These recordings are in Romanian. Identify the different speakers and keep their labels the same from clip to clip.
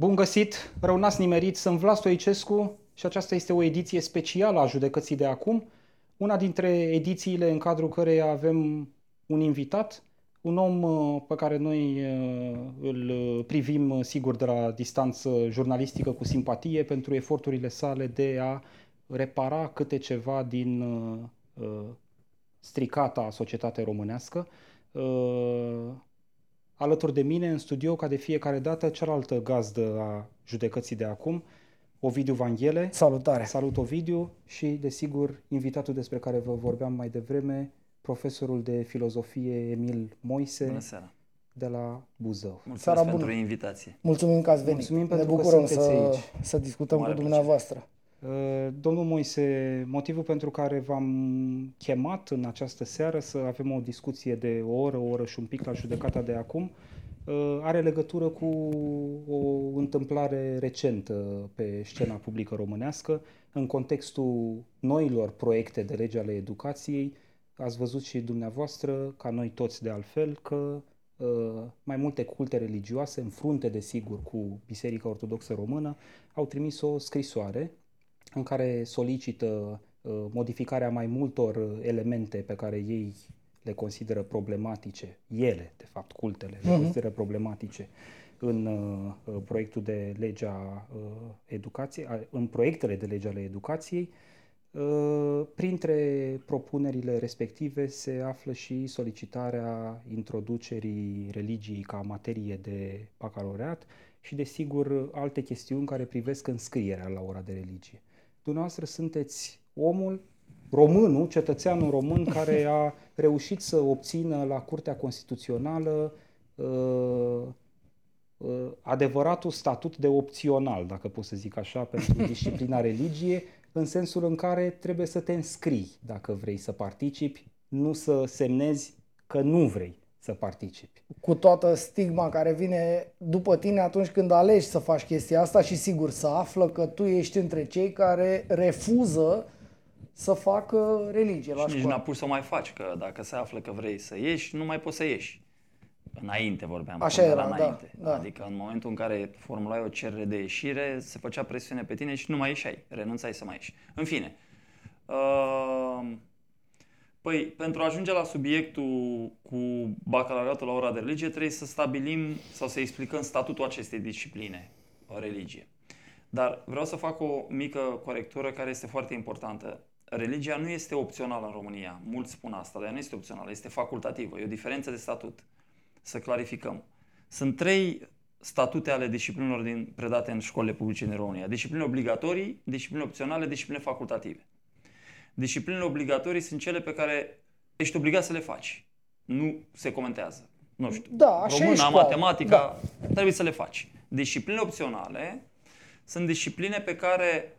Speaker 1: Bun găsit, rău n-ați nimerit, sunt Vlad Stoicescu și aceasta este o ediție specială a judecății de acum, una dintre edițiile în cadrul căreia avem un invitat, un om uh, pe care noi uh, îl privim uh, sigur de la distanță jurnalistică cu simpatie pentru eforturile sale de a repara câte ceva din stricata societate românească. Alături de mine în studio, ca de fiecare dată, cealaltă gazdă a judecății de acum, Ovidiu Vanghele.
Speaker 2: Salutare!
Speaker 1: Salut Ovidiu și, desigur, invitatul despre care vă vorbeam mai devreme, profesorul de filozofie Emil Moise.
Speaker 3: Bună seara!
Speaker 1: de la Buzău.
Speaker 3: Mulțumesc Seara pentru bună. invitație.
Speaker 2: Mulțumim că ați venit.
Speaker 1: Mulțumim
Speaker 2: ne
Speaker 1: pentru
Speaker 2: bucurăm
Speaker 1: că
Speaker 2: să,
Speaker 1: aici.
Speaker 2: să discutăm Mare cu dumneavoastră.
Speaker 1: Uh, domnul Moise, motivul pentru care v-am chemat în această seară să avem o discuție de o oră, o oră și un pic la judecata de acum, uh, are legătură cu o întâmplare recentă pe scena publică românească, în contextul noilor proiecte de lege ale educației, ați văzut și dumneavoastră, ca noi toți de altfel, că uh, mai multe culte religioase, în frunte, desigur, cu Biserica Ortodoxă Română, au trimis o scrisoare în care solicită uh, modificarea mai multor elemente pe care ei le consideră problematice, ele, de fapt, cultele, uh-huh. le mhm. consideră problematice în uh, proiectul de lege a uh, educației, în proiectele de lege ale educației, Uh, printre propunerile respective se află și solicitarea introducerii religiei ca materie de bacalaureat și, desigur, alte chestiuni care privesc înscrierea la ora de religie. Dumneavoastră sunteți omul, românul, cetățeanul român care a reușit să obțină la Curtea Constituțională uh, uh, adevăratul statut de opțional, dacă pot să zic așa, pentru disciplina religie, în sensul în care trebuie să te înscrii dacă vrei să participi, nu să semnezi că nu vrei să participi.
Speaker 2: Cu toată stigma care vine după tine atunci când alegi să faci chestia asta și sigur să află că tu ești între cei care refuză să facă religie la
Speaker 3: și
Speaker 2: școală.
Speaker 3: nici n-a pus să mai faci, că dacă se află că vrei să ieși, nu mai poți să ieși. Înainte vorbeam.
Speaker 2: Așa era,
Speaker 3: da, înainte.
Speaker 2: Da, da.
Speaker 3: Adică în momentul în care formulai o cerere de ieșire, se făcea presiune pe tine și nu mai ieșai. Renunțai să mai ieși. În fine. Uh, păi, pentru a ajunge la subiectul cu bacalaureatul la ora de religie, trebuie să stabilim sau să explicăm statutul acestei discipline, o religie. Dar vreau să fac o mică corectură care este foarte importantă. Religia nu este opțională în România. Mulți spun asta, dar nu este opțională, este facultativă. E o diferență de statut să clarificăm. Sunt trei statute ale disciplinelor din, predate în școlile publice din România. Discipline obligatorii, discipline opționale, discipline facultative. Disciplinele obligatorii sunt cele pe care ești obligat să le faci. Nu se comentează. Nu știu.
Speaker 2: Da, așa
Speaker 3: Româna, matematica, da. trebuie să le faci. Disciplinele opționale sunt discipline pe care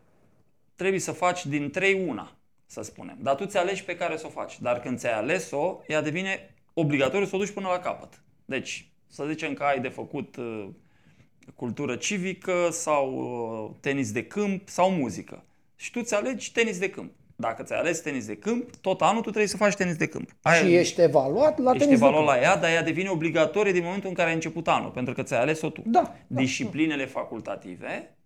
Speaker 3: trebuie să faci din trei una, să spunem. Dar tu ți alegi pe care să o faci. Dar când ți-ai ales-o, ea devine obligatoriu să o duci până la capăt. Deci, să zicem că ai de făcut uh, cultură civică sau uh, tenis de câmp sau muzică. Și tu ți alegi tenis de câmp. Dacă ți-ai ales tenis de câmp, tot anul tu trebuie să faci tenis de câmp.
Speaker 2: Ai, și ești evaluat la
Speaker 3: ești
Speaker 2: tenis
Speaker 3: evaluat
Speaker 2: de câmp.
Speaker 3: la ea, dar ea devine obligatorie din momentul în care ai început anul, pentru că ți-ai ales-o tu.
Speaker 2: Da,
Speaker 3: da. Disciplinele da. facultative,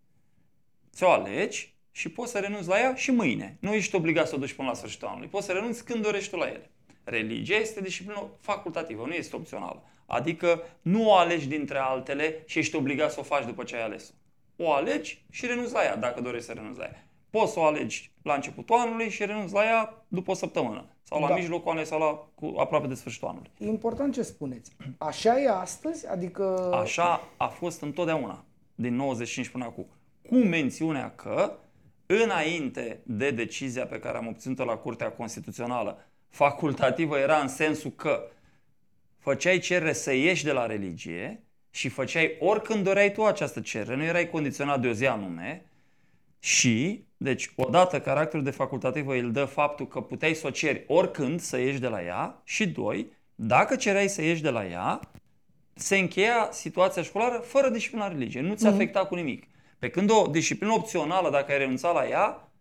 Speaker 3: ți-o alegi și poți să renunți la ea și mâine. Nu ești obligat să o duci până la sfârșitul anului. Poți să renunți când dorești tu la ele. Religia este disciplină facultativă, nu este opțională. Adică nu o alegi dintre altele și ești obligat să o faci după ce ai ales-o. O alegi și renunți la ea dacă dorești să renunți la ea. Poți să o alegi la începutul anului și renunți la ea după o săptămână. Sau la da. mijlocul anului sau la, cu, aproape de sfârșitul anului.
Speaker 2: E important ce spuneți. Așa e astăzi? Adică...
Speaker 3: Așa a fost întotdeauna, din 95 până acum. Cu mențiunea că, înainte de decizia pe care am obținut-o la Curtea Constituțională facultativă era în sensul că făceai cerere să ieși de la religie și făceai oricând doreai tu această cerere, nu erai condiționat de o zi anume și, deci, odată caracterul de facultativă îl dă faptul că puteai să o ceri oricând să ieși de la ea și, doi, dacă cereai să ieși de la ea, se încheia situația școlară fără disciplina religie, nu ți afecta mm-hmm. cu nimic. Pe când o disciplină opțională, dacă ai renunțat la ea,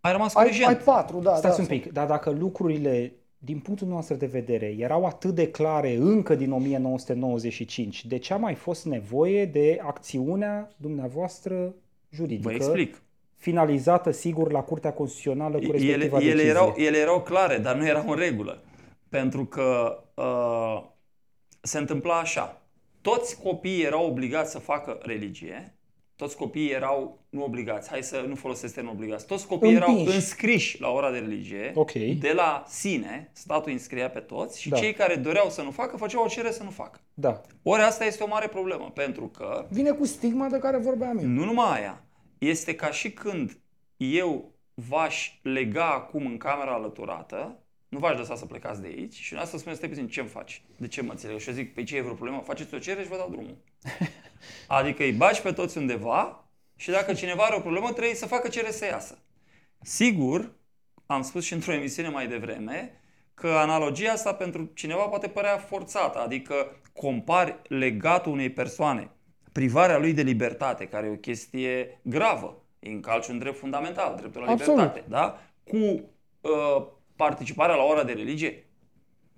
Speaker 3: ai rămas cu
Speaker 2: ai, ai patru, da.
Speaker 1: Stați
Speaker 2: da,
Speaker 1: un pic, dar dacă lucrurile din punctul nostru de vedere, erau atât de clare încă din 1995, de ce a mai fost nevoie de acțiunea dumneavoastră juridică?
Speaker 3: Vă explic.
Speaker 1: Finalizată, sigur, la Curtea Constituțională cu
Speaker 3: Ele,
Speaker 1: respectiva
Speaker 3: ele,
Speaker 1: decizie.
Speaker 3: erau, ele erau clare, dar nu erau în regulă. Pentru că uh, se întâmpla așa. Toți copiii erau obligați să facă religie, toți copiii erau, nu obligați, hai să nu folosesc termenul obligați, toți copiii erau
Speaker 2: Împinși.
Speaker 3: înscriși la ora de religie,
Speaker 1: Ok.
Speaker 3: de la sine, statul înscria pe toți și
Speaker 1: Da.
Speaker 3: cei care doreau să nu facă, făceau o cerere să nu facă.
Speaker 1: Da.
Speaker 3: Ori asta este o mare problemă, pentru că
Speaker 2: Vine cu stigma de care vorbeam eu.
Speaker 3: nu numai aia, este ca și când eu v-aș lega acum în camera alăturată, nu v-aș lăsa să plecați de aici și nu să spuneți, stai puțin, ce-mi faci? De ce mă înțeleg? Și eu zic, pe ce e vreo problemă? Faceți o cerere și vă dau drumul. Adică îi bagi pe toți undeva și dacă cineva are o problemă, trebuie să facă cerere să iasă. Sigur, am spus și într-o emisiune mai devreme, că analogia asta pentru cineva poate părea forțată, adică compari legatul unei persoane, privarea lui de libertate, care e o chestie gravă, îi încalci un drept fundamental, dreptul la
Speaker 2: Absolut.
Speaker 3: libertate, da? cu uh, participarea la ora de religie.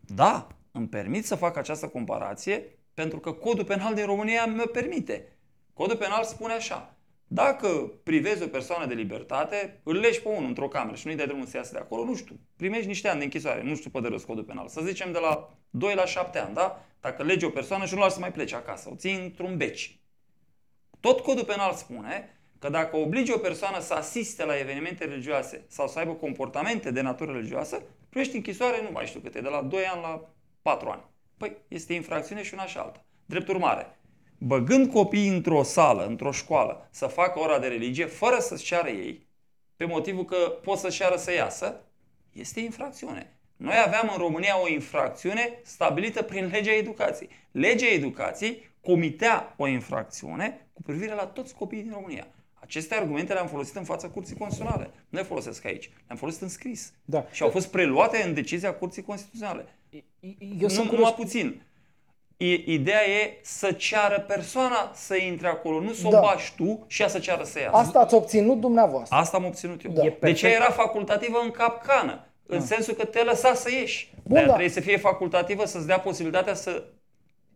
Speaker 3: Da, îmi permit să fac această comparație pentru că codul penal din România mi permite. Codul penal spune așa. Dacă privezi o persoană de libertate, îl legi pe unul într-o cameră și nu-i dai drumul să iasă de acolo, nu știu, primești niște ani de închisoare, nu știu pe de răs codul penal. Să zicem de la 2 la 7 ani, da? Dacă legi o persoană și nu lași să mai plece acasă, o ții într-un beci. Tot codul penal spune că dacă obligi o persoană să asiste la evenimente religioase sau să aibă comportamente de natură religioasă, primești închisoare, nu mai știu câte, de la 2 ani la 4 ani. Păi, este infracțiune și una și alta. Drept urmare, băgând copiii într-o sală, într-o școală, să facă ora de religie, fără să-și ceară ei, pe motivul că pot să-și ceară să iasă, este infracțiune. Noi aveam în România o infracțiune stabilită prin legea educației. Legea educației comitea o infracțiune cu privire la toți copiii din România. Aceste argumente le-am folosit în fața Curții Constituționale. Nu le folosesc aici. Le-am folosit în scris.
Speaker 1: Da.
Speaker 3: Și au fost preluate în decizia Curții Constituționale.
Speaker 1: Eu
Speaker 3: nu,
Speaker 1: sunt
Speaker 3: numai
Speaker 1: curios.
Speaker 3: puțin. I- Ideea e să ceară persoana să intre acolo, nu să o
Speaker 2: Da.
Speaker 3: bași tu și ea să ceară să iasă.
Speaker 2: Asta ați obținut dumneavoastră.
Speaker 3: Asta am obținut eu.
Speaker 2: Da. E
Speaker 3: De
Speaker 1: perfect.
Speaker 3: ce era facultativă în capcană? În sensul că te lăsa să ieși.
Speaker 2: Bun,
Speaker 3: Dar
Speaker 2: da.
Speaker 3: trebuie să fie facultativă, să-ți dea posibilitatea să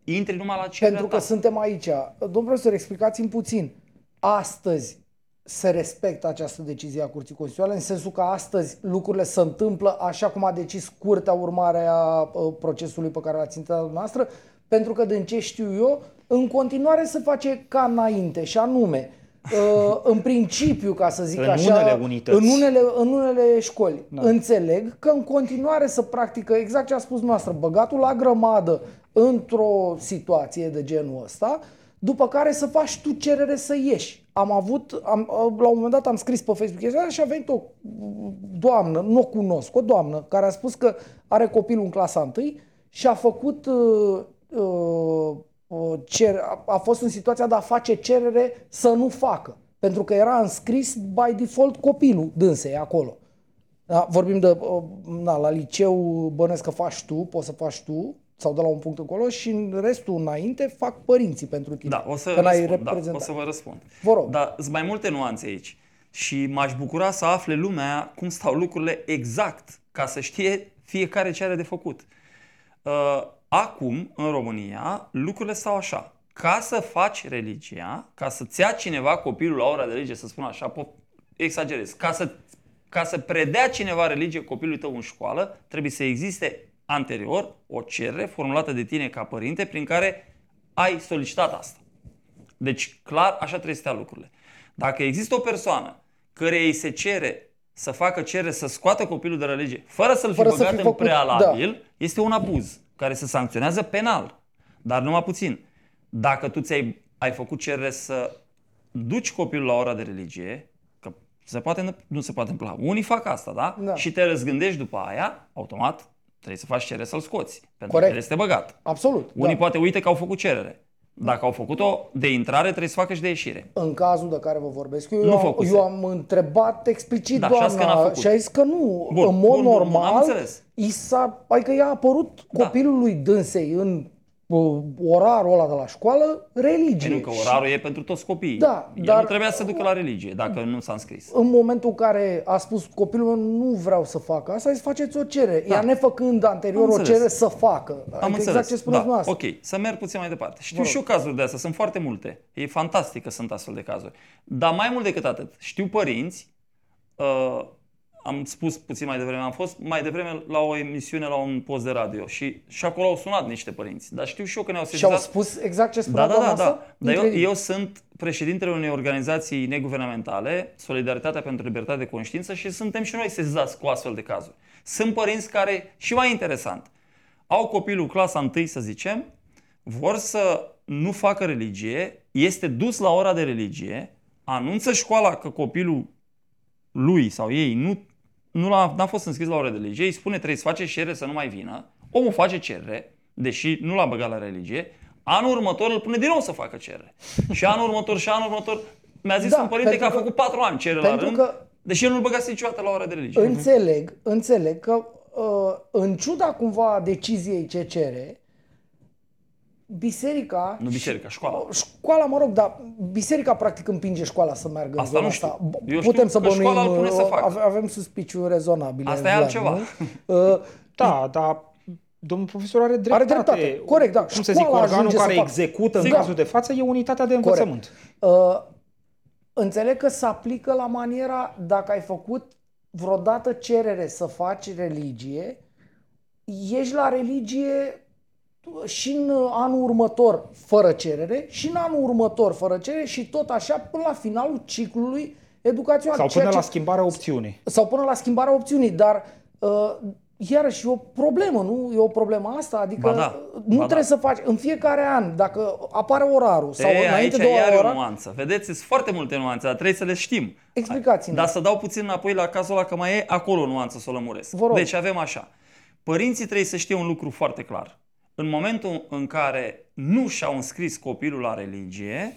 Speaker 3: intri numai la cererea
Speaker 2: Pentru că
Speaker 3: ta.
Speaker 2: suntem aici. Domnul profesor, explicați-mi puțin. Astăzi se respectă această decizie a Curții Constituționale, în sensul că astăzi lucrurile se întâmplă așa cum a decis Curtea urmare a uh, procesului pe care l-ați intrat dumneavoastră, pentru că din ce știu eu, în continuare se face ca înainte și anume, uh, în principiu, ca să zic
Speaker 1: În
Speaker 2: așa,
Speaker 1: unele unități.
Speaker 2: în unele, în unele școli. Da. Înțeleg că în continuare să practică exact ce a spus noastră, băgatul la grămadă într-o situație de genul ăsta, după care să faci tu cerere să ieși. Am avut, am, la un moment dat am scris pe Facebook chestia asta și a venit o doamnă, nu o cunosc, o doamnă, care a spus că are copilul în clasa 1 și a făcut uh, uh, uh, cer, a, a fost în situația de a face cerere să nu facă. Pentru că era înscris by default copilul dânsei acolo. Da, vorbim de, uh, na, la liceu bănesc că faci tu, poți să faci tu, sau de la un punct încolo și în restul înainte fac părinții pentru tine.
Speaker 3: Da, o să,
Speaker 2: că n-ai
Speaker 3: răspund, da, o
Speaker 2: reprezentat.
Speaker 3: să vă răspund.
Speaker 2: Vă rog.
Speaker 3: Dar sunt mai multe nuanțe aici. Și m-aș bucura să afle lumea cum stau lucrurile exact, ca să știe fiecare ce are de făcut. Uh, Acum, în România, lucrurile stau așa. Ca să faci religia, ca să-ți ia cineva copilul la ora de religie, să spun așa, po- exagerez, ca să, ca să predea cineva religie copilului tău în școală, trebuie să existe anterior o cerere formulată de tine ca părinte prin care ai solicitat asta. Deci, clar, așa trebuie să stea lucrurile. Dacă există o persoană care îi se cere să facă cerere să scoată copilul de la religie, fără să-l fi
Speaker 2: Fără să
Speaker 3: băgat
Speaker 2: fi
Speaker 3: în
Speaker 2: făcut-
Speaker 3: prealabil, este un abuz care se sancționează penal. Dar numai puțin. Dacă tu ți-ai ai făcut cerere să duci copilul la ora de religie, că se poate, nu se poate întâmpla. Unii fac asta, da?
Speaker 2: Da.
Speaker 3: Și te răzgândești după aia, automat, trebuie să faci cerere să-l scoți. Pentru
Speaker 2: Corect.
Speaker 3: că el este băgat.
Speaker 2: Absolut.
Speaker 3: Unii
Speaker 2: da.
Speaker 3: poate uite că au făcut cerere. Dacă au făcut-o de intrare, trebuie să facă și de ieșire.
Speaker 2: În cazul de care vă vorbesc, eu,
Speaker 3: Nu
Speaker 2: eu, am,
Speaker 3: făcuse.
Speaker 2: eu am întrebat explicit
Speaker 3: Da, și a zis că n-a
Speaker 2: doamna
Speaker 3: făcut.
Speaker 2: și a zis că nu,
Speaker 3: Bun,
Speaker 2: în mod
Speaker 3: bun, bun, bun, am
Speaker 2: normal,
Speaker 3: înțeles.
Speaker 2: i s-a, adică i-a apărut
Speaker 3: Da.
Speaker 2: copilului dânsei în orarul ăla de la școală, religie.
Speaker 3: Pentru că orarul și... e pentru toți copiii.
Speaker 2: Da,
Speaker 3: El
Speaker 2: dar
Speaker 3: nu trebuia să se ducă la religie, dacă nu s-a înscris.
Speaker 2: În momentul în care a spus copilul meu nu vreau să facă asta, să faceți o cerere. Da. Ea nefăcând anterior o cerere să facă.
Speaker 3: Am
Speaker 2: adică
Speaker 3: înțeles.
Speaker 2: exact ce spuneți
Speaker 3: da. Ok, să merg puțin mai departe. Știu și eu cazuri de astea, sunt foarte multe. E fantastic că sunt astfel de cazuri. Dar mai mult decât atât, știu părinți uh, am spus puțin mai devreme, am fost mai devreme la o emisiune la un post de radio și, și acolo au sunat niște părinți. Dar știu și eu că ne-au sesizat.
Speaker 2: Și au spus exact ce spunea
Speaker 3: da, da, da,
Speaker 2: da.
Speaker 3: Dar eu, eu sunt președintele unei organizații neguvernamentale, Solidaritatea pentru Libertate de Conștiință și suntem și noi sesizați cu astfel de cazuri. Sunt părinți care, și mai interesant, au copilul clasa 1, să zicem, vor să nu facă religie, este dus la ora de religie, anunță școala că copilul lui sau ei nu nu a n-a fost înscris la o religie, îi spune trebuie să face cerere să nu mai vină, omul face cerere, deși nu l-a băgat la religie, anul următor îl pune din nou să facă cerere. Și anul următor și anul următor mi-a zis da, un părinte că a făcut patru ani cerere la rând, că deși el nu-l băgase niciodată la ora de religie.
Speaker 2: Înțeleg, înțeleg că uh, în ciuda cumva deciziei ce cere, biserica...
Speaker 3: Nu biserica, școala.
Speaker 2: Școala, mă rog, dar biserica practic împinge școala să meargă
Speaker 3: asta
Speaker 2: în
Speaker 3: nu
Speaker 2: știu.
Speaker 3: asta. Eu
Speaker 2: Putem să
Speaker 3: bănuim, școala îl pune să
Speaker 2: facă. avem suspiciuni rezonabile.
Speaker 3: Asta e altceva.
Speaker 1: Uh, da, dar domnul profesor are dreptate.
Speaker 2: Are dreptate, corect, da.
Speaker 1: Cum să zic, organul care execută în cazul de față e unitatea de învățământ.
Speaker 2: Uh, înțeleg că se aplică la maniera dacă ai făcut vreodată cerere să faci religie, ești la religie și în anul următor fără cerere și în anul următor fără cerere și tot așa până la finalul ciclului educațional.
Speaker 1: Sau până la schimbarea opțiunii.
Speaker 2: Sau până la schimbarea opțiunii, dar uh, iarăși e o problemă, nu? E o problemă asta, adică
Speaker 3: ba da,
Speaker 2: nu
Speaker 3: ba
Speaker 2: trebuie
Speaker 3: da.
Speaker 2: să faci în fiecare an, dacă apare orarul sau
Speaker 3: e,
Speaker 2: înainte
Speaker 3: aici
Speaker 2: de o oră.
Speaker 3: o nuanță. Vedeți, sunt foarte multe nuanțe, dar trebuie să le știm.
Speaker 2: Explicați-mi.
Speaker 3: Dar să dau puțin înapoi la cazul ăla că mai e acolo o nuanță să o lămuresc.
Speaker 2: Vă rog.
Speaker 3: Deci avem așa. Părinții trebuie să știe un lucru foarte clar în momentul în care nu și-au înscris copilul la religie,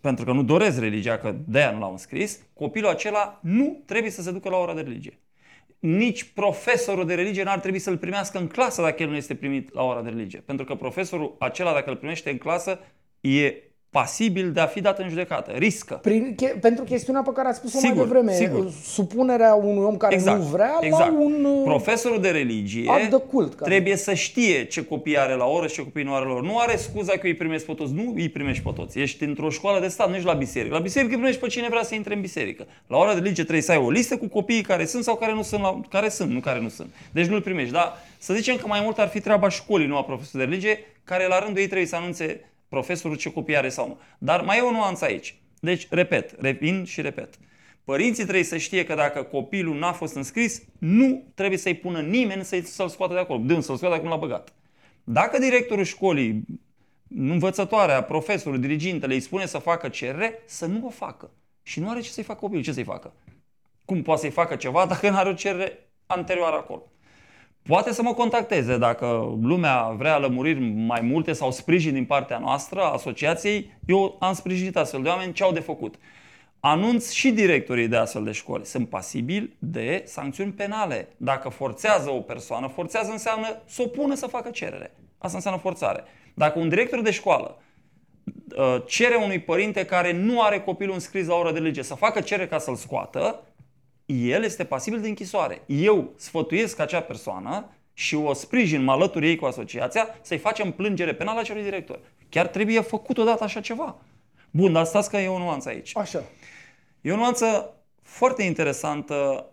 Speaker 3: pentru că nu doresc religia, că de-aia nu l-au înscris, copilul acela nu trebuie să se ducă la ora de religie. Nici profesorul de religie n-ar trebui să-l primească în clasă dacă el nu este primit la ora de religie. Pentru că profesorul acela, dacă îl primește în clasă, e pasibil de a fi dat în judecată. Riscă.
Speaker 2: Prin, che, pentru chestiunea pe care ați spus-o
Speaker 3: sigur,
Speaker 2: mai devreme,
Speaker 3: sigur.
Speaker 2: supunerea unui om care
Speaker 3: exact,
Speaker 2: nu vrea
Speaker 3: exact.
Speaker 2: la un uh,
Speaker 3: Profesorul de religie
Speaker 2: act de cult, care...
Speaker 3: trebuie să știe ce copii are la oră și ce copii nu are la oră. Nu are scuza că îi primești pe toți. Nu îi primești pe toți. Ești într-o școală de stat, nu ești la biserică. La biserică îi primești pe cine vrea să intre în biserică. La ora de religie trebuie să ai o listă cu copiii care sunt sau care nu sunt, la, care sunt, nu care nu sunt. Deci nu îl primești. Dar să zicem că mai mult ar fi treaba școlii, nu a profesorului de religie, care la rândul ei trebuie să anunțe profesorul ce copii are sau nu. Dar mai e o nuanță aici. Deci, repet, revin și repet. Părinții trebuie să știe că dacă copilul n-a fost înscris, nu trebuie să-i pună nimeni să-i, să-l scoată de acolo. Dând să-l scoată acum l-a băgat. Dacă directorul școlii, învățătoarea, profesorul, dirigintele îi spune să facă cerere, să nu o facă. Și nu are ce să-i facă copilul. Ce să-i facă? Cum poate să-i facă ceva dacă nu are o cerere anterioară acolo? Poate să mă contacteze dacă lumea vrea lămuriri mai multe sau sprijin din partea noastră, a asociației. Eu am sprijinit astfel de oameni ce au de făcut. Anunț și directorii de astfel de școli. Sunt pasibili de sancțiuni penale. Dacă forțează o persoană, forțează înseamnă să o pună să facă cerere. Asta înseamnă forțare. Dacă un director de școală uh, cere unui părinte care nu are copilul înscris la oră de lege să facă cerere ca să-l scoată, el este pasibil de închisoare. Eu sfătuiesc acea persoană și o sprijin, mă alătur ei cu asociația, să-i facem plângere penală acelui director. Chiar trebuie făcut odată așa ceva. Bun, dar stați că e o nuanță aici.
Speaker 2: Așa.
Speaker 3: E o nuanță foarte interesantă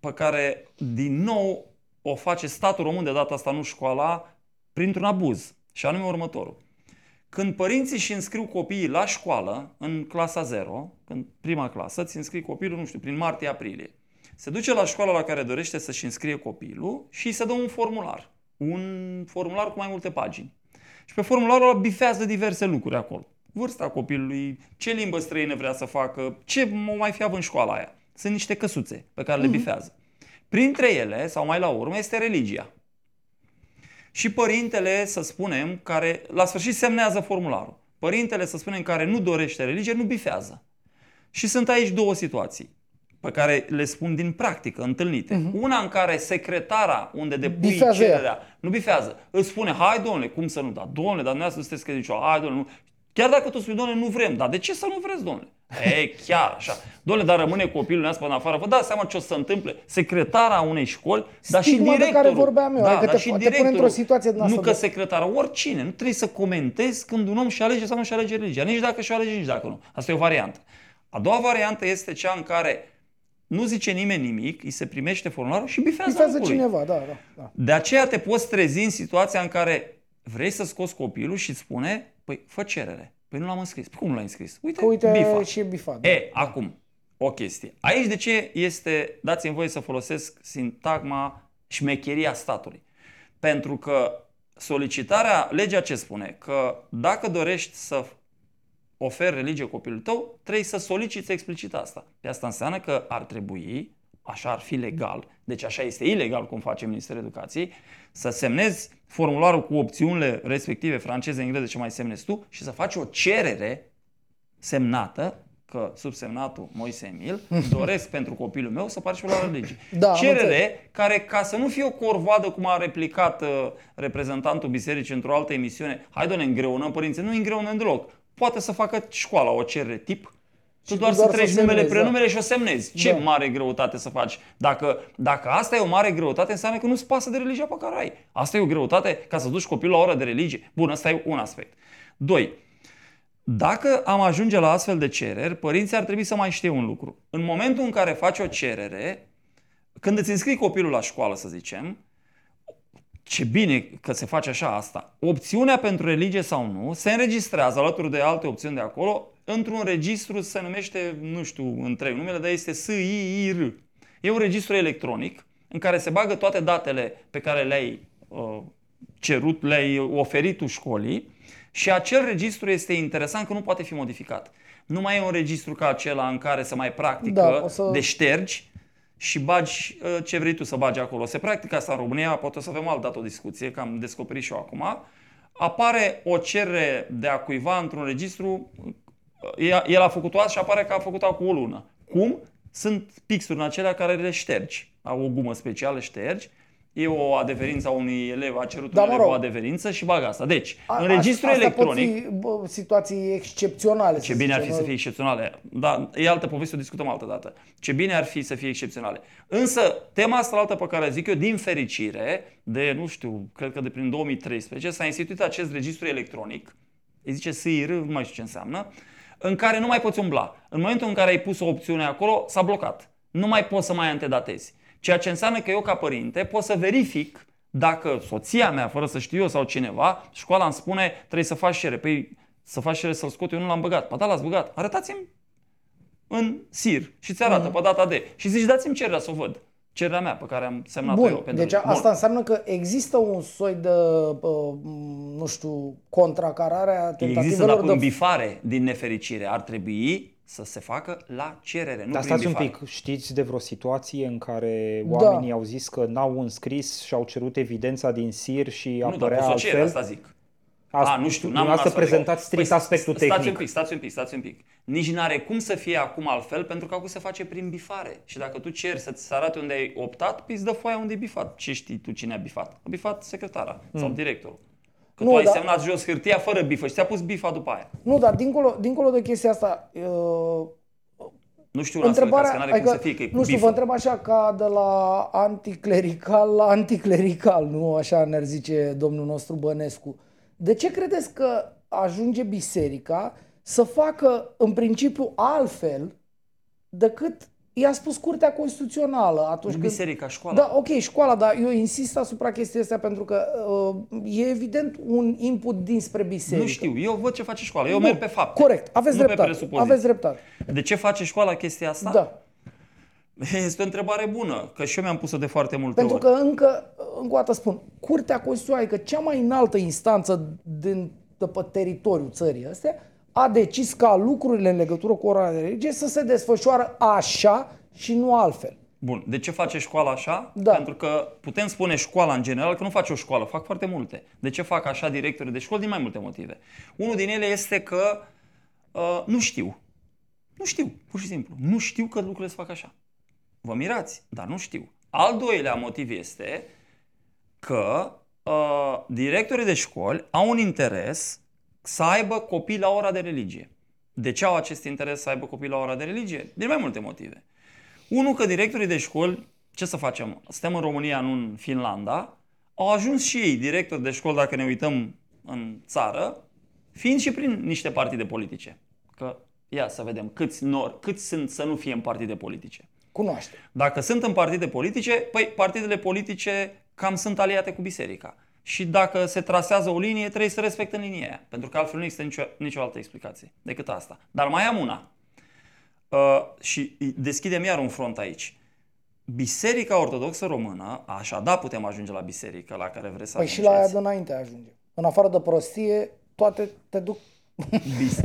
Speaker 3: pe care, din nou, o face statul român de data asta, nu școala, printr-un abuz. Și anume următorul. Când părinții și înscriu copiii la școală, în clasa 0, în prima clasă, îți înscrii copilul, nu știu, prin martie-aprilie. Se duce la școala la care dorește să-și înscrie copilul și se dă un formular. Un formular cu mai multe pagini. Și pe formularul ăla bifează diverse lucruri acolo. Vârsta copilului, ce limbă străină vrea să facă, ce mai fi avut în școala aia. Sunt niște căsuțe pe care le mhm. bifează. Printre ele, sau mai la urmă, este religia și părintele, să spunem, care la sfârșit semnează formularul. Părintele, să spunem, care nu dorește religie, nu bifează. Și sunt aici două situații. pe care le spun din practică, întâlnite. Uh-huh. Una în care secretara unde depui
Speaker 2: Bifează
Speaker 3: cererea,
Speaker 2: ea.
Speaker 3: nu bifează, îți spune, hai domnule, cum să nu, da, domnule, dar nu sunteți credincioși, hai domnule, nu. Chiar dacă tu spui, domnule, nu vrem, dar de ce să nu vreți, domnule? E, chiar așa. Domnule, dar rămâne copilul nostru până afară. Vă dați seama ce o să se întâmple? Secretara unei școli, dar și
Speaker 2: Stigma de care
Speaker 3: directorul.
Speaker 2: vorbeam eu,
Speaker 3: da,
Speaker 2: adică
Speaker 3: dar
Speaker 2: te-
Speaker 3: și
Speaker 2: te pune
Speaker 3: directorul.
Speaker 2: într-o situație din asta
Speaker 3: Nu că
Speaker 2: de-
Speaker 3: secretară, oricine. Nu trebuie să comentezi când un om și alege sau nu și alege religia. Nici dacă și alege, nici dacă nu. Asta e o variantă. A doua variantă este cea în care nu zice nimeni nimic, îi se primește formularul și bifează,
Speaker 2: Bifează
Speaker 3: lucrului.
Speaker 2: cineva, da, da. da.
Speaker 3: De aceea te poți trezi în situația în care vrei să scoți copilul și îți spune, păi fă cerere. Păi nu l-am înscris. Păi cum nu l-ai înscris? Uite,
Speaker 2: Că uite,
Speaker 3: bifa.
Speaker 2: și e bifat. da.
Speaker 3: E, acum, o chestie. Aici de ce este, dați-mi voie să folosesc sintagma șmecheria statului. Pentru că solicitarea, legea ce spune? Că dacă dorești să oferi religie copilului tău, trebuie să soliciți explicit asta. De asta înseamnă că ar trebui, așa ar fi legal, deci așa este ilegal cum face Ministerul Educației, să semnezi formularul cu opțiunile respective, franceză, engleză, ce mai semnezi tu, și să faci o cerere semnată că subsemnatul Moise Emil doresc pentru copilul meu să participe la religie.
Speaker 2: Da, am înțeles.
Speaker 3: Cerere care, ca să nu fie o corvoadă cum a replicat uh, reprezentantul bisericii într-o altă emisiune, hai doamne, îngreunăm părinții, nu îi îngreunăm deloc. Poate să facă școala o cerere tip, tu
Speaker 2: Și
Speaker 3: doar,
Speaker 2: tu
Speaker 3: să
Speaker 2: doar să
Speaker 3: treci numele,
Speaker 2: semnezi, da.
Speaker 3: prenumele și o semnezi. Ce
Speaker 2: Da.
Speaker 3: mare greutate să faci. Dacă, dacă asta e o mare greutate, înseamnă că nu-ți pasă de religia pe care o ai. Asta e o greutate ca să duci copilul la o oră de religie. Bun, ăsta e un aspect. Doi, dacă am ajunge la astfel de cereri, părinții ar trebui să mai știe un lucru. În momentul în care faci o cerere, când îți înscrii copilul la școală, să zicem, ce bine că se face așa asta. Opțiunea pentru religie sau nu se înregistrează alături de alte opțiuni de acolo într-un registru, se numește, nu știu întreg numele, dar este SIIR. E un registru electronic în care se bagă toate datele pe care le-ai uh, cerut, le-ai oferit tu școlii și acel registru este interesant că nu poate fi modificat. Nu mai e un registru ca acela în care se mai practică
Speaker 2: Da, o să-
Speaker 3: de ștergi și bagi uh, ce vrei tu să bagi acolo. Se practică asta în România, poate o să avem altă dată o discuție, că am descoperit și eu acum. Apare o cerere de a cuiva într-un registru, uh, el el a făcut-o azi și apare că a făcut-o cu o lună. Cum? Sunt pixuri în acelea care le ștergi. Au o gumă specială, ștergi. E o adeverință a unui elev, a cerut
Speaker 2: Da,
Speaker 3: un
Speaker 2: mă
Speaker 3: elev
Speaker 2: rog.
Speaker 3: o adeverință și bagă asta. Deci,
Speaker 2: A-
Speaker 3: în registru
Speaker 2: astea
Speaker 3: electronic,
Speaker 2: Pot fi, bă, situații excepționale.
Speaker 3: ce
Speaker 2: să
Speaker 3: bine ar fi
Speaker 2: zicem.
Speaker 3: să fie excepționale. Da, e altă poveste, o discutăm altă dată. Ce bine ar fi să fie excepționale. Însă, tema asta altă pe care zic eu, din fericire, de, nu știu, cred că de prin 2013, s-a instituit acest registru electronic, îi zice SIR, nu mai știu ce înseamnă, în care nu mai poți umbla. În momentul în care ai pus o opțiune acolo, s-a blocat. Nu mai poți să mai antedatezi. Ceea ce înseamnă că eu, ca părinte, pot să verific dacă soția mea, fără să știu eu sau cineva, școala îmi spune trebuie să faci șere. Păi să faci șere să-l scot, eu nu l-am băgat. Ba da, l-ați băgat. Arătați-mi în SIR și ți arată pe data de. Și zici, dați-mi cererea să o văd. Cererea mea pe care am semnat eu
Speaker 2: Bun,
Speaker 3: pentru
Speaker 2: deci
Speaker 3: lege.
Speaker 2: asta înseamnă că există un soi de, uh, nu știu, contracarare a
Speaker 3: Există, dar
Speaker 2: tentativelor
Speaker 3: cu
Speaker 2: de...
Speaker 3: îmbifare din nefericire. Ar trebui să se facă la cerere, nu
Speaker 1: Dar
Speaker 3: prin
Speaker 1: stați un
Speaker 3: bifare.
Speaker 1: pic, știți de vreo situație în care
Speaker 2: Da.
Speaker 1: oamenii au zis că n-au înscris și au cerut evidența din SIR și
Speaker 3: Nu, dar
Speaker 1: apărea
Speaker 3: cu asociere,
Speaker 1: altfel?
Speaker 3: asta zic.
Speaker 1: Asta-
Speaker 3: A, nu știu, n-am
Speaker 1: dumneavoastră
Speaker 3: astfel de-
Speaker 1: prezentați strict
Speaker 3: Păi,
Speaker 1: aspectul
Speaker 3: Stați
Speaker 1: tehnic.
Speaker 3: un pic, stați un pic, stați un pic. Nici n-are cum să fie acum altfel, pentru că acum se face prin bifare. Și dacă tu ceri să-ți se arate unde ai optat, păi îți dă foaia unde e bifat. Ce știi tu cine a bifat? A bifat secretara sau directorul. Că
Speaker 2: Nu,
Speaker 3: tu ai
Speaker 2: dar-
Speaker 3: semnat jos hârtia fără bifă și ți-a pus bifa după aia.
Speaker 2: Nu, dar dincolo, dincolo de chestia asta, uh,
Speaker 3: Nu știu un astfel de caz, că n-are cum să fie, că e cu
Speaker 2: nu știu,
Speaker 3: bifă.
Speaker 2: vă întreb așa ca de la anticlerical la anticlerical, nu așa ne-ar zice domnul nostru Bănescu. De ce credeți că ajunge biserica să facă în principiu altfel decât i-a spus Curtea Constituțională atunci
Speaker 3: Nu
Speaker 2: când...
Speaker 3: biserica, școala.
Speaker 2: Da, ok, școala, dar eu insist asupra chestiei astea pentru că uh, e evident un input dinspre biserică.
Speaker 3: Nu știu, eu văd ce face școala, eu
Speaker 2: Nu,
Speaker 3: merg pe fapte.
Speaker 2: Corect, aveți
Speaker 3: nu pe
Speaker 2: dreptate.
Speaker 3: presupoziții.
Speaker 2: Aveți dreptate.
Speaker 3: De ce face școala chestia asta?
Speaker 2: Da.
Speaker 3: Este o întrebare bună, că și eu mi-am pus-o de foarte multe
Speaker 2: Pentru
Speaker 3: ori.
Speaker 2: că încă, încă o dată spun, Curtea Constituțională, adică cea mai înaltă instanță din, de pe teritoriul țării astea, a decis ca lucrurile în legătură cu ora de religie să se desfășoară așa și nu altfel.
Speaker 3: Bun, de ce face școala așa?
Speaker 2: Da.
Speaker 3: Pentru că putem spune școala în general că nu face o școală, fac foarte multe. De ce fac așa directorii de școli? Din mai multe motive. Unul din ele este că uh, nu știu. Nu știu, pur și simplu. Nu știu că lucrurile se fac așa. Vă mirați, dar nu știu. Al doilea motiv este că uh, directorii de școli au un interes să aibă copii la ora de religie. De ce au acest interes să aibă copii la ora de religie? Din mai multe motive. Unul, că directorii de școli, ce să facem? Suntem în România, nu în Finlanda, au ajuns și ei, directori de școli, dacă ne uităm în țară, fiind și prin niște partide politice. Că, ia să vedem, câți, nor, câți sunt să nu fie în partide politice.
Speaker 2: Cunoaște.
Speaker 3: Dacă sunt în partide politice, păi partidele politice cam sunt aliate cu biserica. Și dacă se trasează o linie, trebuie să respecte linia aia. Pentru că altfel nu există nicio, nicio altă explicație decât asta. Dar mai am una. Uh, și deschidem iar un front aici. Biserica Ortodoxă Română, așa da putem ajunge la biserică la care vreți să
Speaker 2: păi
Speaker 3: ajungeți.
Speaker 2: și la aia de înainte ajunge. În afară de prostie, toate te duc
Speaker 3: Bis-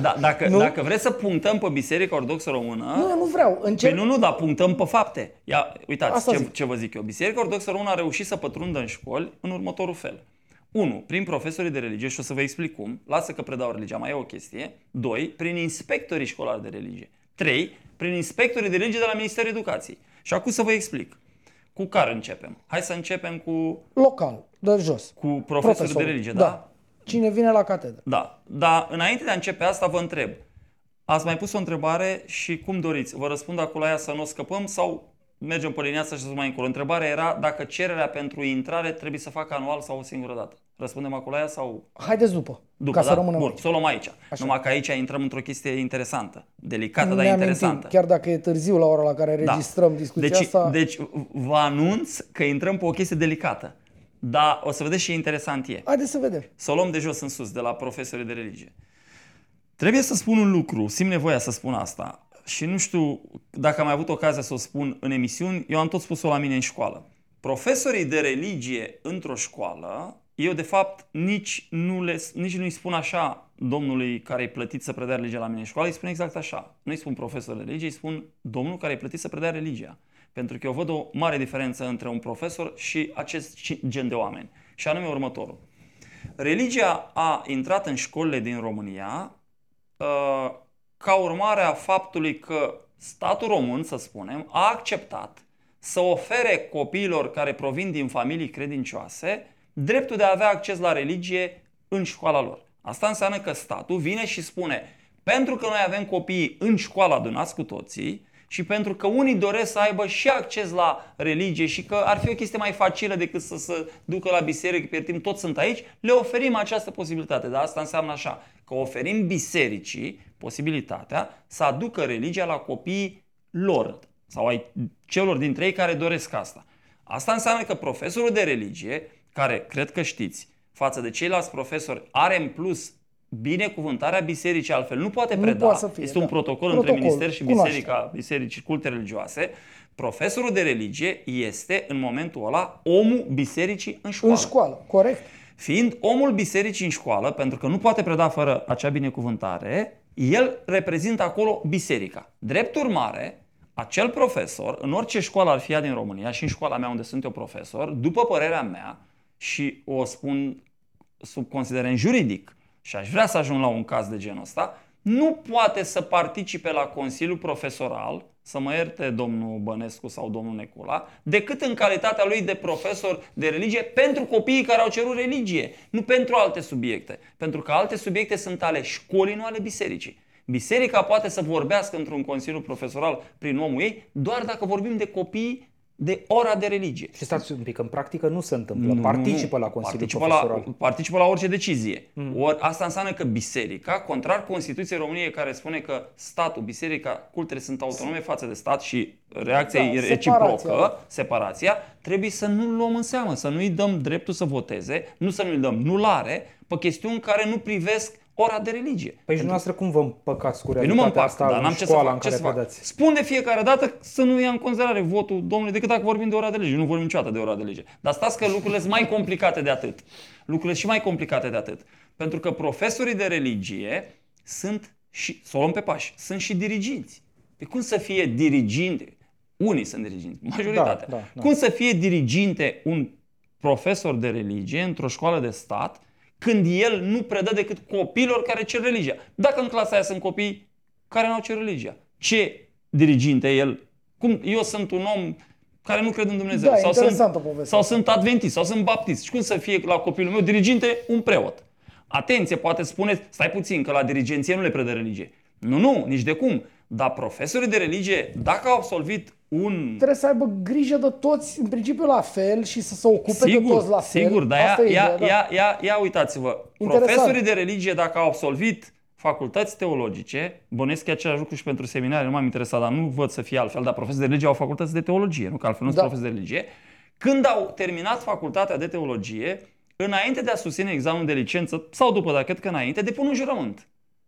Speaker 3: da, dacă, nu? dacă vreți să punctăm pe Biserica Ortodoxă Română...
Speaker 2: Nu, nu vreau.
Speaker 3: Încerc... Păi nu, nu, dar punctăm pe fapte. Ia, uitați ce, ce vă zic eu. Biserica Ortodoxă Română a reușit să pătrundă în școli în următorul fel. 1. Prin profesorii de religie, și o să vă explic cum, lasă că predau religia, mai e o chestie. 2. Prin inspectorii școlari de religie. 3. Prin inspectorii de religie de la Ministerul Educației. Și acum să vă explic. Cu care începem? Hai să începem cu...
Speaker 2: Local, de jos.
Speaker 3: Cu profesorii Profesor. de religie, da? da?
Speaker 2: Cine vine la catedră.
Speaker 3: Da, dar înainte de a începe asta vă întreb. Ați mai pus o întrebare și cum doriți? Vă răspund acolo aia să nu o scăpăm sau mergem pe linia asta și să mai încolo? Întrebarea era dacă cererea pentru intrare trebuie să facă anual sau o singură dată. Răspundem acolo aia sau...
Speaker 2: Haideți după,
Speaker 3: după
Speaker 2: ca
Speaker 3: da?
Speaker 2: să rămânem
Speaker 3: Bun,
Speaker 2: aici.
Speaker 3: să o luăm aici. Așa. Numai că aici intrăm într-o chestie interesantă. Delicată, dar interesantă.
Speaker 2: Chiar dacă e târziu la ora la care da. registrăm da. discuția
Speaker 3: deci,
Speaker 2: asta...
Speaker 3: Deci vă anunț că intrăm pe o chestie delicată. Dar o să vedeți ce interesant e.
Speaker 2: Haideți să vedem.
Speaker 3: Să o luăm de jos în sus, de la profesorii de religie. Trebuie să spun un lucru, simt nevoia să spun asta. Și nu știu dacă am mai avut ocazia să o spun în emisiuni, eu am tot spus-o la mine în școală. Profesorii de religie într-o școală, eu de fapt nici, nu le, nici nu-i spun așa domnului care e plătit să predea religia la mine în școală, îi spun exact așa. Nu îi spun profesor de religie, îi spun domnul care e plătit să predea religia. Pentru că eu văd o mare diferență între un profesor și acest gen de oameni. Și anume următorul. Religia a intrat în școlile din România uh, ca urmare a faptului că statul român, să spunem, a acceptat să ofere copiilor care provin din familii credincioase dreptul de a avea acces la religie în școala lor. Asta înseamnă că statul vine și spune, pentru că noi avem copii în școală adunați cu toții, și pentru că unii doresc să aibă și acces la religie și că ar fi o chestie mai facilă decât să se ducă la biserică, pe timp toți sunt aici, le oferim această posibilitate. Dar asta înseamnă așa, că oferim bisericii posibilitatea să aducă religia la copiii lor sau ai celor dintre ei care doresc asta. Asta înseamnă că profesorul de religie, care cred că știți, față de ceilalți profesori, are în plus binecuvântarea bisericii, altfel nu poate preda. Nu
Speaker 2: poate să fie,
Speaker 3: este
Speaker 2: da.
Speaker 3: un protocol, protocol între minister și biserica, bisericii culte religioase. Profesorul de religie este în momentul ăla omul bisericii în școală.
Speaker 2: În școală, corect.
Speaker 3: Fiind omul bisericii în școală, pentru că nu poate preda fără acea binecuvântare, el reprezintă acolo biserica. Drept urmare, acel profesor, în orice școală ar fi ea din România și în școala mea unde sunt eu profesor, după părerea mea, și o spun sub considerent juridic, și aș vrea să ajung la un caz de genul ăsta, nu poate să participe la Consiliul Profesoral, să mă ierte domnul Bănescu sau domnul Necula, decât în calitatea lui de profesor de religie pentru copiii care au cerut religie, nu pentru alte subiecte. Pentru că alte subiecte sunt ale școlii, nu ale bisericii. Biserica poate să vorbească într-un consiliu profesoral prin omul ei doar dacă vorbim de copii de ora de religie.
Speaker 1: Și stați un pic, în practică nu se întâmplă. Nu, participă la Consiliul participă Profesoral.
Speaker 3: La, participă la orice decizie. Mm. Or, asta înseamnă că biserica, contrar Constituției României care spune că statul, biserica, cultele sunt autonome față de stat și reacția da, e reciprocă, separația. separația, trebuie să nu luăm în seamă, să nu-i dăm dreptul să voteze, nu să nu-i dăm nulare pe chestiuni care nu privesc ora de religie.
Speaker 1: Păi și dumneavoastră cum vă împăcați cu realitatea păi nu mă împac, asta dar n-am ce să fac, în care ce să fac?
Speaker 3: Spun de fiecare dată să nu ia în considerare votul domnului decât dacă vorbim de ora de religie. Nu vorbim niciodată de ora de religie. Dar stați că lucrurile sunt mai complicate de atât. Lucrurile sunt și mai complicate de atât. Pentru că profesorii de religie sunt și, să o luăm pe pași, sunt și diriginți. Pe cum să fie diriginte? Unii sunt diriginți, majoritatea. Da, da, da. Cum să fie diriginte un profesor de religie într-o școală de stat când el nu predă decât copiilor care cer religia. Dacă în clasa aia sunt copii care nu au cer religia, ce diriginte el Cum eu sunt un om care nu cred în Dumnezeu.
Speaker 2: Da,
Speaker 3: sau
Speaker 2: interesantă
Speaker 3: sunt,
Speaker 2: poveste.
Speaker 3: Sau sunt adventist, sau sunt baptist. Și cum să fie la copilul meu diriginte un preot? Atenție, poate spuneți, stai puțin, că la dirigenție nu le predă religie. Nu, nu, nici de cum. Dar profesorii de religie, dacă au absolvit un...
Speaker 2: Trebuie să aibă grijă de toți, în principiu la fel, și să se ocupe
Speaker 3: sigur,
Speaker 2: de toți la fel.
Speaker 3: Sigur, dar ia,
Speaker 2: Asta e
Speaker 3: ia,
Speaker 2: ideea, da.
Speaker 3: ia, ia, ia uitați-vă.
Speaker 2: Interesant.
Speaker 3: Profesorii de religie, dacă au absolvit facultăți teologice, bănesc că e același lucru și pentru seminare, nu m-am interesat, dar nu văd să fie altfel, dar profesorii de religie au facultăți de teologie, nu că altfel nu sunt
Speaker 2: Da.
Speaker 3: profesori de religie. Când au terminat facultatea de teologie, înainte de a susține examenul de licență, sau după, dar cred că înainte, depun un jurământ.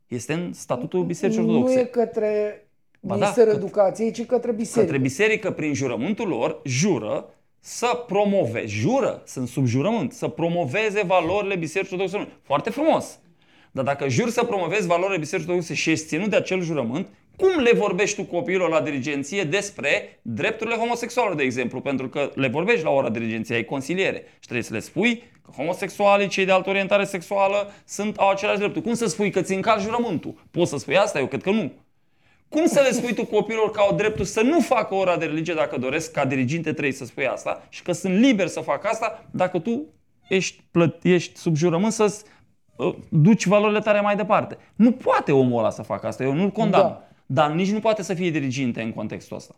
Speaker 3: Este în statutul Bisericii
Speaker 2: Nu
Speaker 3: Ortodoxe.
Speaker 2: e către
Speaker 3: Ba da,
Speaker 2: Ministerul
Speaker 3: că-
Speaker 2: Educației, ci către biserică.
Speaker 3: Către biserică, prin jurământul lor, jură să promoveze, jură, sunt sub jurământ, să promoveze valorile Bisericii Ortodoxe. Române. Foarte frumos. Dar dacă jur să promovezi valorile Bisericii Ortodoxe și ești ținut de acel jurământ, cum le vorbești tu copiilor la dirigenție despre drepturile homosexualilor, de exemplu? Pentru că le vorbești la ora dirigenției, ai consiliere și trebuie să le spui că homosexualii, cei de altă orientare sexuală, sunt, au același drepturi. Cum să spui că ți încalci jurământul? Poți să spui asta? Eu cred că nu. Cum să le spui tu copilor că au dreptul să nu facă ora de religie dacă doresc, ca diriginte trebuie să spui asta și că sunt liber să facă asta dacă tu ești, plăt, ești sub jurământ să duci valorile tale mai departe. Nu poate omul ăla să facă asta, eu nu-l condamn.
Speaker 2: Da.
Speaker 3: Dar nici nu poate să fie diriginte în contextul ăsta.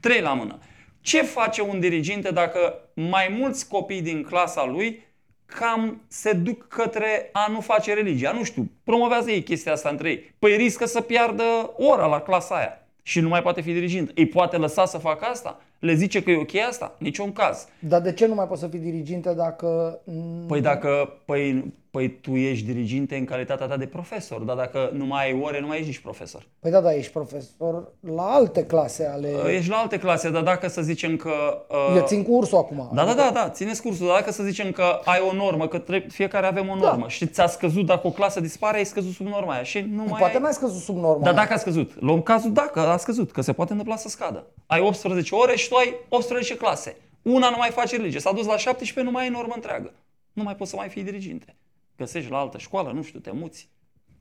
Speaker 3: Trei la mână. Ce face un diriginte dacă mai mulți copii din clasa lui cam se duc către a nu face religia? Nu știu, promovează ei chestia asta între ei. Păi riscă să piardă ora la clasa aia și nu mai poate fi dirigint. Îi poate lăsa să facă asta? Le zice că e ok asta? Niciun caz.
Speaker 2: Dar de ce nu mai poți să fii diriginte dacă...
Speaker 3: Păi dacă, păi, păi tu ești diriginte în calitatea ta de profesor, dar dacă nu mai ai ore, nu mai ești nici profesor.
Speaker 2: Păi da, da, ești profesor la alte clase ale...
Speaker 3: Ești la alte clase, dar dacă să zicem că... Uh,
Speaker 2: Eu țin cursul acum.
Speaker 3: Da, da, da, da, țineți cursul, dar dacă să zicem că ai o normă, că trebuie, fiecare avem o
Speaker 2: Da.
Speaker 3: normă și ți-a scăzut, dacă o clasă dispare, ai scăzut sub norma aia și nu mai
Speaker 2: Poate
Speaker 3: ai...
Speaker 2: n-ai scăzut sub norma
Speaker 3: Dar
Speaker 2: aia.
Speaker 3: dacă a scăzut, luăm cazul dacă a scăzut, că se poate întâmpla să scadă. Ai 18 ore și tu ai 18 clase. Una nu mai face religie, s-a dus la 17, nu mai ai normă întreagă. Nu mai poți să mai fii diriginte. Găsești la altă școală, nu știu, te muți.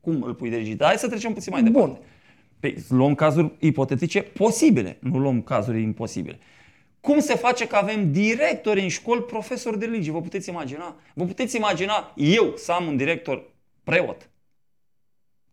Speaker 3: Cum îl pui diriginte? Hai să trecem puțin mai
Speaker 2: Bun.
Speaker 3: departe. Păi, luăm cazuri ipotetice posibile, nu luăm cazuri imposibile. Cum se face că avem directori în școli, profesori de religie? Vă puteți imagina? Vă puteți imagina eu să am un director preot?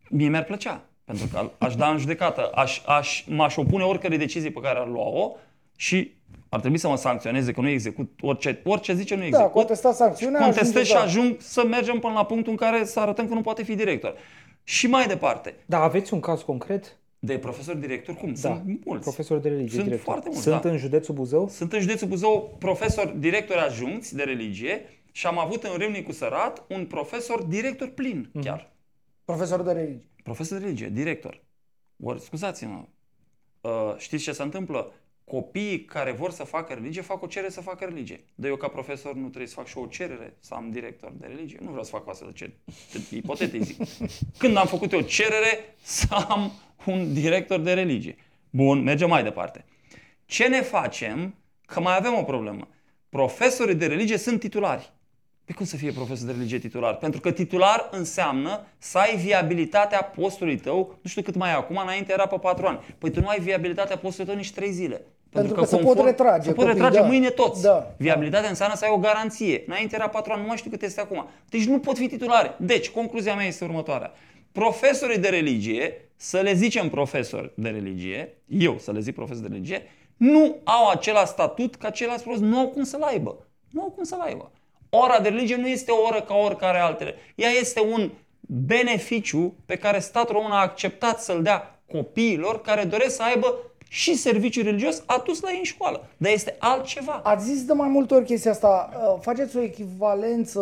Speaker 3: Mie mi-ar plăcea, pentru că aș da în judecată, aș, aș, m-aș opune oricărei decizii pe care ar lua-o și ar trebui să mă sancționeze că nu execut orice, orice zice nu
Speaker 2: Da,
Speaker 3: execut.
Speaker 2: contesta sancțiunea.
Speaker 3: Contestez
Speaker 2: ajunge,
Speaker 3: și
Speaker 2: da.
Speaker 3: ajung să mergem până la punctul în care să arătăm că nu poate fi director. Și mai departe,
Speaker 1: Da, aveți un caz concret?
Speaker 3: de profesor director, cum?
Speaker 1: Da.
Speaker 3: Sunt mulți.
Speaker 1: Profesori de religie,
Speaker 3: Sunt
Speaker 1: director.
Speaker 3: foarte mulți,
Speaker 1: Sunt
Speaker 3: da.
Speaker 1: în județul Buzău?
Speaker 3: Sunt în județul Buzău profesor directori ajunți de religie și am avut în Râmnicu Sărat un profesor director plin,
Speaker 1: Mhm.
Speaker 3: chiar.
Speaker 2: Profesor de religie.
Speaker 3: Profesor de religie, director. Ori, scuzați-mă, uh, știți ce se întâmplă? Copiii care vor să facă religie fac o cerere să facă religie. Dar eu ca profesor nu trebuie să fac și o cerere să am director de religie. Nu vreau să fac o astfel de cerere. Ipotetic zic. Când am făcut eu cerere să am un director de religie. Bun, mergem mai departe. Ce ne facem? Că mai avem o problemă. Profesorii de religie sunt titulari. Pe cum să fie profesor de religie titular? Pentru că titular înseamnă să ai viabilitatea postului tău, nu știu cât mai e acum, înainte era pe 4 ani. Păi tu nu ai viabilitatea postului tău nici 3 zile.
Speaker 2: Pentru că se pot retrage
Speaker 3: Se pot
Speaker 2: copiii,
Speaker 3: retrage
Speaker 2: da.
Speaker 3: mâine toți.
Speaker 2: Da.
Speaker 3: Viabilitatea înseamnă să ai o garanție. Înainte era 4 ani, nu mai știu cât este acum. Deci nu pot fi titulare. Deci, concluzia mea este următoarea. Profesorii de religie, să le zicem profesori de religie, eu să le zic profesori de religie, nu au același statut ca ceilalți profesori. Nu au cum să-l aibă. Nu au cum să-l aibă. Ora de religie nu este o oră ca oricare altele. Ea este un beneficiu pe care statul român a acceptat să-l dea copiilor care doresc să aibă și serviciu religios adus la ei în școală. Dar este altceva.
Speaker 2: Ați zis de mai multe ori chestia asta. Uh, Faceți o echivalență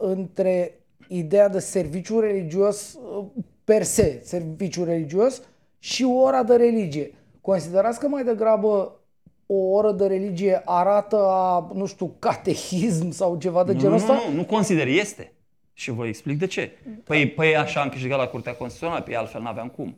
Speaker 2: între ideea de serviciu religios uh, per se, serviciu religios, și ora de religie. Considerați că mai degrabă o oră de religie arată a, nu știu, catehism sau ceva de
Speaker 3: Nu,
Speaker 2: genul
Speaker 3: nu,
Speaker 2: ăsta?
Speaker 3: nu, nu consider, este. Și vă explic de ce. Păi, păi așa am câștigat la Curtea Constituțională, pe altfel n-aveam cum.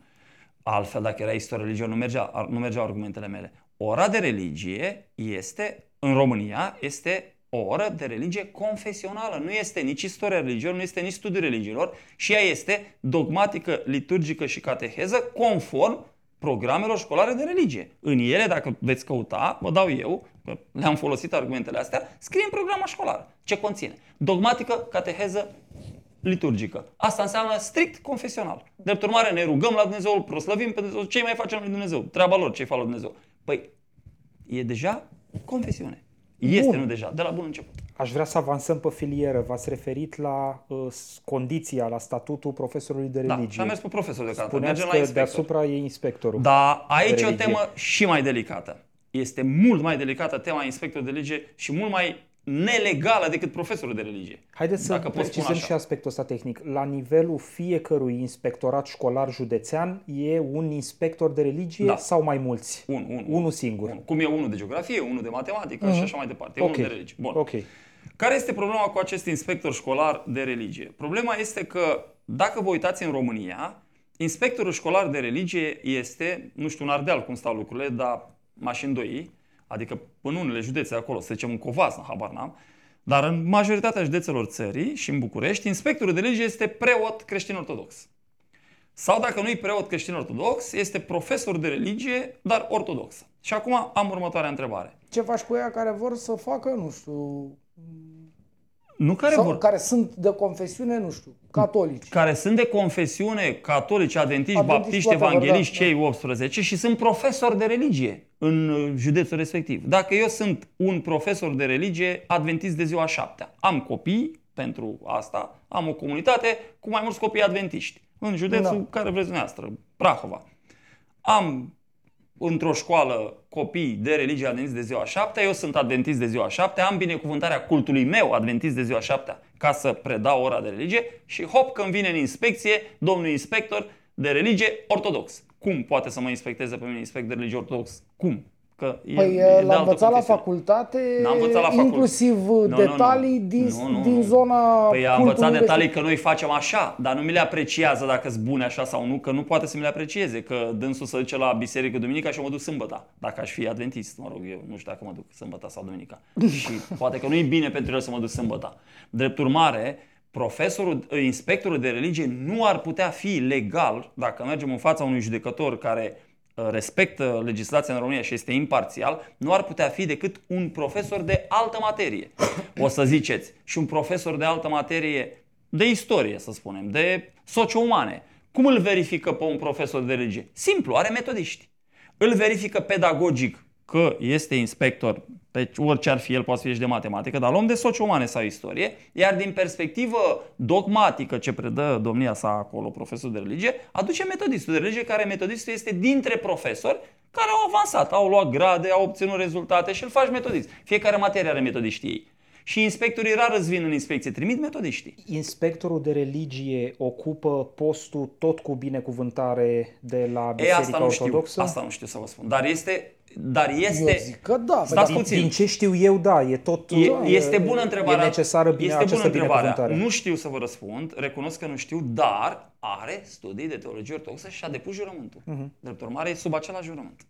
Speaker 3: Altfel, dacă era istorie religie, nu, mergea, ar- nu mergeau argumentele mele. Ora de religie este, în România, este o oră de religie confesională. Nu este nici istoria religiilor, nu este nici studiul religiilor și ea este dogmatică, liturgică și cateheză conform programelor școlare de religie. În ele, dacă veți căuta, vă dau eu, că le-am folosit argumentele astea, scrie în programa școlară ce conține. Dogmatică, cateheză, liturgică. Asta înseamnă strict confesional. Drept urmare, ne rugăm la Dumnezeu, îl proslăvim pe Dumnezeu, ce mai facem lui Dumnezeu? Treaba lor, ce fac lui Dumnezeu. Păi, e deja confesiune. Este, bun. nu deja, de la bun început.
Speaker 1: Aș vrea să avansăm pe filieră. V-ați referit la uh, condiția, la statutul profesorului de religie. Da, și
Speaker 3: am mers pe profesor de
Speaker 1: carte. Mergem la inspector. deasupra e inspectorul.
Speaker 3: Da, aici e o temă și mai delicată. Este mult mai delicată tema inspectorului de religie și mult mai nelegală decât profesorul de religie.
Speaker 1: Haideți să precizăm și aspectul ăsta tehnic. La nivelul fiecărui inspectorat școlar județean e un inspector de religie da. sau mai mulți?
Speaker 3: Un, un,
Speaker 1: unul singur. Un.
Speaker 3: Cum e unul de geografie, unul de matematică uh-huh. și mhm. așa mai departe. E okay. unul de religie. Bun.
Speaker 1: Okay.
Speaker 3: Care este problema cu acest inspector școlar de religie? Problema este că dacă vă uitați în România, inspectorul școlar de religie este, nu știu, un ardeal cum stau lucrurile, dar mașini 2 adică în unele județe acolo, să zicem în Covasna, habar n-am, dar în majoritatea județelor țării și în București, inspectorul de lege este preot creștin-ortodox. Sau dacă nu e preot creștin-ortodox, este profesor de religie, dar ortodox. Și acum am următoarea întrebare.
Speaker 2: Ce faci cu ea care vor să facă, nu știu,
Speaker 3: nu care
Speaker 2: Sau
Speaker 3: vor.
Speaker 2: care sunt de confesiune, nu știu, catolici.
Speaker 3: Care sunt de confesiune catolici, adventiști, adventiști baptiști, evangeliști, da, cei 18 și sunt profesori de religie în uh, județul respectiv. Dacă eu sunt un profesor de religie adventist de ziua șaptea, am copii pentru asta, am o comunitate cu mai mulți copii adventiști în județul da. care vreți dumneavoastră, Prahova. Am într-o școală copii de religie adventist de ziua șaptea, eu sunt adventist de ziua șaptea, am binecuvântarea cultului meu adventist de ziua șaptea ca să predau ora de religie și hop când vine în inspecție domnul inspector de religie ortodox. Cum poate să mă inspecteze pe mine inspector de religie ortodox? Cum?
Speaker 2: Că păi e, l-am învățat la facultate, învățat la facult... inclusiv nu, detalii nu, din, nu, nu, din zona
Speaker 3: Păi am învățat detalii că noi facem așa, dar nu mi le apreciază dacă sunt bune așa sau nu, că nu poate să mi le aprecieze, că dânsul să duce la biserică duminica și mă duc sâmbătă, dacă aș fi adventist, mă rog, eu nu știu dacă mă duc sâmbătă sau duminica. și poate că nu e bine pentru el să mă duc sâmbătă. Drept urmare, profesorul, inspectorul de religie nu ar putea fi legal dacă mergem în fața unui judecător care Uh, respectă legislația în România și este imparțial, nu ar putea fi decât un profesor de altă materie. O să ziceți, și un profesor de altă materie de istorie, să spunem, de socio-umane. Cum îl verifică pe un profesor de religie? Simplu, are metodiști. Îl verifică pedagogic că este inspector, deci orice ar fi el, poate fi și de matematică, dar luăm de socio-umane sau istorie, iar din perspectivă dogmatică ce predă domnia sa acolo, profesor de religie, aduce metodistul de religie, care metodistul este dintre profesori care au avansat, au luat grade, au obținut rezultate și îl faci metodist. Fiecare materie are metodiștii ei. Și inspectorii rar îți vin în inspecție, trimit metodiștii.
Speaker 1: Inspectorul de religie ocupă postul tot cu binecuvântare de la Biserica
Speaker 3: e, asta nu
Speaker 1: Ortodoxă?
Speaker 3: Știu, asta nu știu să vă spun, dar este dar este...
Speaker 2: Eu zic că da.
Speaker 1: Stați din, puțin. din ce știu eu, da, e tot...
Speaker 3: E, este bună întrebarea.
Speaker 1: E necesară bine
Speaker 3: este
Speaker 1: bună întrebarea.
Speaker 3: Nu știu să vă răspund, recunosc că nu știu, dar are studii de teologie ortodoxă și a depus jurământul. Uh-huh. Drept urmare, e sub același jurământ.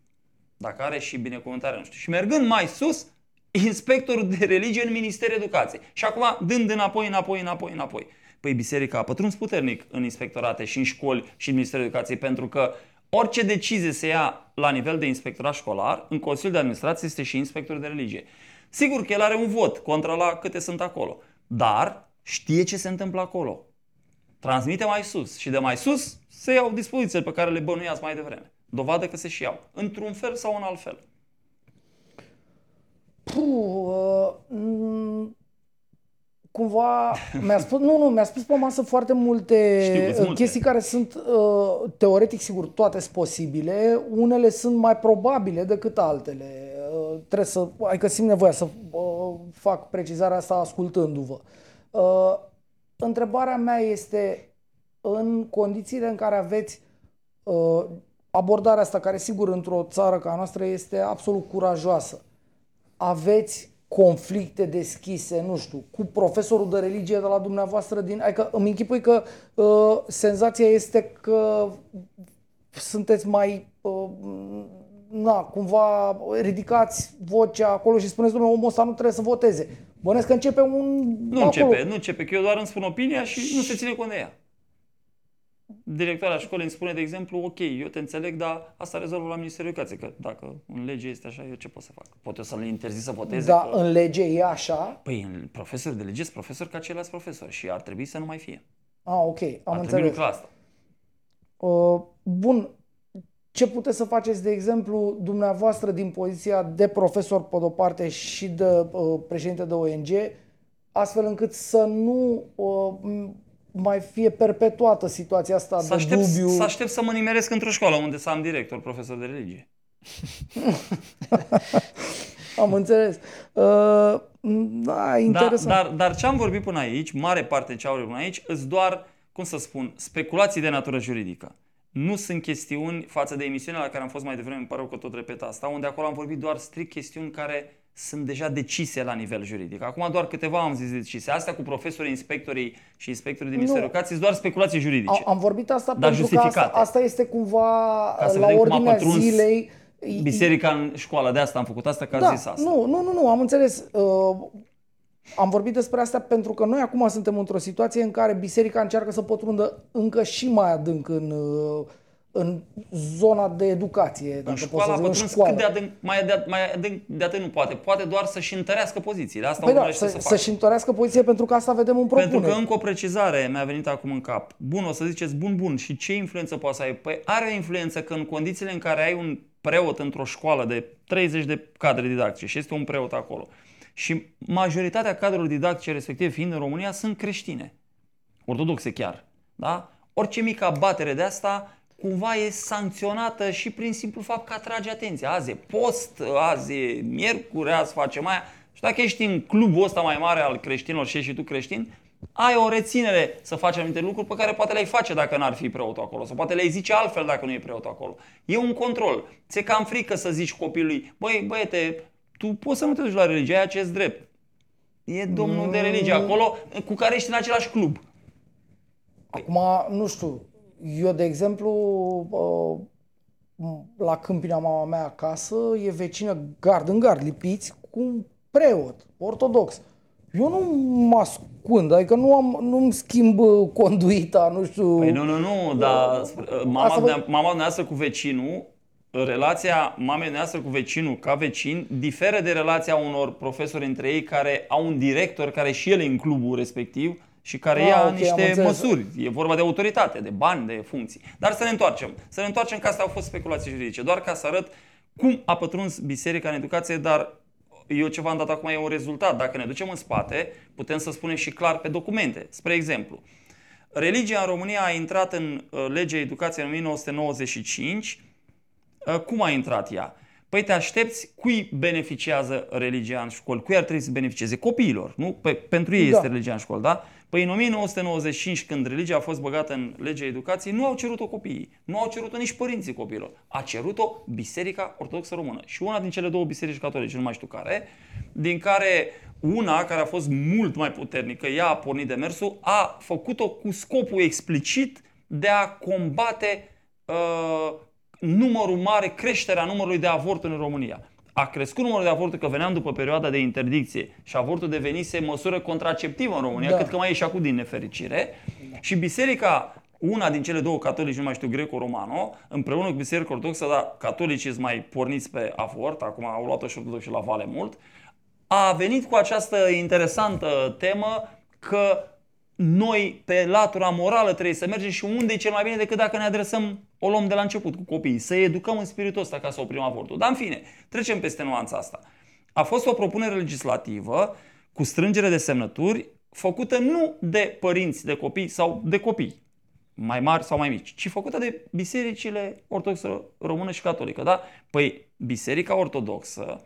Speaker 3: Dacă are și binecuvântare, nu știu. Și mergând mai sus, inspectorul de religie în Ministerul Educației. Și acum dând înapoi, înapoi, înapoi, înapoi. Păi biserica a pătruns puternic în inspectorate și în școli și în Ministerul Educației pentru că Orice decizie se ia la nivel de inspectorat școlar, în Consiliul de Administrație este și inspector de religie. Sigur că el are un vot contra la câte sunt acolo, dar știe ce se întâmplă acolo. Transmite mai sus și de mai sus se iau dispozițiile pe care le bănuiați mai devreme. Dovadă că se și iau, într-un fel sau în alt fel.
Speaker 2: Puh, uh, cumva mi-a spus, nu, nu, mi-a spus pe masă foarte multe Știu, uh, chestii care sunt uh, teoretic sigur toate sunt posibile, unele sunt mai probabile decât altele. Uh, trebuie să, adică simt nevoia să uh, fac precizarea asta ascultându-vă. Uh, întrebarea mea este în condițiile în care aveți uh, abordarea asta, care sigur într-o țară ca a noastră este absolut curajoasă, aveți conflicte deschise, nu știu, cu profesorul de religie de la dumneavoastră din... Adică îmi închipui că uh, senzația este că sunteți mai... Uh, na, cumva ridicați vocea acolo și spuneți, domnule, omul ăsta nu trebuie să voteze. Bănesc că începe un...
Speaker 3: Nu acolo. începe, nu începe, că eu doar îmi spun opinia și nu se ține cont de ea. Directoarea școlii îmi spune, de exemplu, ok, eu te înțeleg, dar asta rezolvă la Ministerul Educației, că dacă în lege este așa, eu ce pot să fac? Pot eu să le interzis să voteze?
Speaker 2: Da,
Speaker 3: că...
Speaker 2: în lege e așa?
Speaker 3: Păi, în profesori de lege sunt profesori ca ceilalți profesori și ar trebui să nu mai fie.
Speaker 2: Ah, ok, am
Speaker 3: ar
Speaker 2: înțeles.
Speaker 3: asta.
Speaker 2: Uh, bun, ce puteți să faceți, de exemplu, dumneavoastră din poziția de profesor pe de-o parte și de uh, președinte de ONG, astfel încât să nu uh, mai fie perpetuată situația asta
Speaker 3: să
Speaker 2: de
Speaker 3: aștept,
Speaker 2: dubiu.
Speaker 3: Să aștept să mă nimeresc într-o școală unde să am director, profesor de religie.
Speaker 2: am înțeles. Uh, da, interesant.
Speaker 3: Da, dar, dar ce am vorbit până aici, mare parte ce am vorbit până aici, îți doar, cum să spun, speculații de natură juridică. Nu sunt chestiuni față de emisiunea la care am fost mai devreme, îmi pare că tot repet asta, unde acolo am vorbit doar strict chestiuni care sunt deja decise la nivel juridic. Acum doar câteva am zis decise. Astea cu profesorii, inspectorii și inspectorii din Ministerul Educației doar speculații juridice.
Speaker 2: Am vorbit asta dar pentru că asta, asta este cumva Ca să la ordinea zilei.
Speaker 3: Biserica în școală, de asta am făcut asta, că
Speaker 2: da,
Speaker 3: a zis asta.
Speaker 2: Nu, nu, nu, nu, am înțeles. Uh, am vorbit despre asta pentru că noi acum suntem într-o situație în care biserica încearcă să pătrundă încă și mai adânc în uh, în zona de educație.
Speaker 3: În școala, pot să zic, în școală. cât de adânc, mai, de, mai adânc de atât nu poate. Poate doar să-și întărească pozițiile. Asta păi da, să, să
Speaker 2: să-și întărească poziție pentru că asta vedem în propunere.
Speaker 3: Pentru că încă o precizare mi-a venit acum în cap. Bun, o să ziceți, bun, bun, și ce influență poate să ai? Păi are o influență că în condițiile în care ai un preot într-o școală de 30 de cadre didactice și este un preot acolo și majoritatea cadrelor didactice respectiv fiind în România sunt creștine, ortodoxe chiar, da? Orice mică abatere de asta cumva e sancționată și prin simplu fapt că atrage atenția. Azi e post, azi e miercuri, azi face mai. Și dacă ești în clubul ăsta mai mare al creștinilor și ești și tu creștin, ai o reținere să faci anumite lucruri pe care poate le-ai face dacă n-ar fi preotul acolo sau poate le-ai zice altfel dacă nu e preotul acolo. E un control. Ți-e cam frică să zici copilului, băi, băiete, tu poți să nu te duci la religie, aia ce drept. E domnul de religie acolo cu care ești în același club.
Speaker 2: Acum, nu știu, eu, de exemplu, la câmpina mama mea acasă, e vecină gard în gard, lipiți cu un preot ortodox. Eu nu mă ascund, adică nu am, nu-mi schimb conduita, nu știu...
Speaker 3: Păi nu, nu, nu, dar mama, vă... mama noastră cu vecinul, relația mamei noastre cu vecinul ca vecin diferă de relația unor profesori între ei care au un director care și el e în clubul respectiv și care ah, ia okay, niște măsuri. E vorba de autoritate, de bani, de funcții. Dar să ne întoarcem. Să ne întoarcem că astea au fost speculații juridice. Doar ca să arăt cum a pătruns biserica în educație, dar eu ce v-am dat acum e un rezultat. Dacă ne ducem în spate, putem să spunem și clar pe documente. Spre exemplu, religia în România a intrat în uh, legea educației în 1995. Uh, cum a intrat ea? Păi te aștepți cui beneficiază religia în școli? Cui ar trebui să beneficieze? Copiilor, nu? Pe, pentru ei da. este religia în școli, da? Păi în 1995, când religia a fost băgată în legea educației, nu au cerut-o copiii, nu au cerut-o nici părinții copiilor. A cerut-o Biserica Ortodoxă Română. Și una din cele două biserici catolice, nu mai știu care, din care una, care a fost mult mai puternică, ea a pornit de mersul, a făcut-o cu scopul explicit de a combate uh, numărul mare, creșterea numărului de avorturi în România. A crescut numărul de avorturi că veneam după perioada de interdicție și avortul devenise măsură contraceptivă în România, da. cât că mai e și acum din nefericire. Da. Și biserica una din cele două catolici, nu mai știu, greco-romano, împreună cu Biserica Ortodoxă, dar catolicii sunt mai porniți pe avort, acum au luat-o și ortodoxi la vale mult, a venit cu această interesantă temă că noi pe latura morală trebuie să mergem și unde e cel mai bine decât dacă ne adresăm, o luăm de la început cu copiii, să educăm în spiritul ăsta ca să oprim avortul. Dar în fine, trecem peste nuanța asta. A fost o propunere legislativă cu strângere de semnături făcută nu de părinți de copii sau de copii, mai mari sau mai mici, ci făcută de bisericile ortodoxă română și catolică. Da? Păi Biserica Ortodoxă,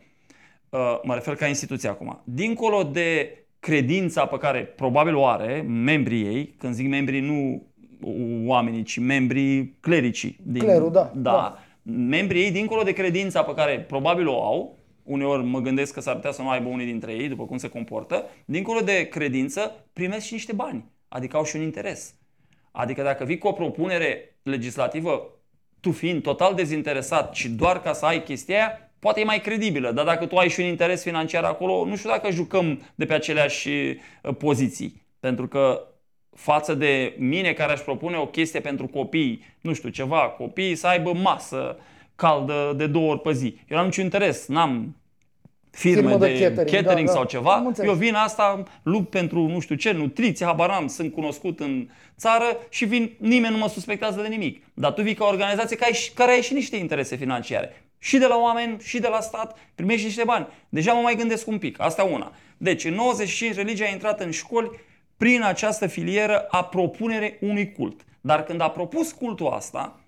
Speaker 3: uh, mă refer ca instituție acum, dincolo de credința pe care probabil o are membrii ei, când zic membrii nu oamenii, ci membrii clericii.
Speaker 2: Din, Clerul, da,
Speaker 3: da. da. Membrii ei, dincolo de credința pe care probabil o au, uneori mă gândesc că s-ar putea să nu aibă unii dintre ei, după cum se comportă, dincolo de credință, primesc și niște bani, adică au și un interes. Adică dacă vii cu o propunere legislativă, tu fiind total dezinteresat și doar ca să ai chestia aia, poate e mai credibilă, dar dacă tu ai și un interes financiar acolo, nu știu dacă jucăm de pe aceleași uh, poziții. Pentru că față de mine care aș propune o chestie pentru copii, nu știu, ceva, copiii să aibă masă caldă de două ori pe zi. Eu n-am niciun interes, n-am firme
Speaker 2: Firmă de
Speaker 3: de,
Speaker 2: catering,
Speaker 3: catering
Speaker 2: da,
Speaker 3: sau
Speaker 2: da.
Speaker 3: ceva.
Speaker 2: Am înțeles.
Speaker 3: Eu vin asta, lupt pentru nu știu ce, nutriție, habar n-am, sunt cunoscut în țară și vin, nimeni nu mă suspectează de nimic. Dar tu vii ca organizație care ai, și- care ai și niște interese financiare. Și de la oameni, și de la stat, primești niște bani. Deja mă mai gândesc un pic, asta una. Deci, în 95 religia a intrat în școli prin această filieră a propunere unui cult. Dar când a propus cultul asta,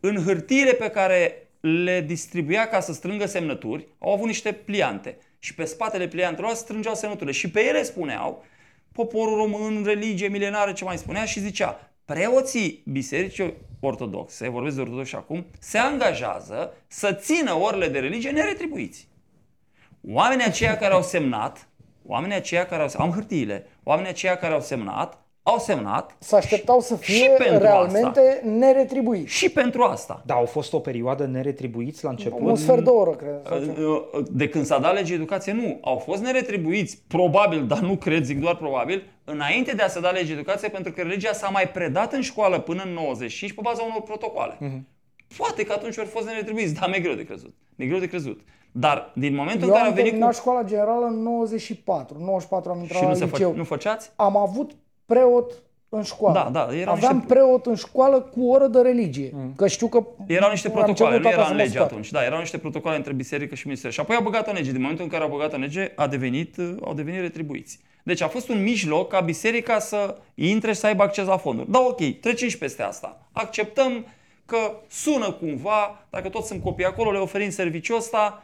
Speaker 3: în hârtiile pe care le distribuia ca să strângă semnături, au avut niște pliante. Și pe spatele pliantelor strângeau semnăturile. Și pe ele spuneau, poporul român, religie milenară, ce mai spunea, și zicea, preoții bisericii ortodoxe, vorbesc de ortodoxi acum, se angajează să țină orele de religie neretribuiți. Oamenii aceia care au semnat, oamenii aceia care au am hârtiile, oamenii aceia care au semnat, au semnat
Speaker 2: Se așteptau să
Speaker 3: și
Speaker 2: fie
Speaker 3: pentru
Speaker 2: realmente neretribuiți.
Speaker 3: și pentru asta.
Speaker 1: Da, au fost o perioadă neretribuiți la început.
Speaker 2: Un sfert de oră, cred. sau ceva.
Speaker 3: De când s-a dat legea educație, nu. Au fost neretribuiți, probabil, dar nu cred, zic doar probabil, înainte de a se da legea educație, pentru că religia s-a mai predat în școală până în 95 pe baza unor protocoale.
Speaker 2: Mhm.
Speaker 3: Poate că atunci au fost neretribuiți, dar mi-e greu de crezut. Mi-e greu de crezut. Dar din momentul
Speaker 2: Eu
Speaker 3: în care
Speaker 2: am
Speaker 3: a venit
Speaker 2: terminat
Speaker 3: cu...
Speaker 2: școala generală în 94. 94 am intrat
Speaker 3: Și nu,
Speaker 2: la
Speaker 3: se
Speaker 2: liceu.
Speaker 3: fă... nu făceați?
Speaker 2: Am avut preot în școală.
Speaker 3: Da, da, erau
Speaker 2: Aveam
Speaker 3: niște-
Speaker 2: preot în școală cu oră de religie. Mm. Că știu că
Speaker 3: Erau niște
Speaker 2: am
Speaker 3: protocoale,
Speaker 2: cerut
Speaker 3: nu
Speaker 2: tata
Speaker 3: era
Speaker 2: să
Speaker 3: în
Speaker 2: mă
Speaker 3: lege
Speaker 2: scoată.
Speaker 3: atunci. Da, erau niște protocoale între biserică și minister. Și apoi a băgat în lege. Din momentul în care au băgat în lege, a devenit, au devenit retribuiți. Deci a fost un mijloc ca biserica să intre și să aibă acces la fonduri. Da, ok, trecem și peste asta. Acceptăm că sună cumva, dacă toți sunt copii acolo, le oferim serviciul ăsta,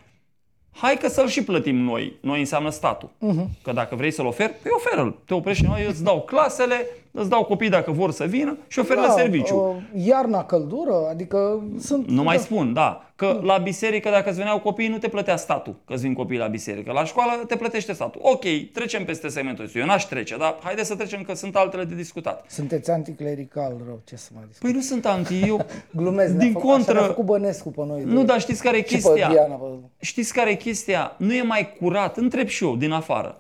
Speaker 3: hai că să-l și plătim noi. Noi înseamnă statul. Uh-huh. Că dacă vrei să-l oferi, păi oferă-l. Te oprești și noi, eu îți dau clasele, îți dau copii dacă vor să vină și oferă
Speaker 2: Da,
Speaker 3: serviciu.
Speaker 2: uh, iarna căldură, adică sunt...
Speaker 3: Nu mai
Speaker 2: da.
Speaker 3: spun, da. Că la biserică, dacă îți veneau copii, nu te plătea statul că îți vin copiii la biserică. La școală te plătește statul. Ok, trecem peste segmentul ăsta. Eu n-aș trece, dar haide să trecem că sunt altele de discutat.
Speaker 2: Sunteți anticlerical rău, ce să mai discut.
Speaker 3: Păi nu sunt anti, eu...
Speaker 2: Glumesc, ne-a
Speaker 3: din
Speaker 2: făcut, așa
Speaker 3: contră...
Speaker 2: ne-a făcut Bănescu pe noi.
Speaker 3: Nu,
Speaker 2: de-
Speaker 3: dar știți care e
Speaker 2: și pe
Speaker 3: chestia?
Speaker 2: Diana, pe...
Speaker 3: Știți care e chestia? Nu e mai curat, întreb și eu din afară.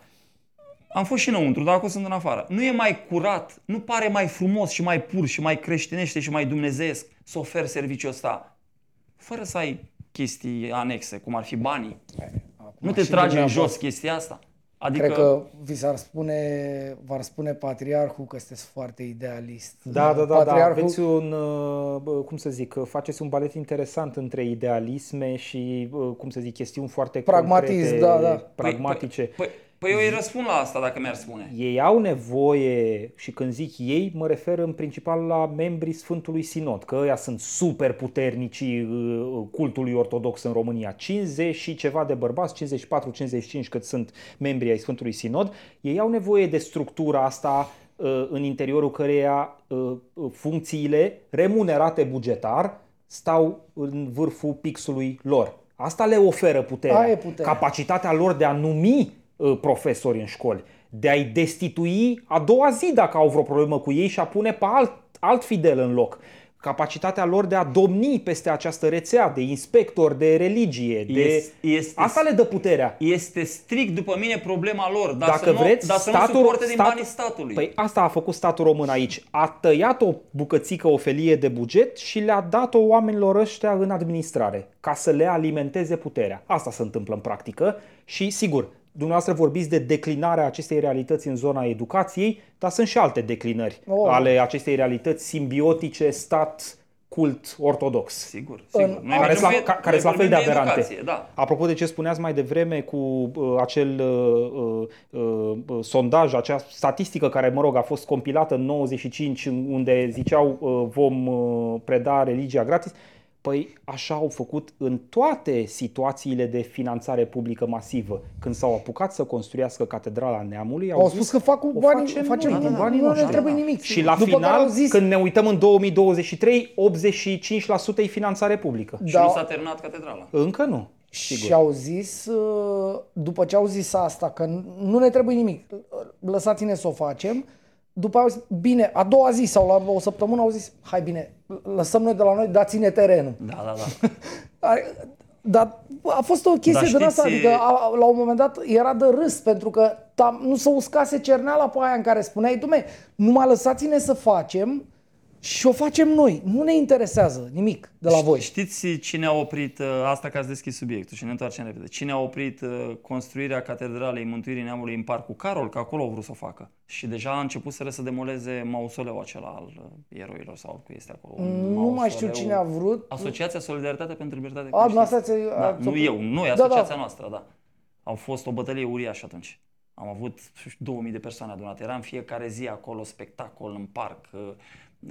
Speaker 3: Am fost și înăuntru, dar acum sunt în afară. Nu e mai curat, nu pare mai frumos și mai pur și mai creștinește și mai dumnezeiesc să oferi serviciul ăsta fără să ai chestii anexe, cum ar fi banii. Nu te
Speaker 2: și
Speaker 3: trage în
Speaker 2: dumneavoastră.
Speaker 3: jos chestia asta. Adică,
Speaker 2: Cred că vi s-ar spune, v-ar spune patriarhul că sunteți foarte idealist.
Speaker 1: Da, da, da, da.
Speaker 2: Patriarhul,
Speaker 1: Aveți un, uh, bă, cum să zic, uh, faceți un balet interesant între idealisme și, uh, cum să zic, chestiuni foarte
Speaker 2: Pragmatism,
Speaker 1: concrete,
Speaker 2: da, da.
Speaker 1: pragmatice.
Speaker 3: Păi, păi, păi eu îi răspund la asta dacă mi-ar spune.
Speaker 1: Ei au nevoie, și când zic ei, mă refer în principal la membrii Sfântului Sinod, că ăia sunt super puternici uh, cultului ortodox în România. 50 și ceva de bărbați, 54-55 cât sunt membrii ai Sfântului Sinod, ei au nevoie de structura asta uh, în interiorul căreia uh, uh, funcțiile remunerate bugetar stau în vârful pixului lor. Asta le oferă puterea,
Speaker 2: Aia e puterea.
Speaker 1: capacitatea lor de a numi uh, profesori în școli, de a-i destitui a doua zi dacă au vreo problemă cu ei și a pune pe alt, alt fidel în loc. Capacitatea lor de a domni peste această rețea de inspector, de religie, de...
Speaker 3: Este- este-
Speaker 1: Asta le dă puterea.
Speaker 3: Este strict după mine problema lor, dar
Speaker 1: Dacă
Speaker 3: să, nu,
Speaker 1: vreți,
Speaker 3: dar să
Speaker 1: statul,
Speaker 3: nu suporte din
Speaker 1: stat-
Speaker 3: banii statului.
Speaker 1: Păi asta a făcut statul român aici. A tăiat o bucățică, o felie de buget și le-a dat-o oamenilor ăștia în administrare, ca să le alimenteze puterea. Asta se întâmplă în practică și, sigur, dumneavoastră vorbiți de declinarea acestei realități în zona educației, dar sunt și alte declinări
Speaker 2: Oh.
Speaker 1: ale acestei realități simbiotice stat cult ortodox.
Speaker 3: Sigur, sigur. Noi
Speaker 1: care sunt
Speaker 3: vorbim
Speaker 1: la, ca,
Speaker 3: de-
Speaker 1: care sunt la fel de
Speaker 3: vorbim
Speaker 1: aberante.
Speaker 3: educație, da.
Speaker 1: Apropo de ce spuneați mai devreme cu uh, acel uh, uh, uh, sondaj, acea statistică care, mă rog, a fost compilată în 95, unde ziceau uh, vom uh, preda religia gratis, Păi așa au făcut în toate situațiile de finanțare publică masivă. Când s-au apucat să construiască Catedrala Neamului, au,
Speaker 2: Au
Speaker 1: zis,
Speaker 2: spus că fac cu
Speaker 1: o
Speaker 2: banii,
Speaker 1: facem
Speaker 2: facem
Speaker 1: noi,
Speaker 2: din
Speaker 1: din
Speaker 2: banii
Speaker 1: banii
Speaker 2: nu ne
Speaker 1: noștri.
Speaker 2: trebuie nimic.
Speaker 1: Și la
Speaker 2: După care
Speaker 1: final,
Speaker 2: au zis,
Speaker 1: când ne uităm în 2023, 85% e finanțare publică.
Speaker 3: Și
Speaker 2: Da.
Speaker 3: nu s-a terminat catedrala.
Speaker 1: Încă nu.
Speaker 2: Și au zis, uh, după ce au zis asta, că nu ne trebuie nimic, lăsați-ne să o facem, după aia au zis, bine, a doua zi sau la o săptămână au zis, hai bine, lăsăm noi de la noi, dați-ne terenul.
Speaker 3: Da, da, da.
Speaker 2: Are- Dar a fost o chestie
Speaker 3: Dar
Speaker 2: din asta,
Speaker 3: știți-
Speaker 2: adică a, la un moment dat era de râs, pentru că tam, nu se uscase cerneala pe aia în care spuneai, dume, numai lăsați-ne să facem și o facem noi. Nu ne interesează nimic de la voi.
Speaker 3: Știți cine a oprit, uh, asta că ați deschis subiectul și ne întoarcem repede, cine a oprit uh, construirea Catedralei Mântuirii Neamului în Parcul Carol, că acolo au vrut să o facă. Și deja a început să demoleze mausoleul acela al uh, eroilor sau cu este acolo. un
Speaker 2: Nu mai știu
Speaker 3: mausoleu.
Speaker 2: cine a vrut.
Speaker 3: Asociația Solidaritate pentru Libertate
Speaker 2: A,
Speaker 3: Creștină.
Speaker 2: dumneavoastră ați-
Speaker 3: Da,
Speaker 2: ați
Speaker 3: nu
Speaker 2: oprit.
Speaker 3: eu, noi,
Speaker 2: Da, da.
Speaker 3: asociația noastră, da. Au fost o bătălie uriașă atunci. Am avut știu, 2000 de persoane adunate. Era în fiecare zi acolo spectacol în parc, uh,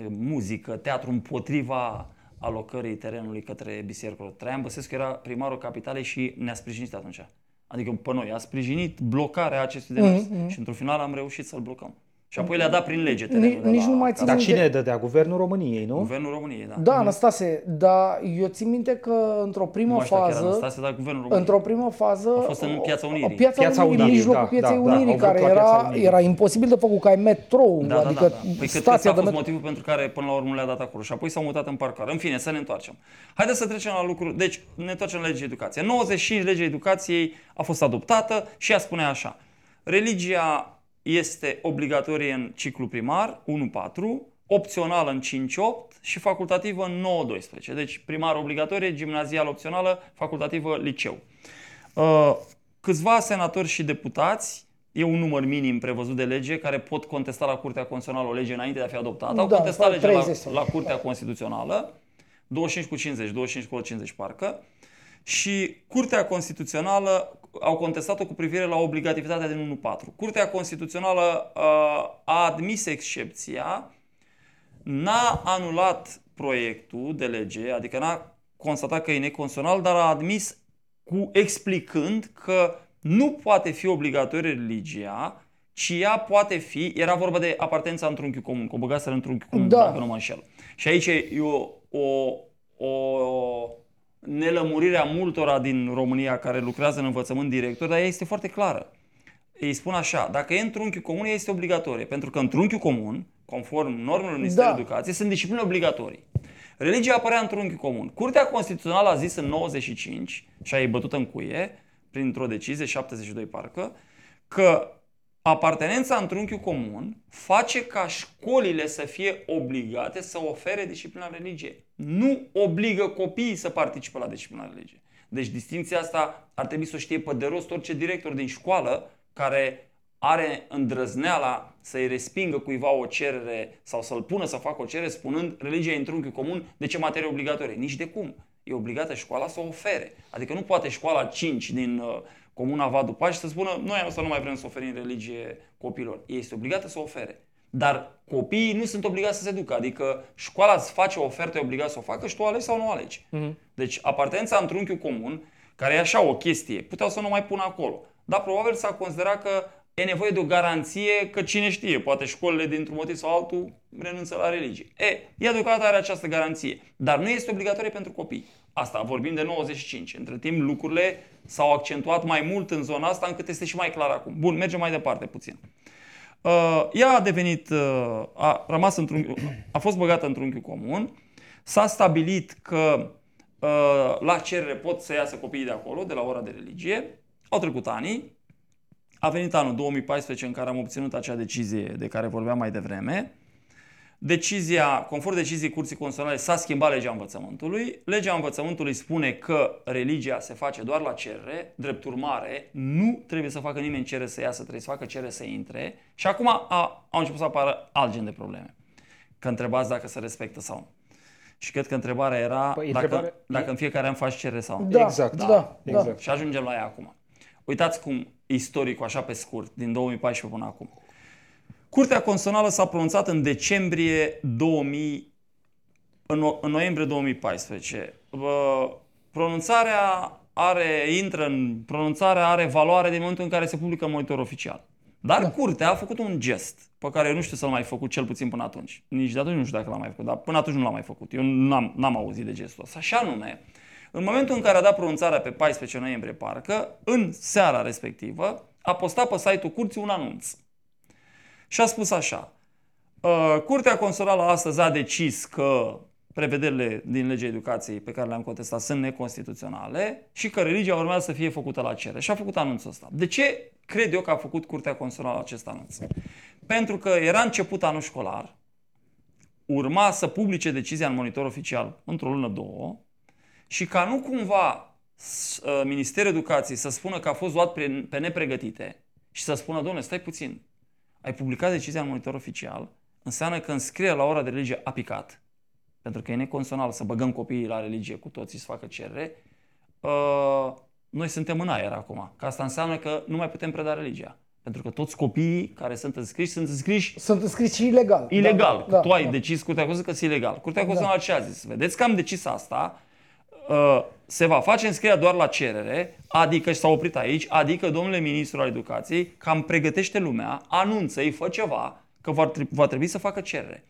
Speaker 3: muzică, teatru împotriva alocării terenului către Biserică. Traian Băsescu era primarul capitalei și ne-a sprijinit atunci. Adică pe noi a sprijinit blocarea acestui demers
Speaker 2: Mhm,
Speaker 3: și într-un final am reușit să-l blocăm. Și apoi le-a dat prin lege
Speaker 2: Nici-
Speaker 3: terenul de
Speaker 2: nici
Speaker 3: la
Speaker 2: nu mai
Speaker 3: Casa-
Speaker 1: Dar
Speaker 2: Țin
Speaker 1: cine
Speaker 2: minte-
Speaker 1: dădea? Guvernul României, nu?
Speaker 3: Guvernul României, da.
Speaker 2: Da, Anastase, dar eu țin minte că într-o
Speaker 3: nu
Speaker 2: primă
Speaker 3: mai știu chiar
Speaker 2: fază,
Speaker 3: Anastase, dar Guvernul României.
Speaker 2: într-o primă fază,
Speaker 3: A fost în Piața Unirii.
Speaker 2: Piața,
Speaker 1: Piața
Speaker 2: Unirii,
Speaker 1: Unirii,
Speaker 2: în mijlocul
Speaker 1: da,
Speaker 2: Pieței
Speaker 1: da, da,
Speaker 2: Unirii,
Speaker 1: au
Speaker 2: care
Speaker 1: vrut la Piața
Speaker 2: era,
Speaker 1: Unirii.
Speaker 2: era imposibil de făcut, că ai metrou,
Speaker 3: Da,
Speaker 2: adică
Speaker 3: da, da, da. Păi cred că
Speaker 2: stația
Speaker 3: ăsta a
Speaker 2: de
Speaker 3: fost
Speaker 2: metro.
Speaker 3: motivul pentru care până la urmă le-a dat acolo și apoi s-au mutat în parcar. În fine, să ne întoarcem. Haideți să trecem la lucruri. Deci, ne întoarcem la legea educației. 95 legea educației a fost adoptată și ea spune așa. Religia este obligatorie în ciclu primar, 1-4, opțională în 5-8 și facultativă în 9-12. Deci primar obligatorie, gimnazial opțională, facultativă liceu. Uh, câțiva senatori și deputați, e un număr minim prevăzut de lege, care pot contesta la Curtea Constituțională o lege înainte de a fi adoptată. Au
Speaker 2: Da,
Speaker 3: contestat legea la,
Speaker 2: 30.
Speaker 3: la Curtea Constituțională, 25 cu 50, 25 cu 50 parcă, și Curtea Constituțională au contestat-o cu privire la obligativitatea din 1.4. Curtea Constituțională uh, a admis excepția, n-a anulat proiectul de lege, adică n-a constatat că e neconstituțional, dar a admis cu explicând că nu poate fi obligatorie religia, ci ea poate fi, era vorba de apartența în trunchiul comun, că o băgaseră în trunchiul comun,
Speaker 2: Da.
Speaker 3: dacă nu mă înșel. Și aici e o, o, o nelămurire a multora din România care lucrează în învățământ director, dar ea este foarte clară. Ei spun așa, dacă e în trunchiul comun, ea este obligatorie, pentru că în trunchiul comun, conform normelor Ministerului
Speaker 2: Da.
Speaker 3: Educației, sunt discipline obligatorii. Religia apărea în trunchiul comun. Curtea Constituțională a zis în 95, și a ei bătut în cuie, printr-o decizie, 72 parcă, că apartenența în trunchiul comun face ca școlile să fie obligate să ofere disciplina religiei. Nu obligă copiii să participe la disciplina religiei. Deci distinția asta ar trebui să o știe pe de rost orice director din școală care are îndrăzneala să-i respingă cuiva o cerere sau să-l pună să facă o cerere spunând religia e în trunchiul comun, de ce materie obligatorie? Nici de cum. E obligată școala să o ofere. Adică nu poate școala 5 din uh, comuna Vadu Paș să spună noi asta nu mai vrem să oferim religie copilor. Ei este obligată să o ofere. Dar copiii nu sunt obligați să se ducă. Adică școala îți face o ofertă, e obligat să o facă și tu alegi sau nu alegi. Deci apartența în trunchiul comun, care e așa o chestie, puteau să nu mai pună acolo. Dar probabil s-a considerat că e nevoie de o garanție că cine știe, poate școlile dintr-un motiv sau altul renunță la religie. E, ea deocamdată are această garanție, dar nu este obligatorie pentru copii. Asta vorbim de 95. Între timp lucrurile s-au accentuat mai mult în zona asta încât este și mai clar acum. Bun, mergem mai departe puțin. Uh, ea a devenit, uh, a rămas într-un, a fost băgată într-un unchiul comun, s-a stabilit că uh, la cerere pot să iasă copiii de acolo, de la ora de religie, au trecut anii, a venit anul 2014 în care am obținut acea decizie de care vorbeam mai devreme. Decizia, conform deciziei Curții Constituționale, s-a schimbat legea învățământului. Legea învățământului spune că religia se face doar la cerere, drept urmare, nu trebuie să facă nimeni cerere să iasă, trebuie să facă cerere să intre. Și acum a, au început să apară alt gen de probleme. Că întrebați dacă se respectă sau nu. Și cred că întrebarea era
Speaker 1: Păi,
Speaker 3: dacă,
Speaker 1: întrebare-
Speaker 3: dacă în fiecare an faci cerere sau nu.
Speaker 2: Da,
Speaker 1: Exact.
Speaker 2: da, da.
Speaker 1: Exact.
Speaker 3: Și ajungem la ea acum. Uitați cum istoricul, așa pe scurt, din 2014 până acum. Curtea Constituțională s-a pronunțat în decembrie 2000, în, no- în noiembrie 2014. Bă, Pronunțarea are, intră în, pronunțarea are valoare din momentul în care se publică în monitor oficial. Dar da. curtea a făcut un gest pe care eu nu știu să-l mai făcut cel puțin până atunci. Nici de atunci nu știu dacă l-a mai făcut, dar până atunci nu l-a mai făcut. Eu n-am, n-am auzit de gestul ăsta. Și anume, în momentul în care a dat pronunțarea pe 14 noiembrie, parcă, în seara respectivă, a postat pe site-ul curții un anunț. Și a spus așa, "Uh, Curtea Constituțională astăzi a decis că prevederile din legea educației pe care le-am contestat sunt neconstituționale și că religia urmează să fie făcută la cerere. Și a făcut anunțul ăsta. De ce cred eu că a făcut Curtea Constituțională acest anunț? Pentru că era început anul școlar, urma să publice decizia în monitor oficial într-o lună, două, și ca nu cumva uh, Ministerul Educației să spună că a fost luat pe nepregătite și să spună, domnule, stai puțin, ai publicat decizia în monitor oficial, înseamnă că înscrierea la ora de religie a picat, pentru că e neconsonal să băgăm copiii la religie cu toții să facă cerere, uh, noi suntem în aer acum. Că asta înseamnă că nu mai putem preda religia. Pentru că toți copiii care sunt înscriși sunt înscriși
Speaker 2: sunt înscriși și ilegal.
Speaker 3: Ilegal. Da, da, tu ai da. decis Curtea Constituțională că e ilegal. Curtea Constituțională da. ce a zis? Vedeți că am decis asta, uh, se va face înscrierea doar la cerere, adică și s-a oprit aici, adică domnule ministru al educației cam pregătește lumea, anunță-i, fă ceva, că va, va trebui să facă cerere.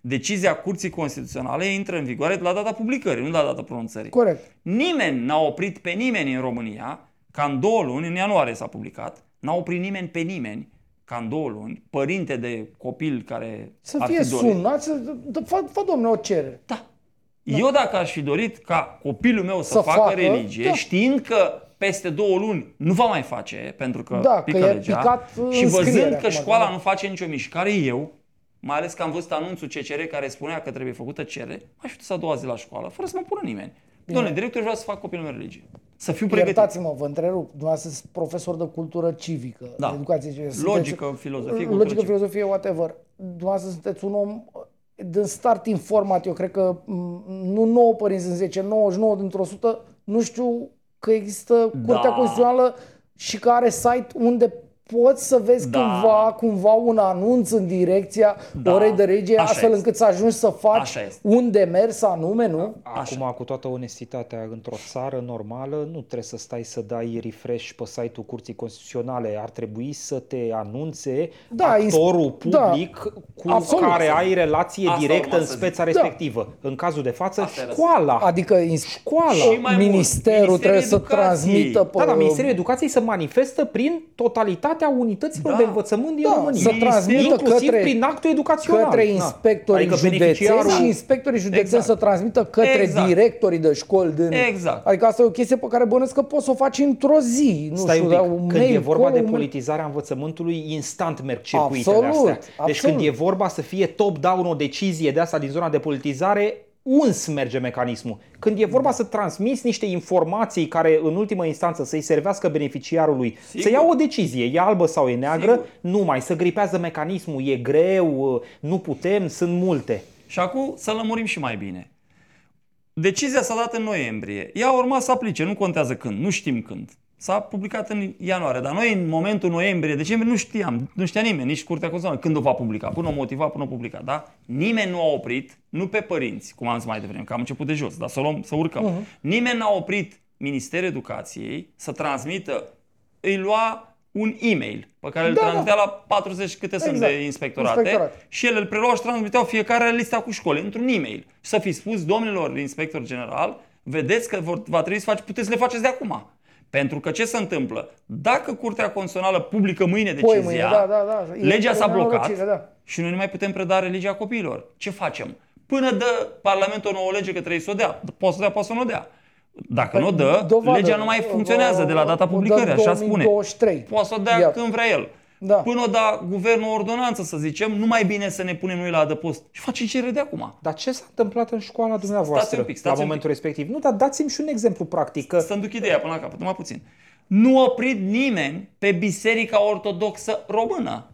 Speaker 3: Decizia Curții Constituționale intră în vigoare la data publicării, nu la data pronunțării.
Speaker 2: Corect.
Speaker 3: Nimeni n-a oprit pe nimeni în România, ca în două luni, în ianuarie s-a publicat, n-a oprit nimeni pe nimeni, ca în două luni, părinte de copil care
Speaker 2: Să ar fie fi dorit, sunat, să fă, fă domnule o cerere.
Speaker 3: Da. Da. Eu dacă aș fi dorit ca copilul meu să, să facă, facă religie, da. știind că peste două luni nu va mai face, pentru că
Speaker 2: da,
Speaker 3: pică
Speaker 2: că
Speaker 3: legea,
Speaker 2: picat
Speaker 3: și văzând că școala da. nu face nicio mișcare, eu, mai ales că am văzut anunțul CCR care spunea că trebuie făcută cerere, mai știu să a doua zi la școală, fără să mă pună nimeni. Doamne, directorul vrea să fac copilul meu religie. Să fiu pregătit.
Speaker 2: Iertați-mă, vă întrerup. Dumneavoastră sunteți profesor de cultură civică,
Speaker 3: da.
Speaker 2: educație civică.
Speaker 3: Logică, sunteți, filozofie,
Speaker 2: Logică, filozofie, whatever. Dumneavoastră sunteți un om din start informat. Eu cred că nu 9 părinți în 10, 99 dintr-o 100 nu știu că există Curtea da. Constituțională și că are site unde poți să vezi da. cândva, cumva un anunț în direcția da. orei de regie, Așa astfel este. încât să ajungi să faci un demers anume, nu?
Speaker 1: Acum, Așa. cu toată onestitatea, într-o țară normală, nu trebuie să stai să dai refresh pe site-ul Curții Constituționale. Ar trebui să te anunțe da, actorul da. public da. cu Absolut. care ai relație Asta directă în speța da. respectivă. În cazul de față, Asta școala.
Speaker 2: Adică școala. Ministerul trebuie să transmită...
Speaker 1: Pe... Da, da, Ministerul Educației să manifestă prin totalitate calitatea unităților da. de învățământ din
Speaker 2: da,
Speaker 1: România.
Speaker 2: Să transmită către,
Speaker 1: prin actul educațional.
Speaker 2: Către da. inspectorii adică județeni și inspectorii județeni exact. să transmită către exact. directorii de școli. Din...
Speaker 3: Exact.
Speaker 2: Adică asta e o chestie pe care bănesc că poți să o faci într-o zi. Nu
Speaker 1: Stai
Speaker 2: știu,
Speaker 1: un pic. Un când mail, e vorba de politizarea învățământului, instant merg circuitele absolut, astea. Deci absolut. când e vorba să fie top-down o decizie de asta din zona de politizare, uns merge mecanismul. Când e vorba să transmiți niște informații care în ultimă instanță să-i servească beneficiarului, Sigur. să ia o decizie, e albă sau e neagră, Sigur. nu mai, să gripează mecanismul, e greu, nu putem, sunt multe.
Speaker 3: Și acum să lămurim și mai bine. Decizia s-a dat în noiembrie. Ea urma să aplice, nu contează când, nu știm când. S-a publicat în ianuarie, dar noi în momentul noiembrie, decembrie nu știam, nu știa nimeni, nici Curtea Constituțională când o va publica, până o motiva, până o publica, da? Nimeni nu a oprit, nu pe părinți, cum am zis mai devreme, că am început de jos, dar să luăm, să urcăm. Uh-huh. Nimeni n-a oprit Ministerul Educației să transmită, îi lua un e-mail pe care da, îl transmitea da. la 40 câte exact. sunt de inspectorate Inspectorat. și el îl preluau și transmiteau fiecare lista cu școli într-un e-mail. Și să fi spus domnilor inspector general, vedeți că vor, va trebui să faceți, puteți să le faceți de acum. Pentru că ce se întâmplă? Dacă Curtea Constituțională publică mâine decizia, mâine, da, da, da. legea s-a blocat da. și noi nu mai putem preda religia copiilor. Ce facem? Până dă Parlamentul o nouă lege că trebuie să o dea. Poate să o dea, poate să nu o dea. Dacă păi, nu o dă, dovadă, legea nu mai funcționează de la data publicării, așa spune. Poate să o dea Iar. când vrea el. Da. Până o da guvernul o ordonanță, să zicem, nu mai bine să ne punem noi la adăpost. Și face cerere de acum.
Speaker 1: Dar ce s-a întâmplat în școala dumneavoastră stați un pic, stați la momentul pic. respectiv? Nu, dar dați-mi și un exemplu practic. Că...
Speaker 3: Să-mi duc ideea până la capăt, numai puțin. Nu a oprit nimeni pe Biserica Ortodoxă Română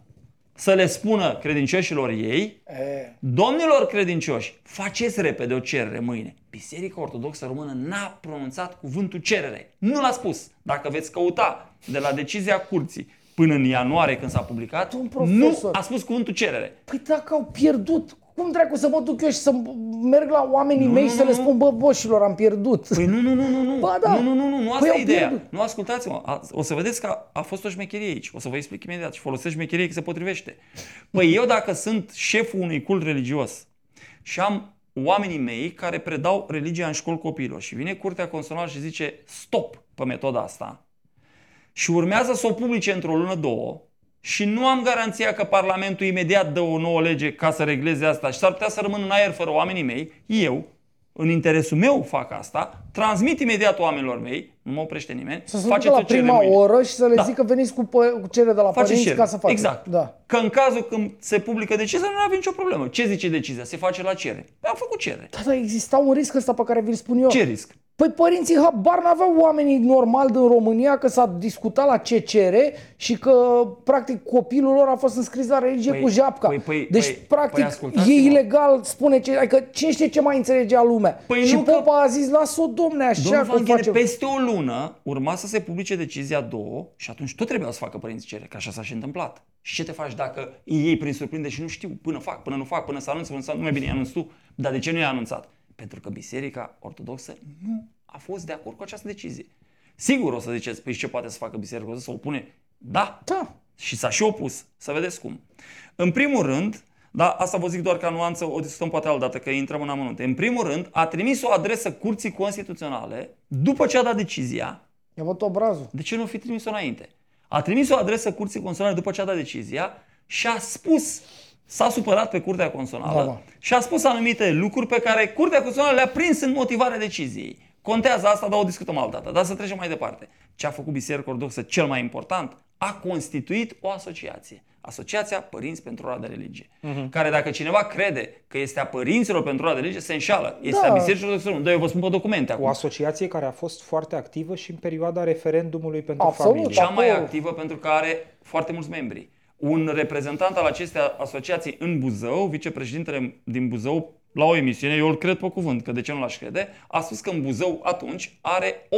Speaker 3: să le spună credincioșilor ei, e. domnilor credincioși, faceți repede o cerere mâine. Biserica Ortodoxă Română n-a pronunțat cuvântul cerere. Nu l-a spus. Dacă veți căuta de la decizia curții până în ianuarie când s-a publicat, nu a spus cuvântul cerere.
Speaker 2: Păi dacă au pierdut, cum dracu să mă duc eu și să merg la oamenii nu, mei nu, și să nu, le spun, bă, boșilor, am pierdut.
Speaker 3: Păi nu, nu, nu, nu, nu. Ba, da. Nu, nu, nu, nu, nu asta păi e ideea. Pierdut. Nu, ascultați-mă, o să vedeți că a, a fost o șmecherie aici. O să vă explic imediat și folosesc șmecherie că se potrivește. Păi eu dacă sunt șeful unui cult religios și am oamenii mei care predau religia în școli copiilor și vine Curtea Constituțională și zice stop pe metoda asta, și urmează să o publice într-o lună, două, și nu am garanția că Parlamentul imediat dă o nouă lege ca să regleze asta și s-ar putea să rămân în aer fără oamenii mei, eu, în interesul meu fac asta, transmit imediat oamenilor mei, nu mă oprește nimeni,
Speaker 2: să se ducă la prima mâine. oră și să le da. zică veniți cu, pă- cu cerere de la Faceți părinți ca să facă.
Speaker 3: Exact. Da. Că în cazul când se publică decizia, nu avem nicio problemă. Ce zice decizia? Se face la cerere. Păi am făcut cerere.
Speaker 2: Da, dar exista un risc ăsta pe care vi-l spun eu.
Speaker 3: Ce risc?
Speaker 2: Păi părinții habar n-aveau oamenii normal din România că s-a discutat la CCR și că practic copilul lor a fost înscris la religie păi, cu japca. Păi, păi, deci păi, practic păi, e ilegal, spune ce, adică cine știe ce mai înțelegea lumea. Păi și popa că... a zis, lasă-o domne așa cum face.
Speaker 3: peste o lună urma să se publice decizia două și atunci tot trebuia să facă părinții cere, că așa s-a și întâmplat. Și ce te faci dacă ei prin surprinde și nu știu până fac, până nu fac, până să anunț, până să nu mai bine anunț tu. Dar de ce nu i-a anunțat? Pentru că Biserica Ortodoxă nu a fost de acord cu această decizie. Sigur o să ziceți, păi ce poate să facă Biserica Ortodoxă? Să opune? Da.
Speaker 2: Da.
Speaker 3: Și s-a și opus. Să vedeți cum. În primul rând, da, asta vă zic doar ca nuanță, o discutăm poate altă dată, că intrăm în amănunte. În primul rând, a trimis o adresă curții constituționale după ce a dat decizia.
Speaker 2: I-a văzut obrazul.
Speaker 3: De ce nu fi trimis-o înainte? A trimis o adresă curții constituționale după ce a dat decizia și a spus s-a supărat pe Curtea Constituțională da, da. și a spus anumite lucruri pe care Curtea Constituțională le-a prins în motivarea deciziei. Contează asta, dar o discutăm altă dată. Dar să trecem mai departe. Ce a făcut Biserica Ortodoxă cel mai important? A constituit o asociație. Asociația Părinți pentru Ora de Religie. Uh-huh. Care dacă cineva crede că este a părinților pentru ora de religie, se înșală. Este da. a Bisericii Ortodoxe. Dar eu vă spun pe documente acum.
Speaker 1: O asociație care a fost foarte activă și în perioada referendumului pentru Absolut, familie.
Speaker 3: Cea mai activă pentru că are foarte mulți membri un reprezentant al acestei asociații în Buzău, vicepreședintele din Buzău, la o emisiune, eu îl cred pe cuvânt, că de ce nu l-aș crede, a spus că în Buzău atunci are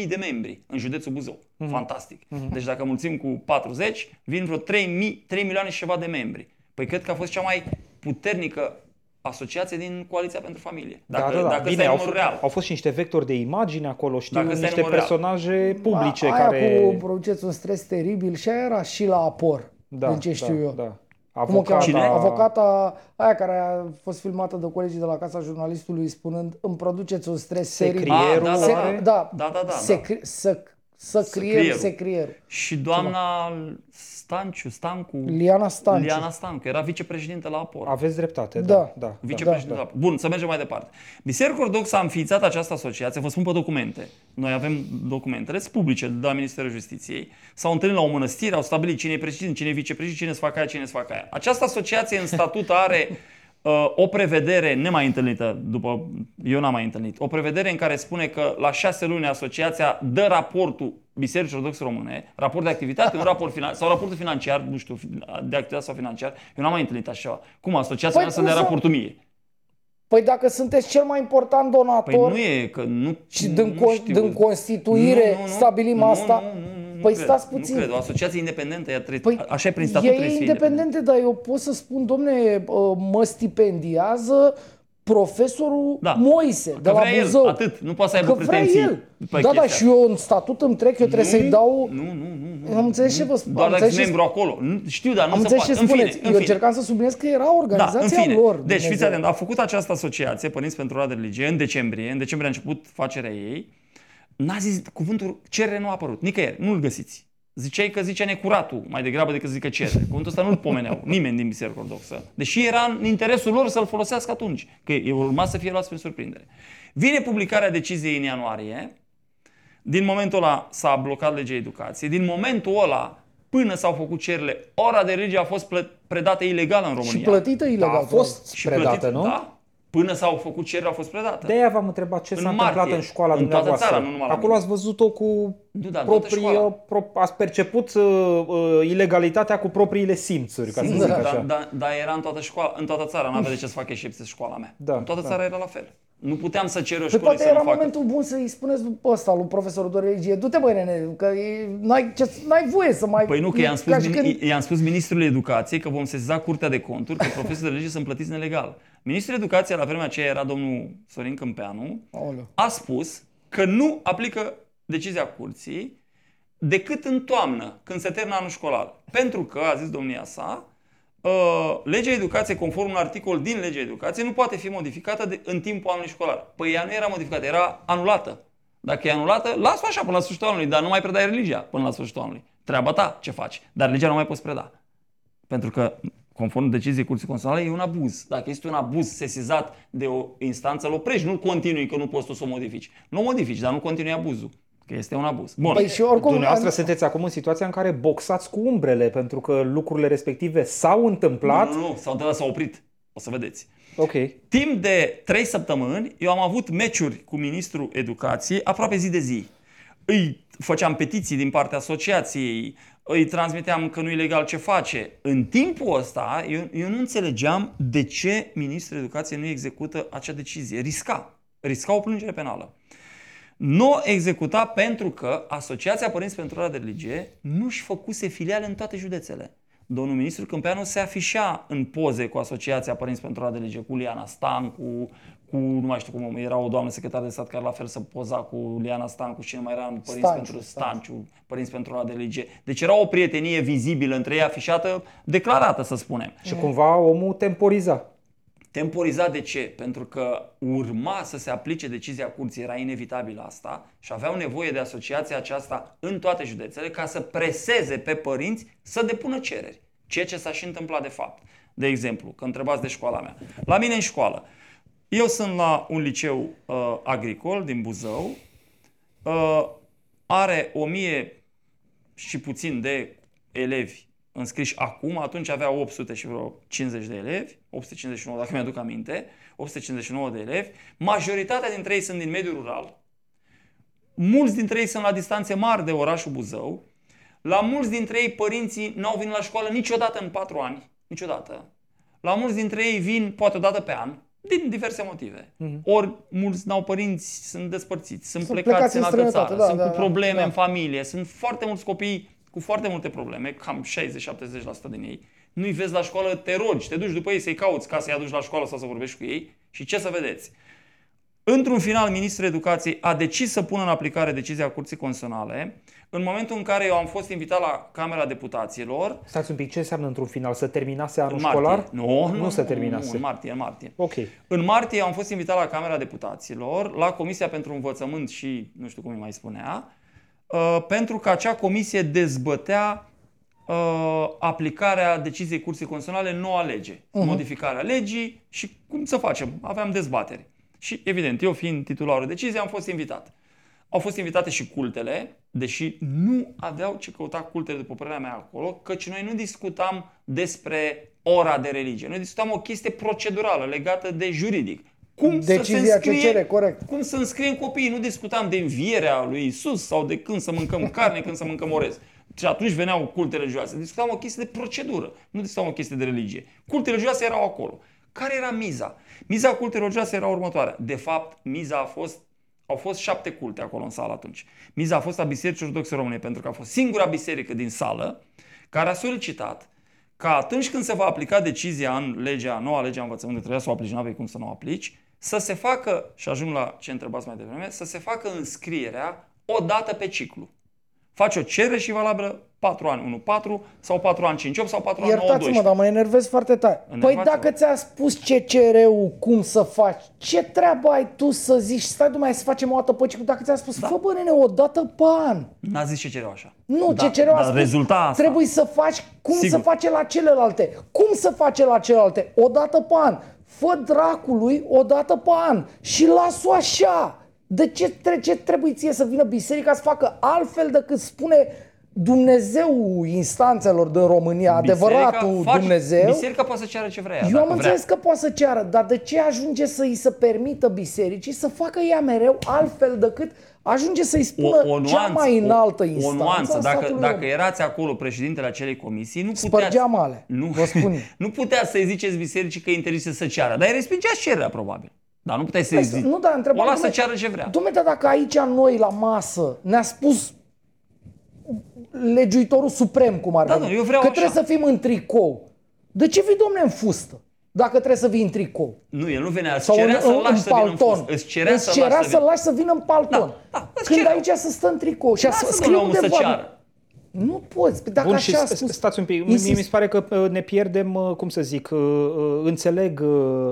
Speaker 3: 80.000 de membri în județul Buzău. Mm-hmm. Fantastic. Mm-hmm. Deci dacă mulțim cu 40, vin vreo 3, 3 milioane și ceva de membri. Păi cred că a fost cea mai puternică asociație din Coaliția pentru Familie.
Speaker 1: Da, dacă, da, da, da. Dacă Bine, au, f- real. au fost și niște vectori de imagine acolo, știu, dacă niște personaje real. publice
Speaker 2: A,
Speaker 1: aia care...
Speaker 2: cu produceți un stres teribil și aia era și la apor, da, din ce da, știu eu. Da.
Speaker 1: Avocata...
Speaker 2: Cine? Avocata aia care a fost filmată de colegii de la Casa Jurnalistului spunând îmi produceți un stres
Speaker 1: seribil. Secrierul
Speaker 2: ah,
Speaker 1: da, da, da,
Speaker 2: da, da, da, da, secri, da. Să, să crier, secrierul.
Speaker 3: Și doamna Stanciu, Stancu.
Speaker 2: Liana Stanciu.
Speaker 3: Liana Stancu, era vicepreședinte la APOR.
Speaker 1: Aveți dreptate, da. da, da
Speaker 3: vicepreședinte da, da. Bun, să mergem mai departe. Biserica Ortodoxă a înființat această asociație, vă spun pe documente. Noi avem documentele publice de la Ministerul Justiției. S-au întâlnit la o mănăstire, au stabilit cine e președinte, cine e vicepreședinte, cine să facă aia, cine să facă aia. Această asociație în statut are uh, o prevedere nemai întâlnită, după eu n-am mai întâlnit, o prevedere în care spune că la șase luni asociația dă raportul Bisericii Ortodoxe Române, raport de activitate, un raport financiar, sau raportul financiar, nu știu, de activitate sau financiar. Eu n-am mai întâlnit așa ceva. Cum asociația păi, să dea raportul mie?
Speaker 2: Păi dacă sunteți cel mai important donator
Speaker 3: păi nu e, că nu,
Speaker 2: și din, nu știu. din constituire nu, nu, nu, stabilim
Speaker 3: nu,
Speaker 2: asta,
Speaker 3: nu, nu, nu,
Speaker 2: păi
Speaker 3: cred,
Speaker 2: stați puțin.
Speaker 3: Nu cred, o asociație independentă, ea trebuie, păi așa e prin statut,
Speaker 2: e independente, dar eu pot să spun, domne, mă stipendiază profesorul da. Moise de la Buzău.
Speaker 3: El, atât, nu poate să aibă că pretenții.
Speaker 2: El. Da, da, și eu în statut îmi trec, eu trebuie să-i dau...
Speaker 3: Nu, nu, nu. nu
Speaker 2: am înțeles ce vă spun.
Speaker 3: Doar dacă membru acolo. Știu, dar nu
Speaker 2: am
Speaker 3: se poate.
Speaker 2: ce spuneți. În fine, eu încercam să subliniez că era organizația da, în fine. lor.
Speaker 3: Deci, fiți atent, a făcut această asociație, Părinți pentru Ora de Religie, în decembrie. În decembrie a început facerea ei. N-a zis cuvântul cerere nu a apărut. Nicăieri, nu-l găsiți. Ziceai că zicea necuratul mai degrabă decât să zică cere. Cuvântul ăsta nu-l pomeneau nimeni din Biserica Ortodoxă. Deși era în interesul lor să-l folosească atunci, că urma să fie luat prin surprindere. Vine publicarea deciziei în ianuarie, din momentul ăla s-a blocat legea educației, din momentul ăla până s-au făcut cerile, ora de religie a fost predată ilegal în România.
Speaker 2: Și plătită ilegal. Da,
Speaker 1: a fost și predată, plătită, nu?
Speaker 3: Da, Până s-au făcut cereri, a fost predată.
Speaker 1: De aia v-am întrebat ce în s-a martie, întâmplat în școala
Speaker 3: în
Speaker 1: dumneavoastră.
Speaker 3: Țara, nu numai
Speaker 1: Acolo ați văzut-o cu nu, da, proprii, pro, ați perceput uh, uh, ilegalitatea cu propriile simțuri, ca să zic da, așa.
Speaker 3: Da, da, da, era în toată, școala, în toată țara, nu avea de ce să facă excepție școala mea. Da, în toată da. țara era la fel. Nu puteam să cer o școală
Speaker 2: păi
Speaker 3: să
Speaker 2: era
Speaker 3: nu facă.
Speaker 2: momentul bun să-i spuneți după ăsta lui profesorul de religie, du-te băi nene, că e, n-ai, ce, n-ai voie să mai...
Speaker 3: Păi nu, că i-am spus, când... i-am spus ministrului educației că vom sesiza curtea de conturi, că profesorii de religie sunt plătiți nelegal. Ministrul educației la vremea aceea era domnul Sorin Câmpeanu, Aoleu. a spus că nu aplică decizia curții decât în toamnă, când se termină anul școlar. Pentru că, a zis domnia sa, uh, legea educației, conform un articol din legea educației, nu poate fi modificată de, în timpul anului școlar. Păi ea nu era modificată, era anulată. Dacă e anulată, las-o așa până la sfârșitul anului, dar nu mai predai religia până la sfârșitul anului. Treaba ta, ce faci? Dar religia nu mai poți preda. Pentru că conform deciziei Curții Constituționale, e un abuz. Dacă este un abuz sesizat de o instanță, îl oprești, nu continui că nu poți tu să o modifici. Nu o modifici, dar nu continui abuzul. Că este un abuz. Bun.
Speaker 1: Păi și oricum, Dumneavoastră an... sunteți acum în situația în care boxați cu umbrele, pentru că lucrurile respective s-au întâmplat.
Speaker 3: Nu, nu, nu, s-au întâmplat, s-au oprit. O să vedeți.
Speaker 1: Ok.
Speaker 3: Timp de trei săptămâni, eu am avut meciuri cu ministrul educației aproape zi de zi. Îi făceam petiții din partea asociației, îi transmiteam că nu e legal ce face. În timpul ăsta, eu, eu nu înțelegeam de ce ministrul educației nu execută acea decizie. Risca. Risca o plângere penală. Nu o executa pentru că Asociația Părinți pentru Ora de Religie nu-și făcuse filiale în toate județele domnul ministru Câmpeanu se afișa în poze cu Asociația Părinți pentru Religie, cu Liana Stancu, cu, nu mai știu cum, era o doamnă secretar de stat care la fel să poza cu Liana Stancu și nu mai era în Părinți Stanciu, pentru Stanciu, Stanciu, Părinți pentru Religie. Deci era o prietenie vizibilă între ei, afișată, declarată, să spunem.
Speaker 1: Și cumva omul temporiza.
Speaker 3: Temporizat de ce? Pentru că urma să se aplice decizia curții, era inevitabil asta și aveau nevoie de asociația aceasta în toate județele ca să preseze pe părinți să depună cereri. Ceea ce s-a și întâmplat de fapt. De exemplu, că întrebați de școala mea. La mine în școală, eu sunt la un liceu uh, agricol din Buzău, uh, are o mie și puțin de elevi înscriși acum, atunci avea 800 și vreo 50 de elevi, 859 dacă mi-aduc aminte, 859 de elevi, majoritatea dintre ei sunt din mediul rural, mulți dintre ei sunt la distanțe mari de orașul Buzău, la mulți dintre ei părinții n-au venit la școală niciodată în 4 ani, niciodată. La mulți dintre ei vin poate o dată pe an, din diverse motive. Mm-hmm. Ori mulți n-au părinți, sunt despărțiți, sunt, sunt plecați, plecați în altă țară, da, sunt da, cu probleme da. în familie, sunt foarte mulți copii cu foarte multe probleme, cam 60-70% din ei. Nu-i vezi la școală, te rogi, te duci după ei să-i cauți ca să-i aduci la școală sau să vorbești cu ei și ce să vedeți? Într-un final, Ministrul Educației a decis să pună în aplicare decizia Curții Constituționale în momentul în care eu am fost invitat la Camera Deputaților.
Speaker 1: Stați un pic, ce înseamnă într-un final? Să terminase anul
Speaker 3: în martie.
Speaker 1: școlar?
Speaker 3: Nu, nu,
Speaker 1: nu, să terminase. Nu,
Speaker 3: în martie, în martie.
Speaker 1: Ok.
Speaker 3: În martie am fost invitat la Camera Deputaților, la Comisia pentru Învățământ și nu știu cum îi mai spunea, Uh, pentru că acea comisie dezbătea uh, aplicarea deciziei Curții Constituționale, noua lege, uh-huh. modificarea legii și cum să facem. Aveam dezbateri. Și evident, eu fiind titularul deciziei, am fost invitat. Au fost invitate și cultele, deși nu aveau ce căuta cultele, după părerea mea, acolo, căci noi nu discutam despre ora de religie. Noi discutam o chestie procedurală legată de juridic
Speaker 2: cum Decizia să se înscrie, ce cere, corect.
Speaker 3: Cum să înscriem copiii. Nu discutam de învierea lui Isus sau de când să mâncăm carne, când să mâncăm orez. Și atunci veneau culte religioase. Discutam o chestie de procedură, nu discutam o chestie de religie. Culte religioase erau acolo. Care era miza? Miza culte religioase era următoarea. De fapt, miza a fost au fost șapte culte acolo în sală atunci. Miza a fost a Bisericii Ortodoxe Române, pentru că a fost singura biserică din sală care a solicitat ca atunci când se va aplica decizia în legea, noua lege a învățământului, trebuia să o aplici, nu aveai cum să nu o aplici, să se facă, și ajung la ce întrebați mai devreme, să se facă înscrierea o dată pe ciclu. Faci o cerere și valabilă 4 ani 1-4 sau 4 ani 5-8 sau 4 ani 9-12.
Speaker 2: Iertați-mă, dar mă enervez foarte tare. Păi dacă ți-a spus CCR-ul cum să faci, ce treabă ai tu să zici, stai dumai să facem o dată pe ciclu, dacă ți-a spus, da. fă bă nene, o dată pe an.
Speaker 3: N-a zis CCR-ul așa.
Speaker 2: Nu, da, CCR-ul a spus, rezulta asta. trebuie să faci cum Sigur. să face la celelalte. Cum să face la celelalte? O dată pe an fă dracului o dată pe an și las-o așa. De ce, ce trebuie ție să vină biserica să facă altfel decât spune Dumnezeu instanțelor din România, biserica adevăratul faci, Dumnezeu.
Speaker 3: Biserica poate să ceară ce vrea.
Speaker 2: Eu am înțeles că poate să ceară, dar de ce ajunge să îi să permită bisericii să facă ea mereu altfel decât ajunge să-i spună o, o nuanță, cea mai înaltă instanță
Speaker 3: O nuanță, dacă, dacă erați acolo președintele acelei comisii, nu puteați...
Speaker 2: male, nu, vă spun.
Speaker 3: nu putea să-i ziceți bisericii că interese să ceară, dar îi respingeați cererea, probabil. Dar nu puteai să-i zici. Nu, dar întrebarea... O lasă să ceară ce vrea.
Speaker 2: Dom'le, dar dacă aici noi la masă ne-a spus legiuitorul suprem, cum ar
Speaker 3: da, veni, da, eu vreau
Speaker 2: că
Speaker 3: așa.
Speaker 2: trebuie să fim în tricou, de ce vii, domne, în fustă? dacă trebuie să vii în tricou.
Speaker 3: Nu, el nu venea, îți cerea să-l lași să vină în fust. Îți cerea,
Speaker 2: îți cerea să-l lași să vină în palton. Da, da, Când cerea. aici să stă în tricou și să scrie undeva. Să ceară. Nu poți. Păi dacă
Speaker 1: Bun,
Speaker 2: așa
Speaker 1: și
Speaker 2: a
Speaker 1: st-
Speaker 2: spus,
Speaker 1: stați un pic,
Speaker 2: insist.
Speaker 1: mie mi se pare că uh, ne pierdem, uh, cum să zic, uh, uh, înțeleg uh,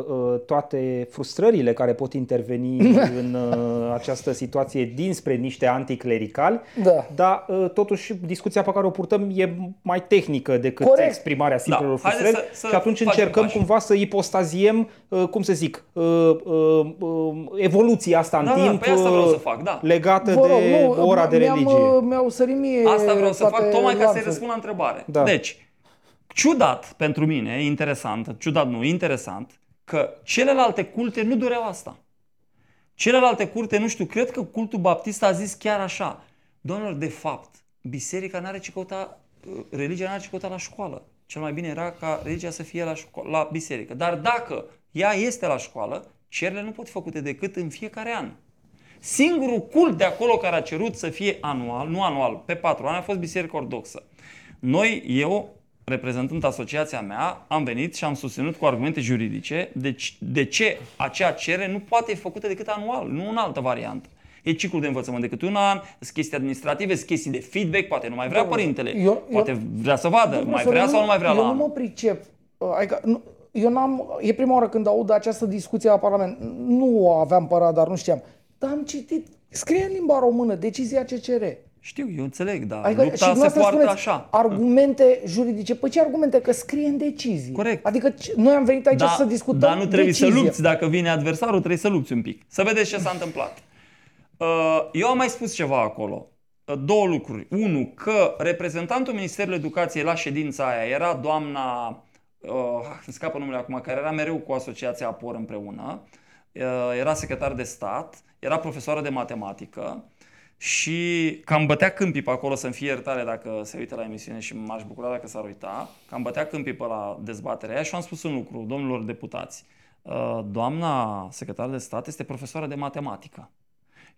Speaker 1: uh, toate frustrările care pot interveni în uh, această situație dinspre niște anticlericali,
Speaker 2: Da.
Speaker 1: dar uh, totuși discuția pe care o purtăm e mai tehnică decât
Speaker 2: Corect.
Speaker 1: exprimarea simplelor
Speaker 3: Da, haideți
Speaker 1: frustrări
Speaker 3: să- să
Speaker 1: și atunci
Speaker 3: facem
Speaker 1: încercăm
Speaker 3: pași.
Speaker 1: cumva să ipostaziem, uh, cum să zic, uh, uh, uh, evoluția asta în
Speaker 3: Da, da,
Speaker 1: timp
Speaker 3: păi asta vreau
Speaker 1: uh,
Speaker 3: să fac, da.
Speaker 1: legată
Speaker 2: Vă rog,
Speaker 1: de
Speaker 2: nu,
Speaker 1: ora de
Speaker 2: mi-am,
Speaker 1: religie.
Speaker 2: uh, Mi-au sărit mie
Speaker 3: Asta vreau să
Speaker 2: toate
Speaker 3: fac tocmai ca să-i
Speaker 2: lanțuri.
Speaker 3: răspund la întrebare.
Speaker 1: Da.
Speaker 3: Deci, ciudat pentru mine, interesant, ciudat nu, interesant, că celelalte culte nu doreau asta. Celelalte curte, nu știu, cred că cultul baptist a zis chiar așa. Domnilor, de fapt, biserica n-are ce căuta, uh, religia n-are ce căuta la școală. Cel mai bine era ca religia să fie la, șco- la biserică. Dar dacă ea este la școală, cererile nu pot fi făcute decât în fiecare an. Singurul cult de acolo care a cerut să fie anual, nu anual, pe patru ani, a fost Biserica Ortodoxă. Noi, eu, reprezentând asociația mea, am venit și am susținut cu argumente juridice de, c- de ce acea cerere nu poate fi făcută decât anual, nu în altă variantă. E ciclul de învățământ decât un an, sunt chestii administrative, sunt chestii de feedback, poate nu mai vrea părintele,
Speaker 2: eu- eu-
Speaker 3: poate vrea să vadă, mai
Speaker 2: Profesor,
Speaker 3: vrea
Speaker 2: eu
Speaker 3: sau nu mai vrea
Speaker 2: eu
Speaker 3: la
Speaker 2: nu
Speaker 3: anul.
Speaker 2: mă pricep. Uh, Adică, nu, eu n-am, e prima oară când aud această discuție la Parlament. Nu o aveam pe radar, nu știam. Dar am citit, scrie în limba română, decizia CCR.
Speaker 3: Știu, eu înțeleg, dar
Speaker 2: Adică, și
Speaker 3: lupta se
Speaker 2: dumneavoastră
Speaker 3: poartă
Speaker 2: spuneți
Speaker 3: așa.
Speaker 2: argumente juridice. Păi ce argumente? Că scrie în decizie.
Speaker 3: Corect.
Speaker 2: Adică ce- noi am venit aici să discutăm
Speaker 3: Dar nu trebuie
Speaker 2: decizia.
Speaker 3: să lupți. Dacă vine adversarul, trebuie să lupți un pic. Să vedeți ce s-a întâmplat. Uh, Eu am mai spus ceva acolo. Uh, Două lucruri. Unu, că reprezentantul Ministerului Educației la ședința aia era doamna, uh, îmi scapă numele acum, care era mereu cu Asociația Apor împreună, uh, era secretar de stat, era profesoară de matematică și cam bătea câmpii pe acolo, să-mi fie iertare dacă se uită la emisiune și m-aș bucura dacă s-ar uita, cam bătea câmpii pe la dezbaterea aia și am spus un lucru, domnilor deputați. Uh, Doamna secretar de stat este profesoară de matematică.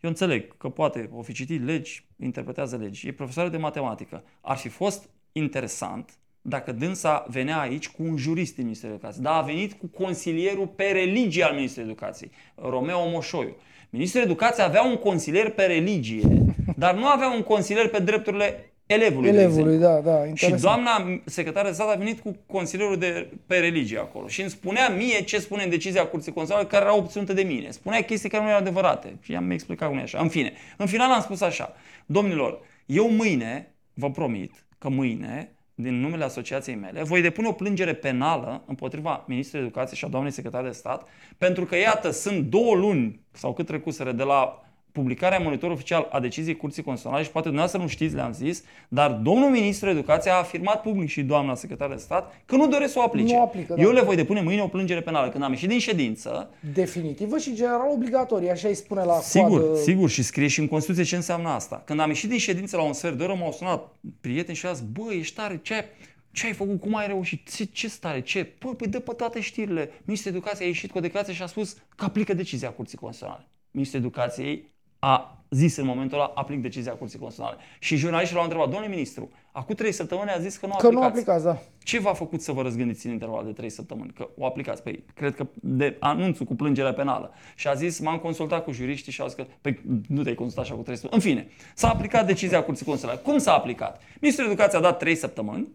Speaker 3: Eu înțeleg că poate o fi citit legi, interpretează legi, e profesoară de matematică. Ar fi fost interesant dacă dânsa venea aici cu un jurist din Ministerul Educației. Dar a venit cu consilierul pe religie al Ministerului Educației, Romeo Moșoiu. Ministrul Educației avea un consilier pe religie, dar nu avea un consilier pe drepturile elevului. de
Speaker 2: Elevului,
Speaker 3: exemplu.
Speaker 2: da, da,
Speaker 3: Și
Speaker 2: interesant.
Speaker 3: doamna secretară de stat a venit cu consilierul de, pe religie acolo și îmi spunea mie ce spune în decizia Curții Constituționale care era obținută de mine. Spunea chestii care nu erau adevărate și i-am explicat cum e așa. În fine, în final am spus așa, domnilor, eu mâine, vă promit că mâine, din numele asociației mele, voi depune o plângere penală împotriva Ministrului Educației și a doamnei secretar de stat, pentru că, iată, sunt două luni sau cât trecuseră de la publicarea în monitor oficial a deciziei Curții Constituționale și poate dumneavoastră nu știți, le-am zis, dar domnul ministru Educației a afirmat public și doamna secretar de stat că nu doresc să o aplice.
Speaker 2: Nu o aplică, da.
Speaker 3: Eu le voi depune mâine o plângere penală. Când am ieșit din ședință,
Speaker 2: Definitivă și general obligatorie, așa îi spune la
Speaker 3: Sigur,
Speaker 2: coadă.
Speaker 3: sigur și scrie și în Constituție ce înseamnă asta. Când am ieșit din ședință la un sfert de oră, m-au sunat prieteni și au zis, bă, ești tare, ce, ce ai făcut, cum ai reușit, ce, ce stare, ce? Bă, păi dă pe toate știrile. Ministrul Educației a ieșit cu o declarație și a spus că aplică decizia Curții Constituționale. Ministrul Educației a zis în momentul ăla, aplic decizia Curții Constituționale. Și jurnaliștii l-au întrebat, domnule ministru, acum trei săptămâni a zis că nu
Speaker 2: Că nu
Speaker 3: aplicați.
Speaker 2: aplicați, da.
Speaker 3: Ce v-a făcut să vă răzgândiți în interval de 3 săptămâni? Că o aplicați. Păi, cred că de anunțul cu plângerea penală. Și a zis, m-am consultat cu juriștii și au zis că, păi, nu te-ai consultat așa cu 3 săptămâni. În fine, s-a aplicat decizia Curții Constituționale. Cum s-a aplicat? Ministrul Educației a dat 3 săptămâni,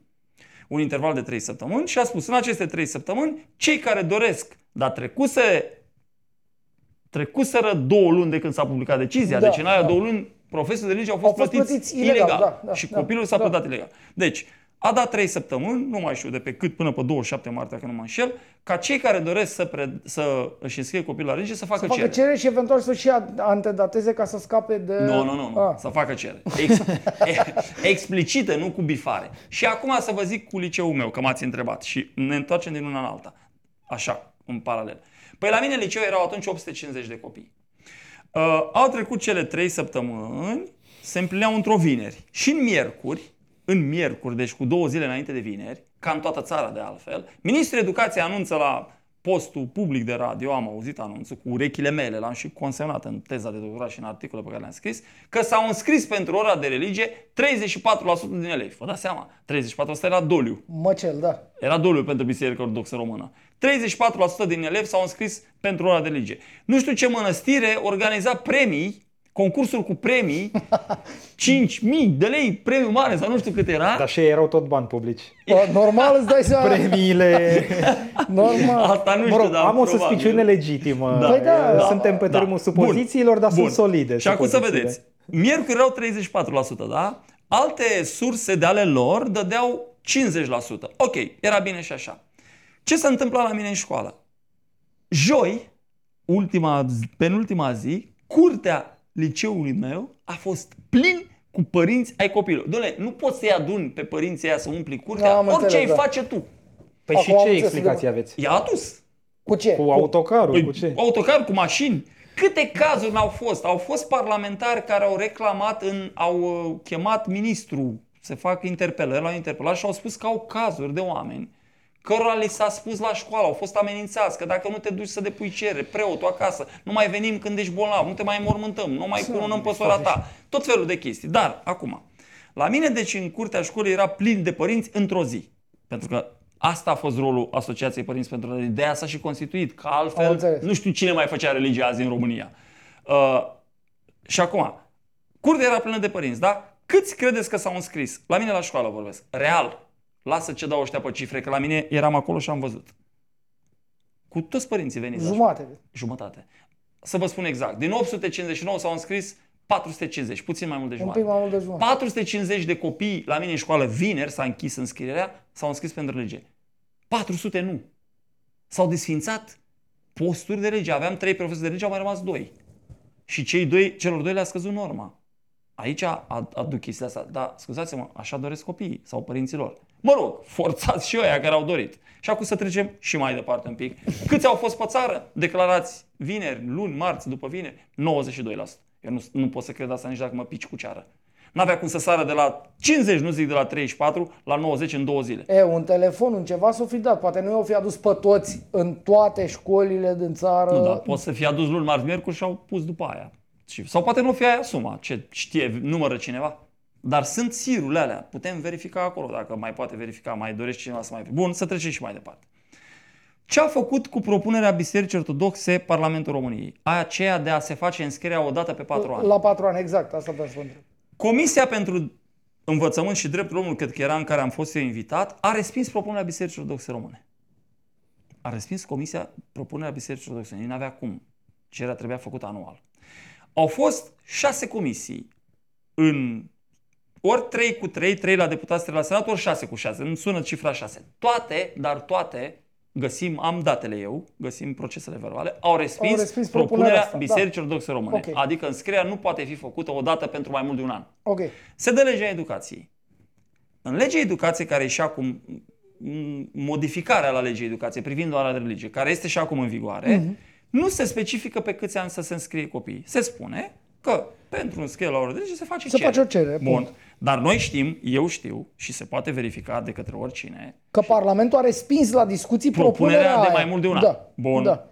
Speaker 3: un interval de 3 săptămâni și a spus, în aceste 3 săptămâni, cei care doresc, dar trecuse, trecuseră două luni de când s-a publicat decizia,
Speaker 2: Da,
Speaker 3: deci în aia
Speaker 2: da.
Speaker 3: două luni profesorii de lege au fost,
Speaker 2: Au fost
Speaker 3: plătiți,
Speaker 2: plătiți ilegal,
Speaker 3: ilegal,
Speaker 2: da, da,
Speaker 3: și
Speaker 2: da,
Speaker 3: copilul s-a
Speaker 2: da.
Speaker 3: plătit ilegal. Deci, a dat 3 săptămâni, nu mai știu de pe cât, până pe 27 martie, dacă nu mă înșel, ca cei care doresc să, pre, să își înscrie copilul la religie să facă,
Speaker 2: Să facă
Speaker 3: cerere.
Speaker 2: cerere și eventual să și antedateze ca să scape de...
Speaker 3: Nu, nu, nu, nu.
Speaker 2: Ah.
Speaker 3: să facă cerere. Ex, e- explicită, nu cu bifare. Și acum să vă zic cu liceul meu, că m-ați întrebat și ne întoarcem din una în alta. Așa, în paralel. Păi la mine în liceu erau atunci 850 de copii. Uh, au trecut cele trei săptămâni, se împlineau într-o vineri. Și în miercuri, în miercuri, deci cu două zile înainte de vineri, ca în toată țara de altfel, Ministrul Educației anunță la postul public de radio, am auzit anunțul cu urechile mele, l-am și consemnat în teza de doctorat și în articole pe care le-am scris, că s-au înscris pentru ora de religie 34% din elevi. Vă dați seama, 34% era doliu.
Speaker 2: Măcel, da.
Speaker 3: Era doliu pentru Biserica Ortodoxă Română. 34% din elevi s-au înscris pentru ora de religie. Nu știu ce mănăstire organiza premii concursuri cu premii, 5.000 de lei, premiu mare sau nu știu cât era.
Speaker 1: Dar și ei erau tot bani publici.
Speaker 2: Bă, normal îți dai seama.
Speaker 1: Premiile...
Speaker 2: Normal.
Speaker 3: Asta nu știu,
Speaker 1: Mă rog,
Speaker 3: dar
Speaker 1: am o
Speaker 3: probabil.
Speaker 1: suspiciune legitimă.
Speaker 2: Păi da, da.
Speaker 1: Suntem pe
Speaker 3: Da.
Speaker 1: terenul supozițiilor, dar
Speaker 3: Bun.
Speaker 1: sunt solide.
Speaker 3: Și acum să
Speaker 1: supozițiile.
Speaker 3: vedeți. Miercuri erau 34%, da? Alte surse de ale lor dădeau 50%. Ok, era bine și așa. Ce se întâmpla la mine în școală? Joi, ultima, penultima zi, curtea liceului meu a fost plin cu părinți ai copilor. Doamne, nu poți să-i aduni pe părinții aia să umpli curtea,
Speaker 2: Da, am
Speaker 3: orice
Speaker 2: înțeles,
Speaker 3: îi
Speaker 2: da.
Speaker 3: face tu.
Speaker 1: Păi
Speaker 2: Acum
Speaker 1: și
Speaker 2: am
Speaker 1: ce
Speaker 2: înțeles,
Speaker 1: explicații
Speaker 2: da.
Speaker 1: aveți?
Speaker 3: I-a adus.
Speaker 2: Cu ce?
Speaker 1: Cu autocarul,
Speaker 3: Păi,
Speaker 1: cu ce?
Speaker 3: Autocar cu mașini. Câte cazuri n-au fost? Au fost parlamentari care au reclamat, în, au uh, chemat ministrul să facă interpelări, l-au interpelat și au spus că au cazuri de oameni cărora li s-a spus la școală, au fost amenințați că dacă nu te duci să depui cerere, preotul acasă, nu mai venim când ești bolnav, nu te mai mormântăm, nu mai cununăm pe sora ta, tot felul de chestii. Dar, acum, la mine, deci, în curtea școlii era plin de părinți într-o zi. Pentru că asta a fost rolul Asociației Părinți pentru Religie. De aia s-a și constituit, că
Speaker 2: Am
Speaker 3: altfel
Speaker 2: înțeles.
Speaker 3: nu știu cine mai făcea religie azi în România. Uh, și acum, curtea era plină de părinți, da? Câți credeți că s-au înscris? La mine la școală vorbesc. Real. Lasă ce dau ăștia pe cifre, că la mine eram acolo și am văzut. Cu toți părinții veniți la școală.
Speaker 2: Jumate.
Speaker 3: Jumătate. Să vă spun exact. Din 859 s-au înscris 450, puțin mai mult de
Speaker 2: Un
Speaker 3: jumătate.
Speaker 2: pic mai mult de jumătate.
Speaker 3: 450 de copii la mine în școală vineri s-a închis înscrierea, s-au înscris pentru religie. 400 nu. S-au desfințat posturi de religie. Aveam trei profesori de religie, au mai rămas doi. Și cei doi, celor doi le-a scăzut norma. Aici ad- aduc chestia asta. Dar, scuzați-mă, așa doresc copiii sau părinților. Mă rog, forțați și ăia care au dorit. Și acum să trecem și mai departe un pic. Câți au fost pe țară? Declarați vineri, luni, marți, după vineri? 92%. Eu nu, nu pot să cred asta nici dacă mă pici cu ceară. N-avea cum să sară de la 50, nu zic de la 34, la 90 în două zile.
Speaker 2: E, un telefon, un ceva s-o fi dat. Poate nu i-au fi adus pe toți în toate școlile din țară.
Speaker 3: Nu, dar pot să fie adus luni, marți, miercuri și au pus după aia. Și- Sau poate nu fie aia suma, ce știe, numără cineva. Dar sunt sirurile alea, putem verifica acolo, dacă mai poate verifica, mai dorește cineva să mai... Bun, să trecem și mai departe. Ce a făcut cu propunerea Bisericii Ortodoxe Parlamentul României? Aia aceea de a se face înscrierea o dată pe patru ani.
Speaker 2: La patru ani, exact. Asta vreau să vă întreb.
Speaker 3: Comisia pentru Învățământ și Dreptul Omului, cred că era în care am fost eu invitat, a respins propunerea Bisericii Ortodoxe Române. A respins Comisia propunerea Bisericii Ortodoxe. Nu avea cum. Cererea trebuia făcută anual. Au fost șase comisii în ori 3 cu 3, 3 la deputați, 3 la senat, ori 6 cu 6. Îmi sună cifra 6. Toate, dar toate, găsim, am datele eu, găsim procesele verbale, au respins,
Speaker 2: Au respins
Speaker 3: propunerea
Speaker 2: propunerea asta,
Speaker 3: Bisericii Ortodoxe Române.
Speaker 2: Ok.
Speaker 3: Adică înscrierea nu poate fi făcută o dată pentru mai mult de un an.
Speaker 2: Ok.
Speaker 3: Se dă legea educației. În legea educației, care e și acum m, modificarea la legea educației privind doar de religie, care este și acum în vigoare,
Speaker 2: Mhm.
Speaker 3: nu se specifică pe câți ani să se înscrie copiii. Se spune că pentru înscriere la oră de religie se face
Speaker 2: Se
Speaker 3: cerere.
Speaker 2: face o cerere,
Speaker 3: Bun.
Speaker 2: punct.
Speaker 3: Dar noi știm, eu știu și se poate verifica de către oricine,
Speaker 2: Că Parlamentul a respins la discuții
Speaker 3: Propunerea
Speaker 2: propunerea
Speaker 3: de
Speaker 2: aia.
Speaker 3: mai mult de un an.
Speaker 2: Da.
Speaker 3: Bun.
Speaker 2: Da.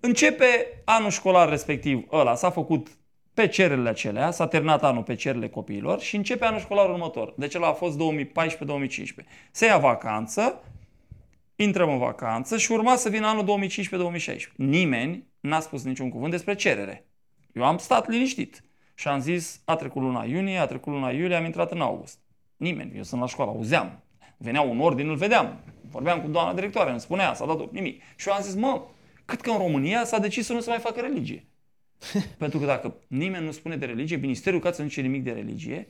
Speaker 3: Începe anul școlar respectiv ăla, s-a făcut pe cererile acelea, s-a terminat anul pe cererile copiilor și începe anul școlar următor. Deci ăla a fost 2014-2015. Se ia vacanță, intrăm în vacanță și urma să vină anul 2015-2016. Nimeni n-a spus niciun cuvânt despre cerere. Eu am stat liniștit și am zis, a trecut luna iunie, a trecut luna iulie, am intrat în august. Nimeni, eu sunt la școală, auzeam. Venea un ordin, îl vedeam. Vorbeam cu doamna directoare, îmi spunea, s-a dat nimic. Și eu am zis, mă, cât că în România s-a decis să nu se mai facă religie. Pentru că dacă nimeni nu spune de religie, Ministerul Educației nu zice nimic de religie,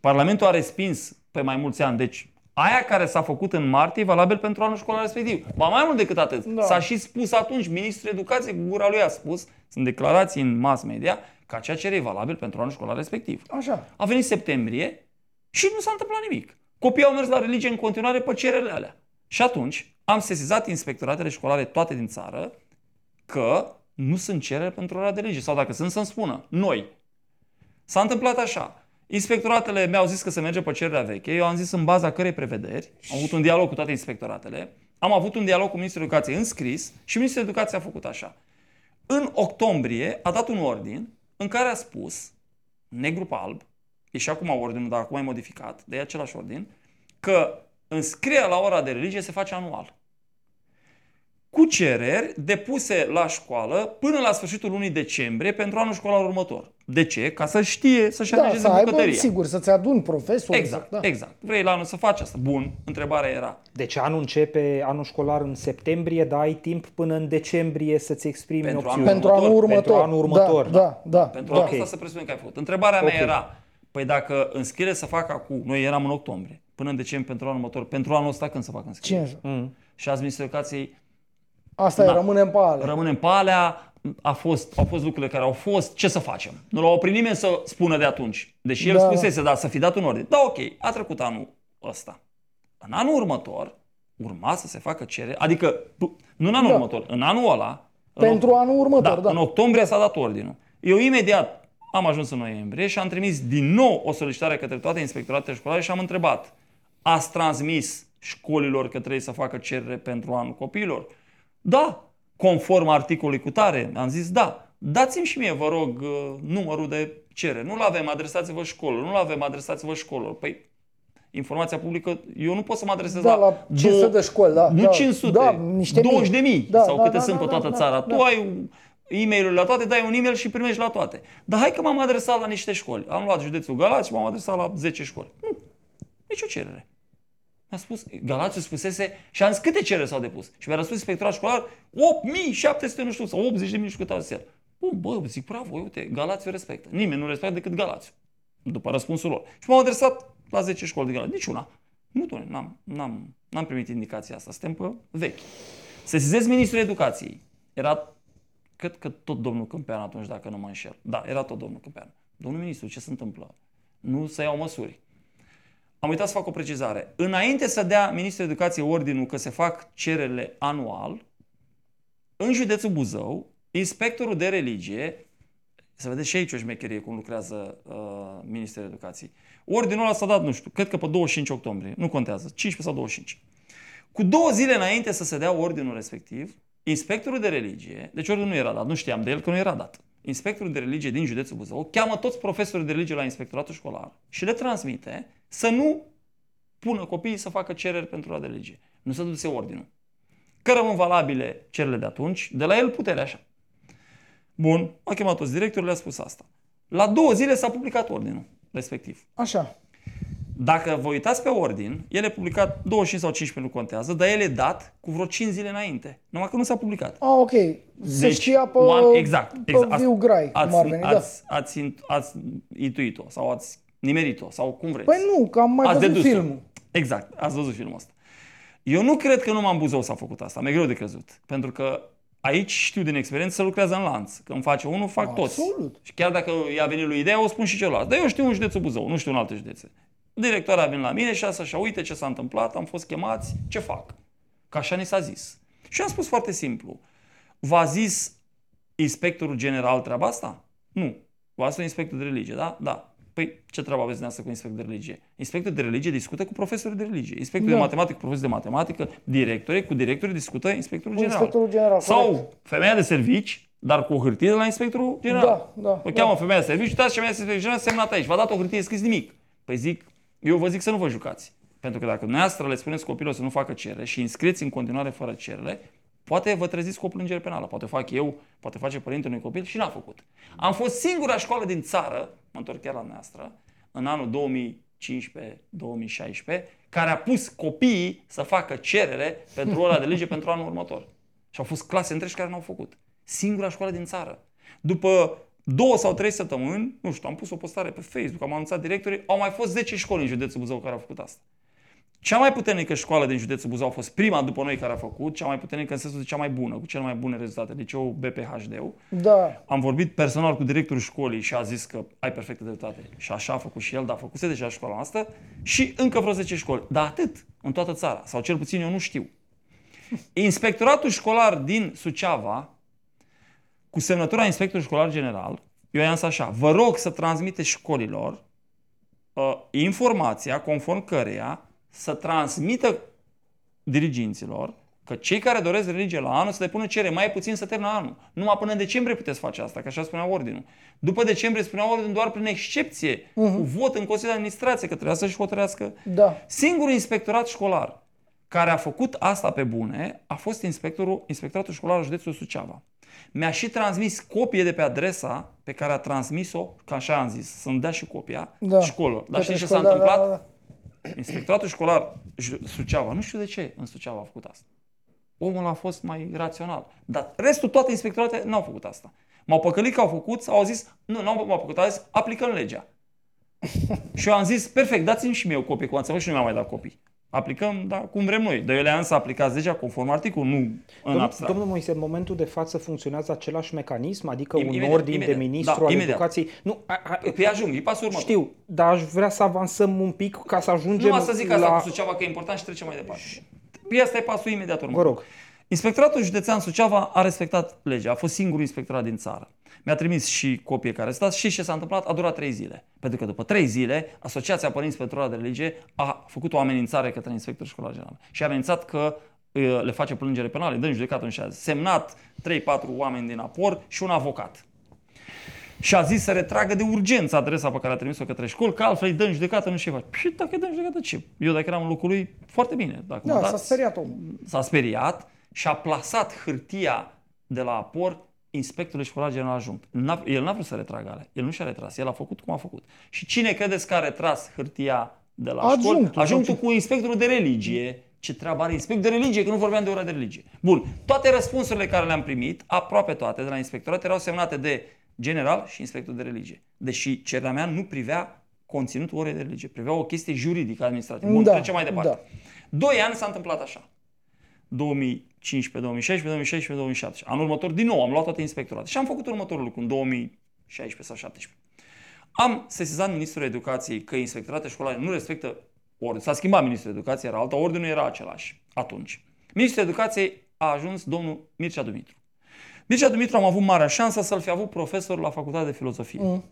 Speaker 3: Parlamentul a respins pe mai mulți ani. Deci, aia care s-a făcut în martie e valabil pentru anul școlar respectiv. Ba mai mult decât atât.
Speaker 2: Da.
Speaker 3: S-a și spus atunci, Ministrul Educației cu gura lui a spus, sunt declarații în mass media, că acea cerere e valabil pentru anul școlar respectiv.
Speaker 2: Așa.
Speaker 3: A venit septembrie și nu s-a întâmplat nimic. Copiii au mers la religie în continuare pe cererile alea. Și atunci am sesizat inspectoratele școlare toate din țară că nu sunt cereri pentru ora de religie. Sau dacă sunt, să-mi spună. Noi. S-a întâmplat așa. Inspectoratele mi-au zis că se merge pe cererea veche. Eu am zis în baza cărei prevederi. Am avut un dialog cu toate inspectoratele. Am avut un dialog cu Ministrul Educației înscris și Ministrul Educației a făcut așa. În octombrie a dat un ordin în care a spus, negru pe alb, e și acum ordinul, dar acum e modificat, de același ordin, că înscrierea la ora de religie se face anual. Cu cereri depuse la școală până la sfârșitul lunii decembrie pentru anul școlar următor. De ce? Ca să știe să-și
Speaker 2: Da,
Speaker 3: alegeze
Speaker 2: să aibă,
Speaker 3: bucătăria.
Speaker 2: sigur, să-ți aduni profesori.
Speaker 3: Exact,
Speaker 2: să, da.
Speaker 3: exact. Vrei la anul să faci asta? Bun. Întrebarea era,
Speaker 1: Deci anul începe, anul școlar în septembrie, dar ai timp până în decembrie să-ți exprimi
Speaker 3: Pentru
Speaker 1: opțiuni.
Speaker 3: anul
Speaker 2: Pentru anul următor.
Speaker 1: Pentru anul următor.
Speaker 2: Da, da, da.
Speaker 3: pentru
Speaker 2: da.
Speaker 3: anul ăsta să presupune că ai făcut. Întrebarea mea
Speaker 1: Ok.
Speaker 3: era, păi dacă înscriere să fac acum, noi eram în octombrie, până în decembrie pentru anul următor, pentru anul ăsta când să fac înscriere?
Speaker 2: 50.
Speaker 1: Mm.
Speaker 3: Și ați Ministerul Educației
Speaker 2: Asta
Speaker 3: Da.
Speaker 2: e, rămânem pe ale.
Speaker 3: rămânem pe alea, a fost, au fost lucrurile care au fost, ce să facem? Nu l-a oprit nimeni să spună de atunci. Deși el
Speaker 2: Da.
Speaker 3: spusese, da, să fi dat un ordine. Da, ok, a trecut anul ăsta. În anul următor, urma să se facă cerere, adică nu în anul
Speaker 2: Da.
Speaker 3: următor, în anul ăla, în
Speaker 2: Pentru anul următor,
Speaker 3: da,
Speaker 2: da.
Speaker 3: în octombrie s-a dat ordinul. Eu imediat am ajuns în noiembrie și am trimis din nou o solicitare către toate inspectoratele școlare și am întrebat, ați transmis școlilor că trebuie să facă cerere pentru anul copiilor? Da, conform articolului cu tare, am zis da. Dați-mi și mie, vă rog, uh, numărul de cerere. Nu-l avem, adresați-vă școlilor. Nu-l avem, adresați-vă școlilor. Păi, informația publică, eu nu pot să mă adresez
Speaker 2: Da, la 500
Speaker 3: două-
Speaker 2: de școli, da.
Speaker 3: nu
Speaker 2: da,
Speaker 3: 500,
Speaker 2: da, niște
Speaker 3: 20 de mii
Speaker 2: Da,
Speaker 3: sau
Speaker 2: da,
Speaker 3: câte
Speaker 2: da,
Speaker 3: sunt
Speaker 2: da,
Speaker 3: pe toată
Speaker 2: da,
Speaker 3: țara.
Speaker 2: da,
Speaker 3: Tu ai un- e-mail la toate, dai un e-mail și primești la toate. Dar hai că m-am adresat la niște școli. Am luat județul Galați și m-am adresat la 10 școli. Nu, nicio cerere. Mi-a spus, Galațiu spusese și am zis câte cereri s-au depus. Și mi-a răspuns inspectorat școlar, 8.700 nu știu sau 80.000 nu știu cât au zis el. Bun, bă, zic, bravo, uite, Galațiu respectă. Nimeni nu respectă decât Galațiu. După răspunsul lor. Și m-am adresat la 10 școli de Galați. Niciuna. Nu, doamne, n-am, n-am, n-am primit indicația asta. Suntem pe vechi. Sesizez ministrul educației. Era, cred că tot domnul Câmpean atunci, dacă nu mă înșel. Da, era tot domnul Câmpean. Domnul ministru, ce se întâmplă? Nu să iau măsuri. Am uitat să fac o precizare. Înainte să dea Ministrul Educației ordinul că se fac cererile anual, în județul Buzău, inspectorul de religie, să vedeți și aici o șmecherie cum lucrează uh, Ministrul Educației. Ordinul ăla s-a dat, nu știu, cred că pe 25 octombrie, nu contează, 15 sau 25. Cu două zile înainte să se dea ordinul respectiv, inspectorul de religie, deci ordinul nu era dat, nu știam de el că nu era dat. Inspectorul de religie din județul Buzău cheamă toți profesorii de religie la inspectoratul școlar și le transmite să nu pună copiii să facă cereri pentru la de religie. Nu se duse ordinul. Că rămân valabile cererile de atunci, de la el putere așa. Bun, a chemat toți directorul, le-a spus asta. La două zile s-a publicat ordinul respectiv.
Speaker 2: Așa.
Speaker 3: Dacă vă uitați pe ordin, el e publicat 25 sau 15 nu contează, dar el e dat cu vreo 5 zile înainte. Numai că nu s-a publicat.
Speaker 2: Ah, ok. Se
Speaker 3: Deci,
Speaker 2: știa pe,
Speaker 3: one- exact,
Speaker 2: pe
Speaker 3: exact.
Speaker 2: viu grai,
Speaker 3: ați,
Speaker 2: cum ar veni, da.
Speaker 3: ați, ați, int- ați intuit-o sau ați nimerit-o sau cum vreți.
Speaker 2: Păi nu, că am mai
Speaker 3: ați
Speaker 2: văzut
Speaker 3: dedus-o.
Speaker 2: filmul.
Speaker 3: Exact, ați văzut filmul ăsta. Eu nu cred că numai în Buzău s-a făcut asta, mi-e greu de crezut. Pentru că aici știu din experiență să lucrează în lanț. Când face unul, fac toți.
Speaker 2: Absolut.
Speaker 3: Și chiar dacă i-a venit lui ideea, o spun și celălalt. Dar eu știu în județul Buzău, nu știu în alte județe. Directoarea a venit la mine și a să așa, uite ce s-a întâmplat, am fost chemați, ce fac? Că așa ni s-a zis. Și am spus foarte simplu. V-a zis inspectorul general treaba asta? Nu. V-a zis un inspector de religie, da? Da. Păi ce treabă aveți dumneavoastră cu inspector de religie? Inspector de religie discută cu profesorii de religie. Inspector
Speaker 2: Da.
Speaker 3: de matematică, profesor de matematică, directorii cu directorii discută inspectorul
Speaker 2: Cu
Speaker 3: general.
Speaker 2: inspectorul general,
Speaker 3: Sau
Speaker 2: corect.
Speaker 3: femeia de servici, dar cu o hârtie de la inspectorul general.
Speaker 2: Da, da,
Speaker 3: O
Speaker 2: da.
Speaker 3: cheamă femeia de serviciu, uitați ce femeia de serviciu general semnat aici. V-a dat o hârtie, scris nimic. Păi zic, eu vă zic să nu vă jucați. Pentru că dacă dumneavoastră le spuneți copilul să nu facă cerere și înscrieți în continuare fără cerere, poate vă treziți cu o plângere penală. Poate fac eu, poate face părintele unui copil și n-a făcut. Am fost singura școală din țară, mă întorc chiar la noastră, în anul 2015-2016, care a pus copiii să facă cerere pentru ora de lege pentru anul următor. Și au fost clase întregi care n-au făcut. Singura școală din țară. După două sau trei săptămâni, nu știu, am pus o postare pe Facebook, am anunțat directorii, au mai fost 10 școli în județul Buzău care au făcut asta. Cea mai puternică școală din județul Buzău a fost prima după noi care a făcut, cea mai puternică în sensul de cea mai bună, cu cele mai bune rezultate, liceul BPHD-ul.
Speaker 2: Da.
Speaker 3: Am vorbit personal cu directorul școlii și a zis că ai perfectă dreptate. Și așa a făcut și el, dar a făcut deja școala noastră și încă vreo 10 școli. Dar atât, în toată țara. Sau cel puțin eu nu știu. Inspectoratul școlar din Suceava, cu semnătura inspectorului școlar general, eu i-am zis așa, vă rog să transmiteți școlilor uh, informația conform căreia să transmită diriginților că cei care doresc religie la anul să depună cere mai puțin să termină anul. Numai până în decembrie puteți face asta, că așa spunea ordinul. După decembrie spunea ordinul doar prin excepție, uh-huh. cu vot în Consiliul de Administrație, că trebuia să-și hotărească.
Speaker 2: Da.
Speaker 3: Singurul inspectorat școlar care a făcut asta pe bune a fost inspectorul, inspectoratul școlar al județului Suceava. Mi-a și transmis copie de pe adresa pe care a transmis-o, ca așa am zis, să-mi dea și copia
Speaker 2: Da.
Speaker 3: școlă. Dar știți ce
Speaker 2: Către
Speaker 3: s-a
Speaker 2: școală,
Speaker 3: întâmplat?
Speaker 2: Da, da, da.
Speaker 3: Inspectoratul școlar Ju- Suceava, nu știu de ce în Suceava a făcut asta. Omul a fost mai rațional. Dar restul, toate inspectoratele n-au făcut asta. M-au păcălit că au făcut, au zis, nu, nu m-au făcut, au zis, aplicăm legea. și eu am zis, perfect, dați-mi și mie o copie cu anțeleg și nu mi-am mai dat copii. Aplicăm, da, cum vrem noi. Dar eu le-am să aplicați legea conform articolul, nu în
Speaker 1: Domnul,
Speaker 3: abstract.
Speaker 1: domnul Moise, în momentul de față funcționează același mecanism, adică
Speaker 3: Im-
Speaker 1: un
Speaker 3: imediat,
Speaker 1: ordin
Speaker 3: imediat.
Speaker 1: de ministru
Speaker 3: Da,
Speaker 1: al
Speaker 3: imediat.
Speaker 1: educației. Nu, a, a,
Speaker 3: Păi ajung, e pasul următor.
Speaker 1: știu, dar aș vrea să avansăm un pic ca să ajungem
Speaker 3: Nu asta zic asta
Speaker 1: la...
Speaker 3: cu Suceava că e important și trecem mai departe. Păi asta e pasul imediat următor.
Speaker 1: Vă rog.
Speaker 3: Inspectoratul Județean Suceava a respectat legea, a fost singurul inspectorat din țară. Mi-a trimis și copie care stat și ce s-a întâmplat a durat trei zile. Pentru că după trei zile, Asociația Părinți pentru de Religie a făcut o amenințare către inspector școlar general. Și a amenințat că uh, le face plângere penale, dă în judecată în șase. Semnat 3-4 oameni din apor și un avocat. Și a zis să retragă de urgență adresa pe care a trimis-o către școli, că altfel îi dă în judecată, nu știu ce faci. Și dacă îi dă în judecată, ce? Eu dacă eram în locul lui, foarte bine. Dacă mă
Speaker 2: Da, s-a
Speaker 3: dați-
Speaker 2: speriat omul.
Speaker 3: s-a speriat și a plasat hârtia de la aport inspectorul școlar general adjunct. N-a, el n-a vrut să retragă alea. El nu și-a retras. El a făcut cum a făcut. Și cine credeți că a retras hârtia de la
Speaker 2: Adjunctul,
Speaker 3: școală?
Speaker 2: sau
Speaker 3: Adjunctul
Speaker 2: ce?
Speaker 3: cu inspectorul de religie. Ce treabă are inspector de religie, că nu vorbeam de ora de religie. Bun, toate răspunsurile care le-am primit, aproape toate de la inspectorat, erau semnate de general și inspector de religie. Deși cererea mea nu privea conținutul orei de religie, privea o chestie juridică administrativă. Bun,
Speaker 2: Da,
Speaker 3: trecem mai departe.
Speaker 2: da.
Speaker 3: Doi ani s-a întâmplat așa. 2015, 2016, 2016, 2017. Anul următor, din nou, am luat toate inspectorate. Și am făcut următorul lucru, în 2016 sau 2017. Am sesizat Ministrul Educației că inspectoratele școlare nu respectă ordine. S-a schimbat Ministrul Educației, era alta, ordinul era același atunci. Ministrul Educației a ajuns domnul Mircea Dumitru. Mircea Dumitru am avut marea șansă să-l fi avut profesor la Facultatea de Filozofie.
Speaker 2: Mm.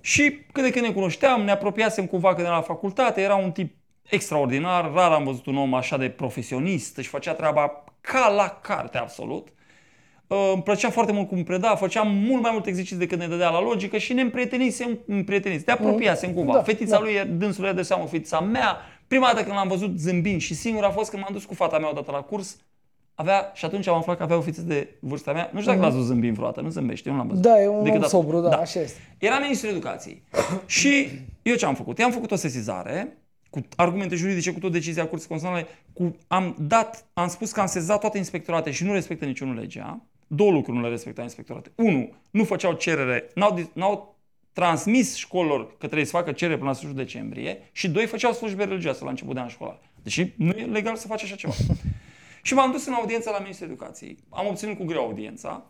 Speaker 3: Și cât de când ne cunoșteam, ne apropiasem cumva când era la facultate, era un tip extraordinar, rar am văzut un om așa de profesionist, își făcea treaba ca la carte absolut. Uh, Îmi plăcea foarte mult cum preda, făceam mult mai mult exerciții decât ne dădea la logică și ne împrietenisem, împrietenisem, te apropiasem cumva.
Speaker 2: Da,
Speaker 3: Fetița
Speaker 2: da.
Speaker 3: lui, dânsul era de seamă fetița mea. Prima dată când l-am văzut zâmbind și singur a fost când m-am dus cu fata mea odată la curs, avea, și atunci am aflat că avea o fetiță de vârsta mea. Nu știu dacă l-ați văzut zâmbind vreodată, nu zâmbește, eu nu l-am văzut.
Speaker 2: Da, e un
Speaker 3: Decât
Speaker 2: om
Speaker 3: atunci.
Speaker 2: sobru, da, așa este.
Speaker 3: Era ministrul educației. și eu ce am făcut? I-am făcut o sesizare cu argumente juridice, cu tot decizia Curții Constituționale, cu, am dat, am spus că am sezat toate inspectorate și nu respectă niciunul legea. Două lucruri nu le respecta inspectorate. Unu, nu făceau cerere, n-au, dis- n-au transmis școlilor că trebuie să facă cerere până la sfârșitul decembrie și doi, făceau slujbe religioase la început de an școlar. Deși nu e legal să faci așa ceva. și m-am dus în audiență la Ministrul Educației. Am obținut cu greu audiența.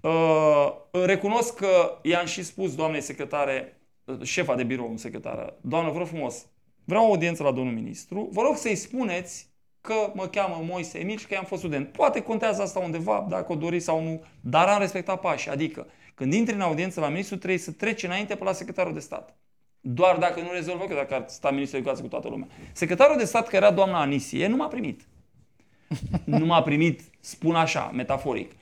Speaker 3: Uh, recunosc că i-am și spus doamnei secretare, uh, șefa de birou, secretară, doamnă, vă rog frumos, vreau o audiență la domnul ministru, vă rog să-i spuneți că mă cheamă Moise Emil și că i-am fost student. Poate contează asta undeva, dacă o doriți sau nu, dar am respectat pașii. Adică, când intri în audiență la ministru, trebuie să treci înainte pe la secretarul de stat. Doar dacă nu rezolvă, că dacă ar sta ministrul educației cu toată lumea. Secretarul de stat, care era doamna Anisie, nu m-a primit. Nu m-a primit, spun așa, metaforic.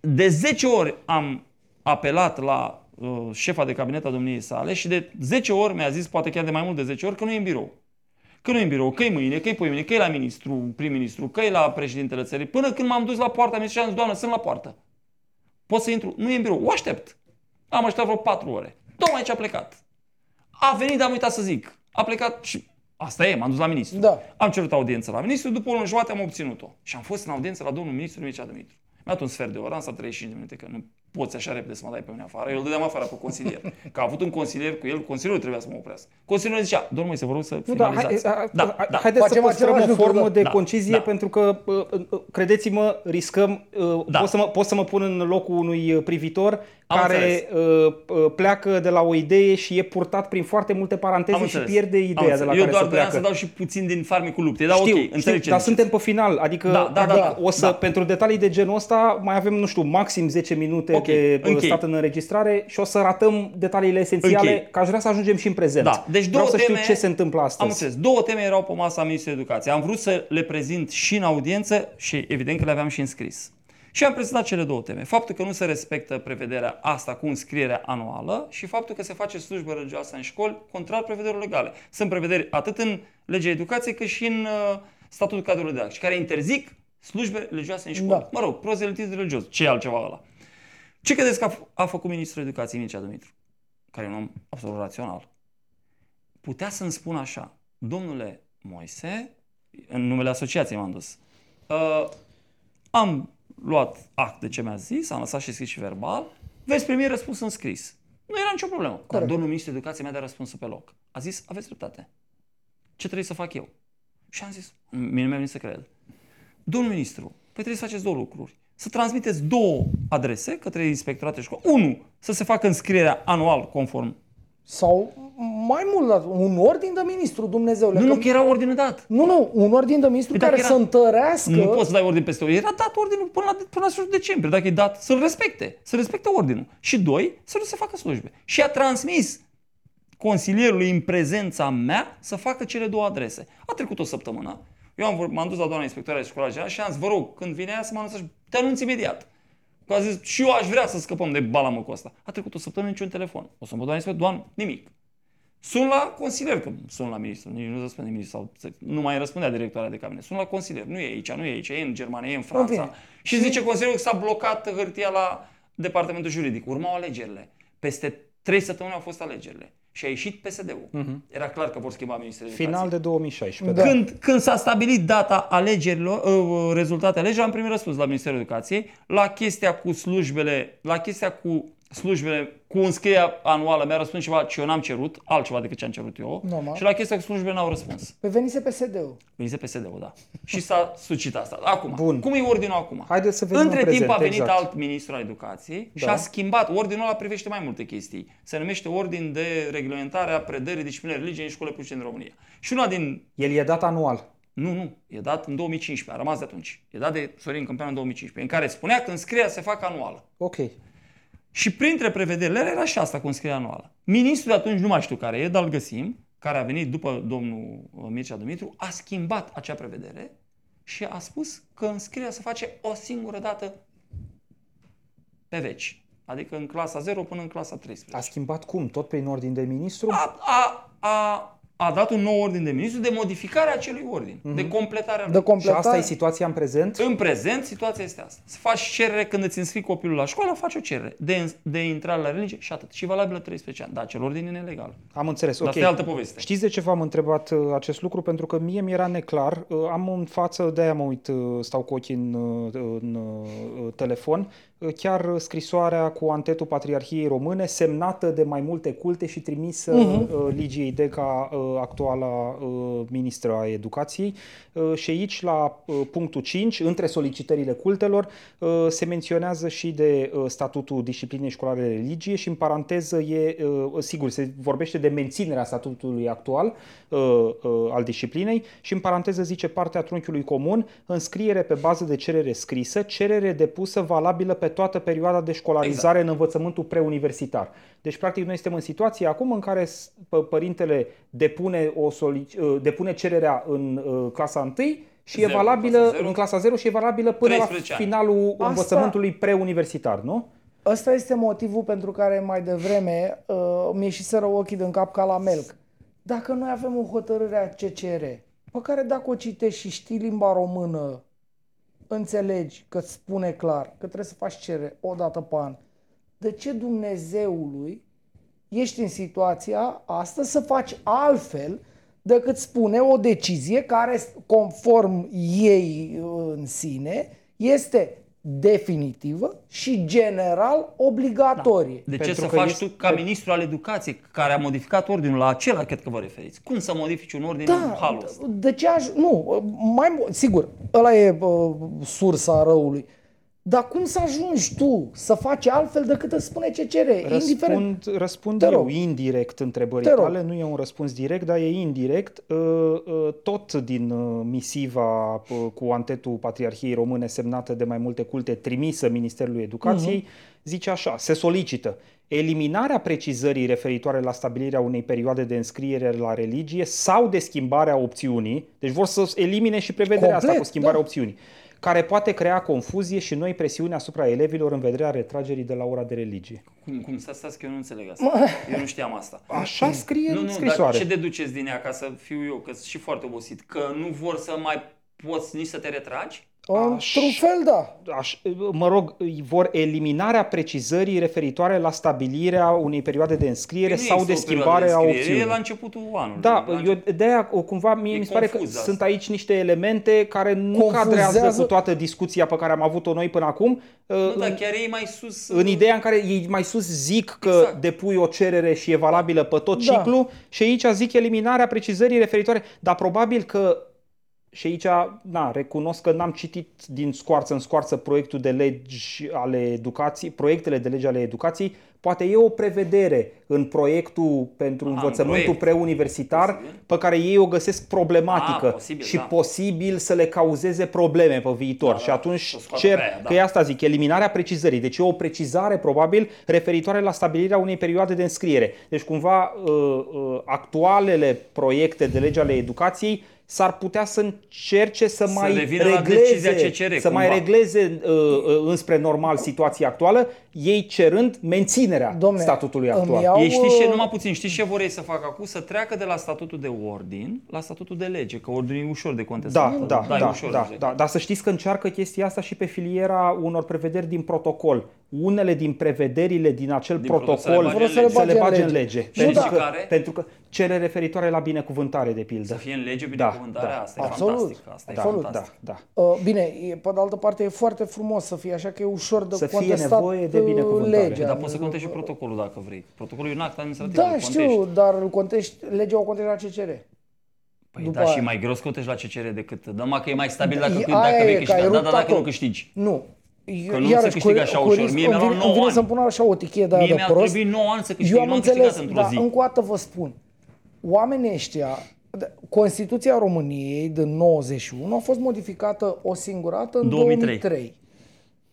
Speaker 3: De 10 ori am apelat la uh, șefa de cabinet a domniei sale și de 10 ori mi-a zis, poate chiar de mai mult de 10 ori, că nu e în birou. Că nu e în birou, că e mâine, că e poimine, că e la ministru, prim-ministru, că e la președintele țării. Până când m-am dus la poarta ministrului și am zis, doamnă, sunt la poartă. Pot să intru? Nu e în birou. O aștept. Am așteptat vreo 4 ore. Tocmai ce a plecat. A venit, dar am uitat să zic. A plecat și asta e, m-am dus la ministru.
Speaker 2: Da.
Speaker 3: Am cerut audiență la ministru, după o lună jumătate am obținut-o. Și am fost în audiență la domnul ministru Mircea Dumitru. Mi-a dat un sfert de oră, am stat 35 de minute, că nu poți așa repede să mă dai pe mine afară. Eu îl dădeam afară pe consilier. Că a avut un consilier cu el, consilierul trebuia să mă oprească. Consilierul zicea, domnul Moise, vă rog să
Speaker 1: Nu, da,
Speaker 3: finalizați.
Speaker 1: hai, a-
Speaker 3: da,
Speaker 1: a-
Speaker 3: da.
Speaker 1: haideți să
Speaker 2: Facem
Speaker 1: păstrăm
Speaker 2: același
Speaker 1: o
Speaker 2: lucru,
Speaker 1: formă
Speaker 2: da.
Speaker 1: de
Speaker 3: Da,
Speaker 1: concizie
Speaker 3: da.
Speaker 1: pentru că, uh, uh, credeți-mă, riscăm, uh,
Speaker 3: Da.
Speaker 1: pot, să mă, pot să mă pun în locul unui uh, privitor
Speaker 3: Am
Speaker 1: care uh, uh, pleacă de la o idee și e purtat prin foarte multe paranteze
Speaker 3: Am
Speaker 1: și
Speaker 3: înțeles.
Speaker 1: pierde
Speaker 3: Am
Speaker 1: ideea de
Speaker 3: înțeles.
Speaker 1: la
Speaker 3: Eu
Speaker 1: care
Speaker 3: doar
Speaker 1: se
Speaker 3: voiam
Speaker 1: pleacă.
Speaker 3: să dau și puțin din farmecul luptei, dar
Speaker 1: știu,
Speaker 3: ok,
Speaker 1: știu,
Speaker 3: înțeleg ce
Speaker 1: dar
Speaker 3: ziceți.
Speaker 1: suntem pe final, adică
Speaker 3: Da, da, da,
Speaker 1: adică
Speaker 3: da.
Speaker 1: o să,
Speaker 3: Da.
Speaker 1: pentru detalii de genul ăsta, mai avem, nu știu, maxim 10 minute
Speaker 3: Ok,
Speaker 1: de uh,
Speaker 3: închei.
Speaker 1: stat în înregistrare și o să ratăm detaliile esențiale,
Speaker 3: Închei.
Speaker 1: că aș vrea să ajungem și în prezent.
Speaker 3: Da, deci
Speaker 1: Vreau
Speaker 3: două
Speaker 1: să știu
Speaker 3: teme-
Speaker 1: ce se întâmplă astăzi.
Speaker 3: Am înțeles. Două teme erau pe masa Ministrului Educației. Am vrut să le prezint și în audiență și evident că le aveam și înscris. Și am prezentat cele două teme. Faptul că nu se respectă prevederea asta cu înscrierea anuală și faptul că se face slujbă religioasă în școli contrar prevederilor legale. Sunt prevederi atât în legea educației cât și în uh, statutul cadrului didactic, care interzic Slujbe religioase în școli. Da. Mă rog, prozelitism religios. Ce e altceva ăla? Ce credeți că a, f- a făcut ministrul educației Mircea Dumitru? Care e un om absolut rațional. Putea să-mi spun așa, domnule Moise, în numele asociației m-am dus, uh, am luat act de ce mi-a zis, am lăsat și scris și verbal, veți primi răspuns în scris. Nu era nicio problemă. Dar domnul ministru educației mi-a dat răspunsul pe loc. A zis, aveți dreptate. Ce trebuie să fac eu? Și am zis, mie nu mi-a venit să cred. Domnul ministru, păi trebuie să faceți două lucruri. Să transmiteți două adrese către inspectorate școală. Unu, să se facă înscrierea anual conform.
Speaker 2: Sau mai mult, dar un ordin de ministru, Dumnezeule.
Speaker 3: Nu, nu, că era ordinul dat.
Speaker 2: Nu, nu, un ordin de ministru
Speaker 3: Păi
Speaker 2: care
Speaker 3: dacă
Speaker 2: să
Speaker 3: era-
Speaker 2: întărească...
Speaker 3: Nu poți să dai ordin peste ordin. Era dat ordinul până la, până la sfârșitul decembrie. Dacă e dat, să-l respecte. Să respecte ordinul. Și doi, să nu se facă slujbe. Și a transmis consilierului în prezența mea să facă cele două adrese. A trecut o săptămână. Eu am, vor- m-am dus la doamna inspectoare de școală generală și am zis, vă rog, când vine ea să mă anunțați, te anunț imediat. Că a zis, și eu aș vrea să scăpăm de balamăcul ăsta. A trecut o săptămână, niciun telefon. O să mă doamna inspector, doamnă, nimic. Sun la consilier, că sun la ministru, nici nu răspunde ministru, sau nu mai răspundea directoarea de cabinet. Sun la consilier, nu e aici, nu e aici, e în Germania, e în Franța.
Speaker 2: bine.
Speaker 3: Și zice consilierul că s-a blocat hârtia la departamentul juridic. Urmau alegerile. Peste trei săptămâni au fost alegerile. Și a ieșit PSD-ul. Era clar că vor schimba ministrul educației.
Speaker 1: Final de 2016.
Speaker 2: Da.
Speaker 3: Când, când s-a stabilit data alegerilor, uh, rezultatele alegerilor, am primit răspuns la Ministerul Educației la chestia cu slujbele, la chestia cu slujbele, cu înscrierea anuală mi-a răspuns ceva ce eu n-am cerut, altceva decât ce am cerut eu.
Speaker 2: Normal.
Speaker 3: Și la chestia cu slujbele n-au răspuns.
Speaker 2: Pe venise PSD-ul.
Speaker 3: Venise PSD-ul, da. Și s-a sucit asta. Acum,
Speaker 1: Bun.
Speaker 3: cum e ordinul acum?
Speaker 1: Haideți să vedem
Speaker 3: Între
Speaker 1: în
Speaker 3: timp
Speaker 1: prezent,
Speaker 3: a venit
Speaker 1: exact.
Speaker 3: alt ministru al educației și
Speaker 1: Da.
Speaker 3: a schimbat. Ordinul ăla privește mai multe chestii. Se numește Ordin de Reglementare a Predării Disciplinei Religiei în școlile publice din România. Și una din
Speaker 1: El e dat anual.
Speaker 3: nu, nu, e dat în 2015, a rămas de atunci. E dat de Sorin Câmpeanu în 2015, în care spunea că înscrierea se fac anuală.
Speaker 1: Ok.
Speaker 3: Și printre prevederile ele era și asta cu înscrierea anuală. Ministrul de atunci, nu mai știu care e, dar îl găsim, care a venit după domnul uh, Mircea Dumitru, a schimbat acea prevedere și a spus că înscrierea se face o singură dată pe veci. Adică în clasa 0 până în clasa 13.
Speaker 1: A schimbat cum? Tot prin ordin de ministru?
Speaker 3: A, a, a, a dat un nou ordin de ministru de modificare a acelui ordin, de completare a lui.
Speaker 2: De
Speaker 1: Și
Speaker 2: completare.
Speaker 1: asta e situația în prezent?
Speaker 3: În prezent, situația este asta. Să faci cerere când îți înscrii copilul la școală, faci o cerere de, de intrare la religie și atât. Și valabilă 13 ani. Da, acel ordin e nelegal.
Speaker 1: Am înțeles,
Speaker 3: Dar
Speaker 1: ok.
Speaker 3: asta e altă poveste.
Speaker 1: Știți de ce v-am întrebat uh, acest lucru? Pentru că mie mi-era neclar. Uh, Am în față, de-aia mă uit, uh, stau cu ochii în, uh, în uh, telefon, uh, chiar uh, scrisoarea cu antetul Patriarhiei Române, semnată de mai multe culte și trimisă uh Ligiei Deca, uh, actuala uh, ministră a Educației. Uh, Și aici, la uh, punctul 5, între solicitările cultelor, uh, se menționează și de uh, statutul disciplinei școlare de religie și în paranteză e, uh, sigur, se vorbește de menținerea statutului actual uh, uh, al disciplinei și în paranteză zice partea trunchiului comun, înscriere pe bază de cerere scrisă, cerere depusă valabilă pe toată perioada de școlarizare în învățământul preuniversitar. Deci, practic, noi suntem în situație acum în care s- pă- părintele depune, o solici- uh, depune cererea în uh, clasa 1 și e
Speaker 3: Zero,
Speaker 1: valabilă
Speaker 3: clasa zero.
Speaker 1: în clasa 0 și e valabilă până la
Speaker 3: 13 ani.
Speaker 1: finalul
Speaker 2: Asta-
Speaker 1: învățământului preuniversitar, nu?
Speaker 2: Ăsta este motivul pentru care mai devreme uh, mi ieșiseră ochii din cap ca la melc. Dacă noi avem o hotărâre a CCR, pe care dacă o citești și știi limba română, înțelegi că îți spune clar că trebuie să faci cerere o dată pe an, de ce Dumnezeului ești în situația asta să faci altfel decât spune o decizie care, conform ei uh, în sine, este definitivă și general obligatorie.
Speaker 3: De ce
Speaker 1: Pentru
Speaker 3: să
Speaker 1: că
Speaker 3: faci
Speaker 1: este-
Speaker 3: tu ca ministru al educației, care a modificat ordinul la acela, cred că vă referiți? Cum să modifici un ordin în
Speaker 2: Da,
Speaker 3: halul ăsta?
Speaker 2: de ce aș... Nu, mai mu- sigur, ăla e uh, sursa răului. Dar cum să ajungi tu să faci altfel decât îți spune CCR? Indiferent.
Speaker 1: Răspund, răspund
Speaker 2: Te
Speaker 1: eu
Speaker 2: rog.
Speaker 1: indirect întrebării
Speaker 2: Te rog.
Speaker 1: tale, nu e un răspuns direct, dar e indirect. Uh, uh, Tot din uh, misiva uh, cu antetul Patriarhiei Române semnată de mai multe culte trimisă Ministerului Educației,
Speaker 2: Mhm.
Speaker 1: zice așa, se solicită eliminarea precizării referitoare la stabilirea unei perioade de înscriere la religie sau de schimbarea opțiunii, deci vor să elimine și prevederea asta
Speaker 2: Complet,
Speaker 1: cu schimbarea
Speaker 2: da.
Speaker 1: opțiunii, care poate crea confuzie și noi presiuni asupra elevilor în vederea retragerii de la ora de religie.
Speaker 3: Cum, cum să stați că eu nu înțeleg asta? Eu nu știam asta.
Speaker 1: Așa scrie
Speaker 3: Nu,
Speaker 1: în
Speaker 3: nu,
Speaker 1: scrisoare.
Speaker 3: dar ce deduceți din ea ca să fiu eu, că sunt și foarte obosit? Că nu vor să mai poți nici să te retragi?
Speaker 2: Într-un fel, da.
Speaker 1: Aș, mă rog, vor eliminarea precizării referitoare la stabilirea unei perioade de înscriere
Speaker 3: Păi nu
Speaker 1: sau de
Speaker 3: există o
Speaker 1: schimbare a
Speaker 3: perioadă de înscriere,
Speaker 1: opțiunii.
Speaker 3: E la începutul anului.
Speaker 1: Da,
Speaker 3: La
Speaker 1: eu de-aia cumva mie
Speaker 3: E
Speaker 1: mi se pare că
Speaker 3: confuz asta.
Speaker 1: sunt aici niște elemente care nu
Speaker 2: Confuzează-
Speaker 1: cadrează cu toată discuția pe care am avut-o noi până acum.
Speaker 3: Nu,
Speaker 1: în,
Speaker 3: dar chiar ei mai sus...
Speaker 1: în ideea în care ei mai sus zic că
Speaker 3: Exact.
Speaker 1: depui o cerere și e valabilă pe tot
Speaker 2: Da.
Speaker 1: ciclu și aici zic eliminarea precizării referitoare, dar probabil că și aici, na, recunosc că n-am citit din scoarță în scoarță proiectul de legi ale educației, proiectele de lege ale educației, poate e o prevedere în proiectul pentru
Speaker 3: în
Speaker 1: învățământul
Speaker 3: proiect.
Speaker 1: preuniversitar
Speaker 3: Posibil.
Speaker 1: pe care ei o găsesc problematică
Speaker 3: Ah, posibil,
Speaker 1: și
Speaker 3: da.
Speaker 1: posibil să le cauzeze probleme pe viitor.
Speaker 3: Da,
Speaker 1: și
Speaker 3: da,
Speaker 1: atunci
Speaker 3: să scoată
Speaker 1: cer,
Speaker 3: pe aia, da.
Speaker 1: că e asta zic, eliminarea precizării. Deci e o precizare probabil referitoare la stabilirea unei perioade de înscriere. Deci cumva uh, uh, actualele proiecte de lege ale educației s-ar putea să încerce să,
Speaker 3: Să
Speaker 1: mai
Speaker 3: revină la
Speaker 1: regleze,
Speaker 3: decizia CCR,
Speaker 1: să mai
Speaker 3: cumva.
Speaker 1: regleze uh, uh, înspre normal situația actuală, ei cerând menținerea
Speaker 2: Domne,
Speaker 1: statutului
Speaker 2: îmi
Speaker 1: actual.
Speaker 2: iau-
Speaker 3: Ei știți ce,
Speaker 2: uh,
Speaker 3: numai puțin, știți ce vor ei să facă acum? Să treacă de la statutul de ordin la statutul de lege, că ordinul e ușor de contestat.
Speaker 1: Da, da,
Speaker 3: e
Speaker 1: da,
Speaker 3: ușor
Speaker 1: da,
Speaker 3: de
Speaker 1: da, dar să știți că încearcă chestia asta și pe filiera unor prevederi din protocol. Unele din prevederile din acel
Speaker 3: Din protocol
Speaker 1: protocol
Speaker 3: să le bage
Speaker 2: în
Speaker 1: să le
Speaker 2: lege.
Speaker 1: bage în
Speaker 2: lege.
Speaker 1: lege.
Speaker 2: Nu,
Speaker 1: Pentru
Speaker 2: da.
Speaker 1: că,
Speaker 3: Care?
Speaker 1: pentru că cere referitoare la binecuvântare, de
Speaker 3: Să
Speaker 1: pildă.
Speaker 3: fie în lege
Speaker 1: Da,
Speaker 3: binecuvântarea
Speaker 1: da,
Speaker 3: asta, e
Speaker 2: absolut.
Speaker 3: fantastic. Asta e
Speaker 1: Da,
Speaker 2: Absolut.
Speaker 1: da,
Speaker 3: fantastic.
Speaker 1: da.
Speaker 2: Uh, Bine, e, pe de altă parte e foarte frumos să fie așa că e ușor de
Speaker 1: Să fie
Speaker 2: contestat
Speaker 1: nevoie de
Speaker 2: uh,
Speaker 1: binecuvântare.
Speaker 2: legea.
Speaker 3: Dar poți să contești și protocolul dacă vrei. Protocolul e un act administrativ.
Speaker 2: Da,
Speaker 3: îl
Speaker 2: știu,
Speaker 3: contești.
Speaker 2: dar îl contești, legea o contești la CCR.
Speaker 3: Păi
Speaker 2: după
Speaker 3: da, și
Speaker 2: aia.
Speaker 3: e mai greu să contești la CCR decât... Dă mă că e mai stabil dacă,
Speaker 2: E-
Speaker 3: dacă
Speaker 2: aia
Speaker 3: vei
Speaker 2: e, că ai
Speaker 3: câștiga. Da,
Speaker 2: rupt
Speaker 3: dar dacă nu
Speaker 2: acolo.
Speaker 3: câștigi.
Speaker 2: Nu.
Speaker 3: Că nu se câștigă așa ușor. Mie mi-a luat
Speaker 2: îmi
Speaker 3: 9
Speaker 2: vine
Speaker 3: ani.
Speaker 2: să-mi pun așa o tichie de aia
Speaker 3: Mie
Speaker 2: de
Speaker 3: mi-a
Speaker 2: prost.
Speaker 3: trebuit 9 ani să câștig,
Speaker 2: Eu am
Speaker 3: nu am
Speaker 2: înțeles,
Speaker 3: câștigat într-o
Speaker 2: dar
Speaker 3: zi.
Speaker 2: încă o dată vă spun. Oamenii ăștia, de- Constituția României din 91 a fost modificată o singură dată în
Speaker 3: 2003.
Speaker 2: 2003.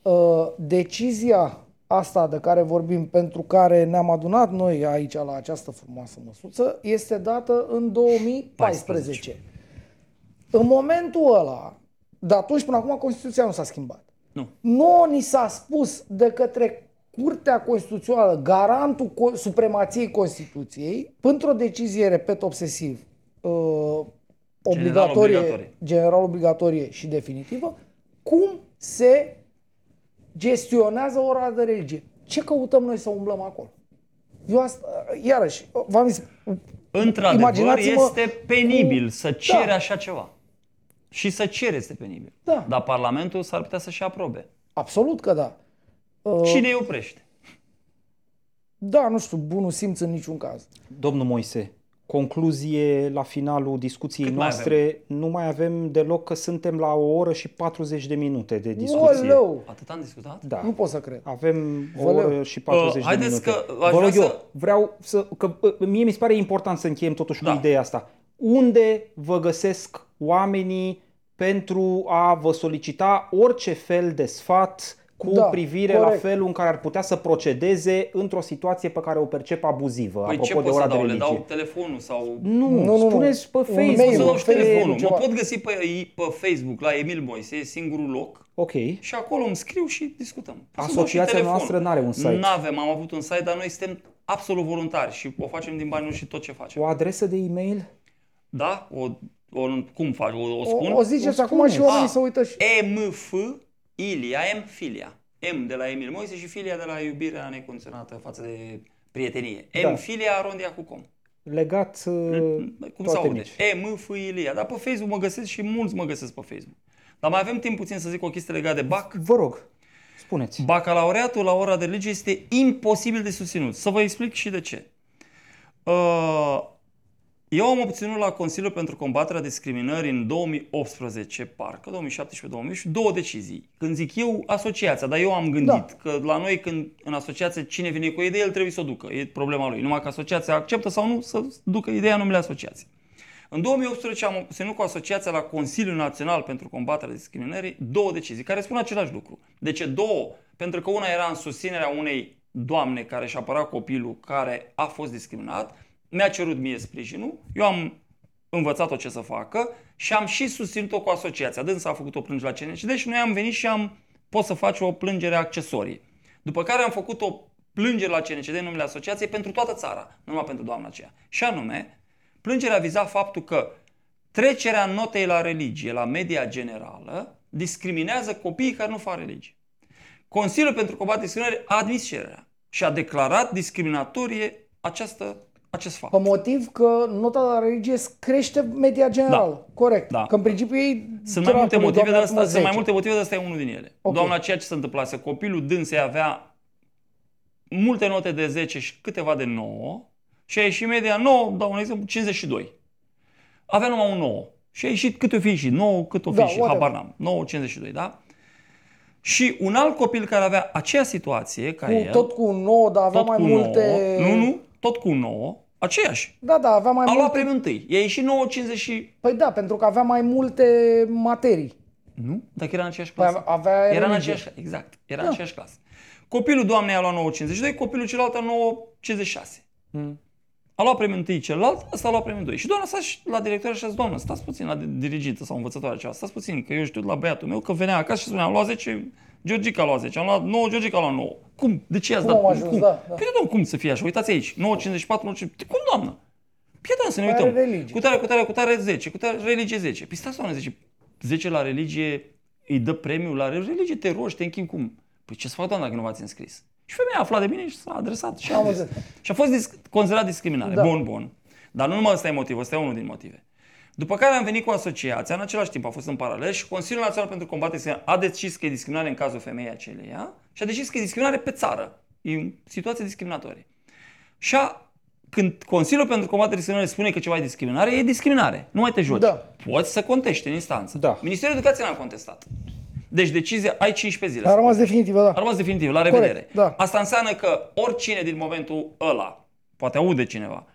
Speaker 2: Uh, decizia asta de care vorbim, pentru care ne-am adunat noi aici la această frumoasă măsuță, este dată în 2014. În momentul ăla, de atunci până acum, Constituția nu s-a schimbat.
Speaker 3: Nu.
Speaker 2: Nu ni s-a spus de către Curtea Constituțională, garantul co- supremației Constituției, într-o decizie, repet, obsesiv, uh, obligatorie,
Speaker 3: obligatorie.
Speaker 2: general obligatorie și definitivă, cum se gestionează ora de religie. Ce căutăm noi să umblăm acolo? Eu asta, iarăși, v-am zis,
Speaker 3: Într-adevăr,
Speaker 2: imaginați-mă
Speaker 3: este penibil
Speaker 2: cu-
Speaker 3: să cere
Speaker 2: Da.
Speaker 3: așa ceva. Și să cere este penibil.
Speaker 2: Da.
Speaker 3: Dar Parlamentul s-ar putea să-și aprobe.
Speaker 2: Absolut că da. Uh,
Speaker 3: Cine îi oprește?
Speaker 2: Da, nu știu, bunul simț în niciun caz.
Speaker 1: Domnul Moise, concluzie la finalul discuției
Speaker 3: Cât mai
Speaker 1: noastre. Nu mai avem deloc că suntem la o oră și 40 de minute de discuție.
Speaker 2: Oleu!
Speaker 3: Atât am discutat?
Speaker 1: Da.
Speaker 2: Nu pot să cred.
Speaker 1: Avem o
Speaker 2: Vă
Speaker 1: oră și 40
Speaker 3: Uh,
Speaker 1: de
Speaker 3: haideți
Speaker 1: minute.
Speaker 3: că aș
Speaker 1: Vă rog
Speaker 3: vrea
Speaker 1: eu,
Speaker 3: să-
Speaker 1: vreau să... Că, uh, mie mi se pare important să încheiem totuși
Speaker 3: Da.
Speaker 1: cu ideea asta. Unde vă găsesc oamenii pentru a vă solicita orice fel de sfat cu
Speaker 2: Da,
Speaker 1: privire
Speaker 2: corect.
Speaker 1: la felul în care ar putea să procedeze într-o situație pe care o percep abuzivă,
Speaker 3: Păi
Speaker 1: apropo
Speaker 3: ce
Speaker 1: de
Speaker 3: pot
Speaker 1: ora
Speaker 3: să
Speaker 1: de
Speaker 3: dau? Le
Speaker 1: religie.
Speaker 3: dau telefonul sau...
Speaker 1: Nu,
Speaker 2: Nu, nu, nu.
Speaker 1: spuneți pe
Speaker 2: Un
Speaker 1: Facebook.
Speaker 2: mail,
Speaker 3: Să dau
Speaker 2: un
Speaker 3: și
Speaker 2: Facebook,
Speaker 3: telefonul. Mă
Speaker 2: ceva.
Speaker 3: pot găsi pe, pe Facebook la Emil Moise, e singurul loc.
Speaker 1: Ok.
Speaker 3: Și acolo îmi scriu și discutăm. Pot să dau și
Speaker 1: Asociația
Speaker 3: telefonul.
Speaker 1: noastră n-are un site.
Speaker 3: Nu avem, am avut un site, dar noi suntem absolut voluntari și o facem din bani și tot ce facem.
Speaker 1: O adresă de e-mail?
Speaker 3: Da? O, o, cum faci? O, o spun?
Speaker 2: O, o ziceți
Speaker 1: O
Speaker 2: acum
Speaker 1: spuneți.
Speaker 2: și oamenii
Speaker 3: Ah,
Speaker 2: să uită și...
Speaker 3: MF Ilia, M filia. M de la Emil Moise și filia de la iubirea necondiționată față de prietenie.
Speaker 1: Da.
Speaker 3: M filia arondia cu com.
Speaker 1: Legat uh,
Speaker 3: Cum se
Speaker 1: toate
Speaker 3: aude?
Speaker 1: mici.
Speaker 3: M F Ilia. Dar pe Facebook mă găsesc și mulți mă găsesc pe Facebook. Dar mai avem timp puțin să zic o chestie legată de BAC.
Speaker 1: Vă rog, spuneți.
Speaker 3: Bacalaureatul la ora de religie este imposibil de susținut. Să vă explic și de ce. Uh, Eu am obținut la Consiliul pentru combaterea discriminării în 2018, parcă, 2017-2018, două decizii. Când zic eu, asociația, dar eu am gândit
Speaker 2: Da.
Speaker 3: că la noi când în asociație cine vine cu o idee, el trebuie să o ducă. E problema lui. Numai că asociația acceptă sau nu să ducă ideea în numele asociației. În 2018 am obținut cu asociația la Consiliul Național pentru combaterea discriminării două decizii care spun același lucru. De ce două? Pentru că una era în susținerea unei doamne care și apăra copilul care a fost discriminat, mi-a cerut mie sprijinul, eu am învățat-o ce să facă și am și susținut-o cu asociația. Dânsa a făcut o plângere la CNCD și noi am venit și am pot să faci o plângere accesorie. După care am făcut o plângere la CNCD în numele asociației pentru toată țara, nu numai pentru doamna aceea. Și anume, plângerea viza faptul că trecerea notei la religie la media generală discriminează copiii care nu fac religie. Consiliul pentru combaterea discriminării a admis cererea și a declarat discriminatorie această, acest fapt.
Speaker 2: Pe motiv că nota la religie crește media generală. Da. Corect. Da. Că în principiu ei
Speaker 3: sunt mai multe motive de asta, sunt mai multe motive de asta e unul din ele. Okay. Doamna, ceea ce se întâmplase, copilul dânsei avea multe note de 10 și câteva de 9 și a ieșit media 9, dau un exemplu, 52. Avea numai un 9. Și a ieșit cât o fi și 9, cât o fi da, și, habar n-am. 9, 52, da? Și un alt copil care avea aceea situație ca
Speaker 2: cu,
Speaker 3: el,
Speaker 2: tot cu un 9, dar avea mai multe...
Speaker 3: 9, nu, nu, tot cu un 9, aceeași.
Speaker 2: Da, da, avea mai
Speaker 3: a
Speaker 2: multe...
Speaker 3: luat premiul întâi. I-a ieșit 9, 50 și...
Speaker 2: Păi da, pentru că avea mai multe materii.
Speaker 3: Nu, dacă era în aceeași clasă.
Speaker 2: Păi avea
Speaker 3: era în aceeași, exact, era da. în aceeași clasă. Copilul doamnei a luat 9,52, copilul celălalt a 9,56. Mm. A luat premiul întâi celălalt, ăsta a luat premiul 2. Și doamna s-a la director și a zis, doamnă, stați puțin la dirigită sau învățătoare ceva, stați puțin, că eu știu la băiatul meu că venea acasă și spunea, am luat 10, Georgica a luat 10, am luat 9, Georgica a luat 9. Cum? De ce ați
Speaker 2: cum
Speaker 3: dat?
Speaker 2: Ajuns, cum? Da, da.
Speaker 3: Păi, doamnă, cum să fie așa? Uitați aici, 9,54, 9,54, cum, doamnă? Păi, să ne uităm. Religie. Cu tare, cu tare, cu tare 10, cu tare religie 10. Păi stați, doamne, 10, 10 la religie îi dă premiul la religie, te rogi, te închin cum? Păi ce să fac, doamne, dacă nu v-ați înscris? Și femeia a aflat de mine și s-a adresat și a, zis. și a fost dis- considerat discriminare. Da. Bun, bun. Dar nu numai ăsta e motivul, ăsta e unul din motive. După care am venit cu asociația, în același timp a fost în paralel și Consiliul Național pentru Combaterea a decis că e discriminare în cazul femeii aceleia și a decis că e discriminare pe țară. E o situație discriminatorie. Și a, când Consiliul pentru Combaterea Discriminării spune că ceva e discriminare, e discriminare. Nu mai te joci.
Speaker 2: Da.
Speaker 3: Poți să contești în instanță.
Speaker 1: Da.
Speaker 3: Ministerul Educației n-a contestat. Deci decizia, ai 15 zile.
Speaker 2: A rămas definitivă, da.
Speaker 3: A rămas definitiv, la revedere.
Speaker 2: Corect, da.
Speaker 3: Asta înseamnă că oricine din momentul ăla, poate aude cineva,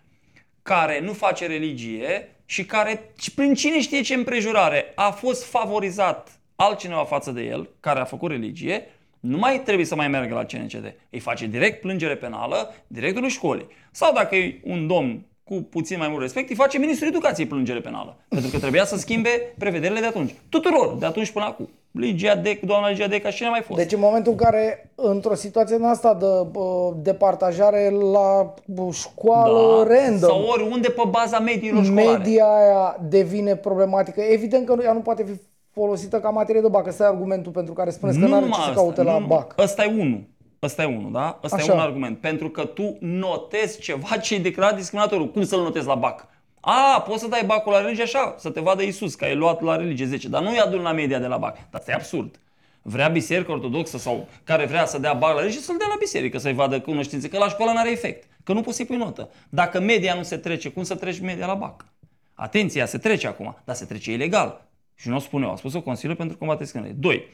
Speaker 3: care nu face religie și care, prin cine știe ce împrejurare, a fost favorizat altcineva față de el, care a făcut religie, nu mai trebuie să mai meargă la CNCD. Îi face direct plângere penală directorul școlii. Sau dacă e un domn cu puțin mai mult respect, îi face Ministrul Educației plângere penală. Pentru că trebuia să schimbe prevederile de atunci. Tuturor, de atunci până acum. Ligia Dec, doamna Ligia Dec, și ne mai fost.
Speaker 2: Deci în momentul în care, într-o situație în asta de departajare la școală da, random,
Speaker 3: sau oriunde pe baza mediilor școlare.
Speaker 2: Media aia devine problematică. Evident că ea nu poate fi folosită ca materie de bac. Ăsta e argumentul pentru care spuneți nu că nu are ce să caute la bac.
Speaker 3: Ăsta e unul. Ăsta e unul, da? Ăsta Așa. e un argument. Pentru că tu notezi ceva ce e declarat discriminatoriu. Cum să-l notezi la BAC? A, poți să dai bacul la religie așa, să te vadă Isus, că ai luat la religie 10, dar nu-i adun la media de la BAC. Dar asta e absurd. Vrea biserica ortodoxă sau care vrea să dea bac la religie să-l dea la biserică, să-i vadă cunoștințe, că la școală nu are efect, că nu poți să-i pui notă. Dacă media nu se trece, cum să treci media la BAC? Atenția, se trece acum, dar se trece ilegal. Și nu o spun eu, a spus-o Consiliul pentru combaterea discriminării. 2.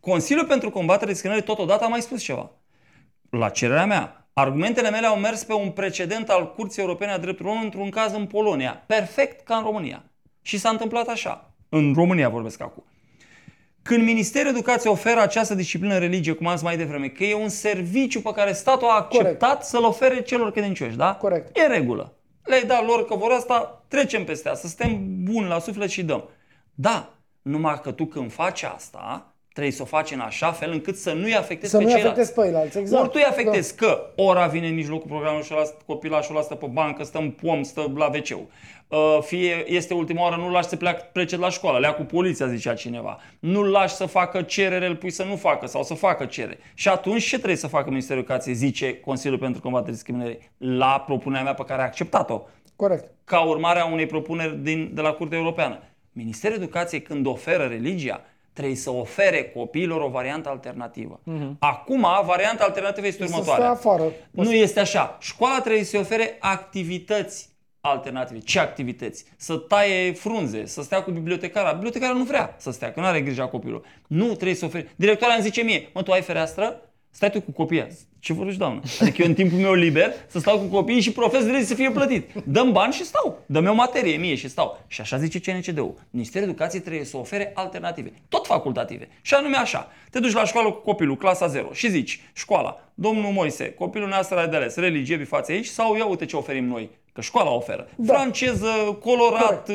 Speaker 3: Consiliul pentru combaterea discriminării totodată a mai spus ceva la cererea mea. Argumentele mele au mers pe un precedent al Curții Europene a Drepturilor Omului într-un caz în Polonia, perfect ca în România. Și s-a întâmplat așa. În România vorbesc acum. Când Ministerul Educației oferă această disciplină religie, cum am zis mai devreme, că e un serviciu pe care statul a acceptat Corect. să-l ofere celor credincioși, da?
Speaker 2: Corect.
Speaker 3: E regulă. Le-ai dat lor că vor asta, trecem peste asta, suntem buni la suflet și dăm. Da, numai că tu când faci asta, trebuie să o faci în așa fel încât să nu-i afectezi
Speaker 2: să
Speaker 3: pe
Speaker 2: ceilalți. Să nu-i afectezi pe
Speaker 3: ceilalți,
Speaker 2: exact.
Speaker 3: Ori tu îi afectezi da. că ora vine în mijlocul programului și copilașul ăla stă pe bancă, stă în pom, stă la wc uh, Fie este ultima oară, nu-l lași să pleacă, plece la școală, lea cu poliția, zicea cineva. Nu-l lași să facă cerere, îl pui să nu facă sau să facă cerere. Și atunci ce trebuie să facă Ministerul Educației, zice Consiliul pentru Combaterea Discriminării, la propunerea mea pe care a acceptat-o.
Speaker 2: Corect.
Speaker 3: Ca urmare a unei propuneri din, de la Curtea Europeană. Ministerul Educației când oferă religia, trebuie să ofere copiilor o variantă alternativă. Uh-huh. Acum, varianta alternativă este următoarea.
Speaker 2: afară.
Speaker 3: Nu este așa. Școala trebuie să ofere activități alternative. Ce activități? Să taie frunze, să stea cu bibliotecara. Bibliotecara nu vrea să stea, că nu are grijă copilul. Nu trebuie să ofere. Directoarea îmi zice mie, mă, tu ai fereastră? Stai tu cu copiii. Ce vorbești, doamnă? Adică eu în timpul meu liber să stau cu copiii și profesorul să fie plătit. Dăm bani și stau. Dăm o materie mie și stau. Și așa zice CNCD-ul. Ministerul Educației trebuie să ofere alternative. Tot facultative. Și anume așa. Te duci la școală cu copilul, clasa 0 și zici, școala, domnul Moise, copilul nostru are de ales religie, față aici sau ia uite ce oferim noi. Că școala oferă. Da. Franceză, colorat, da.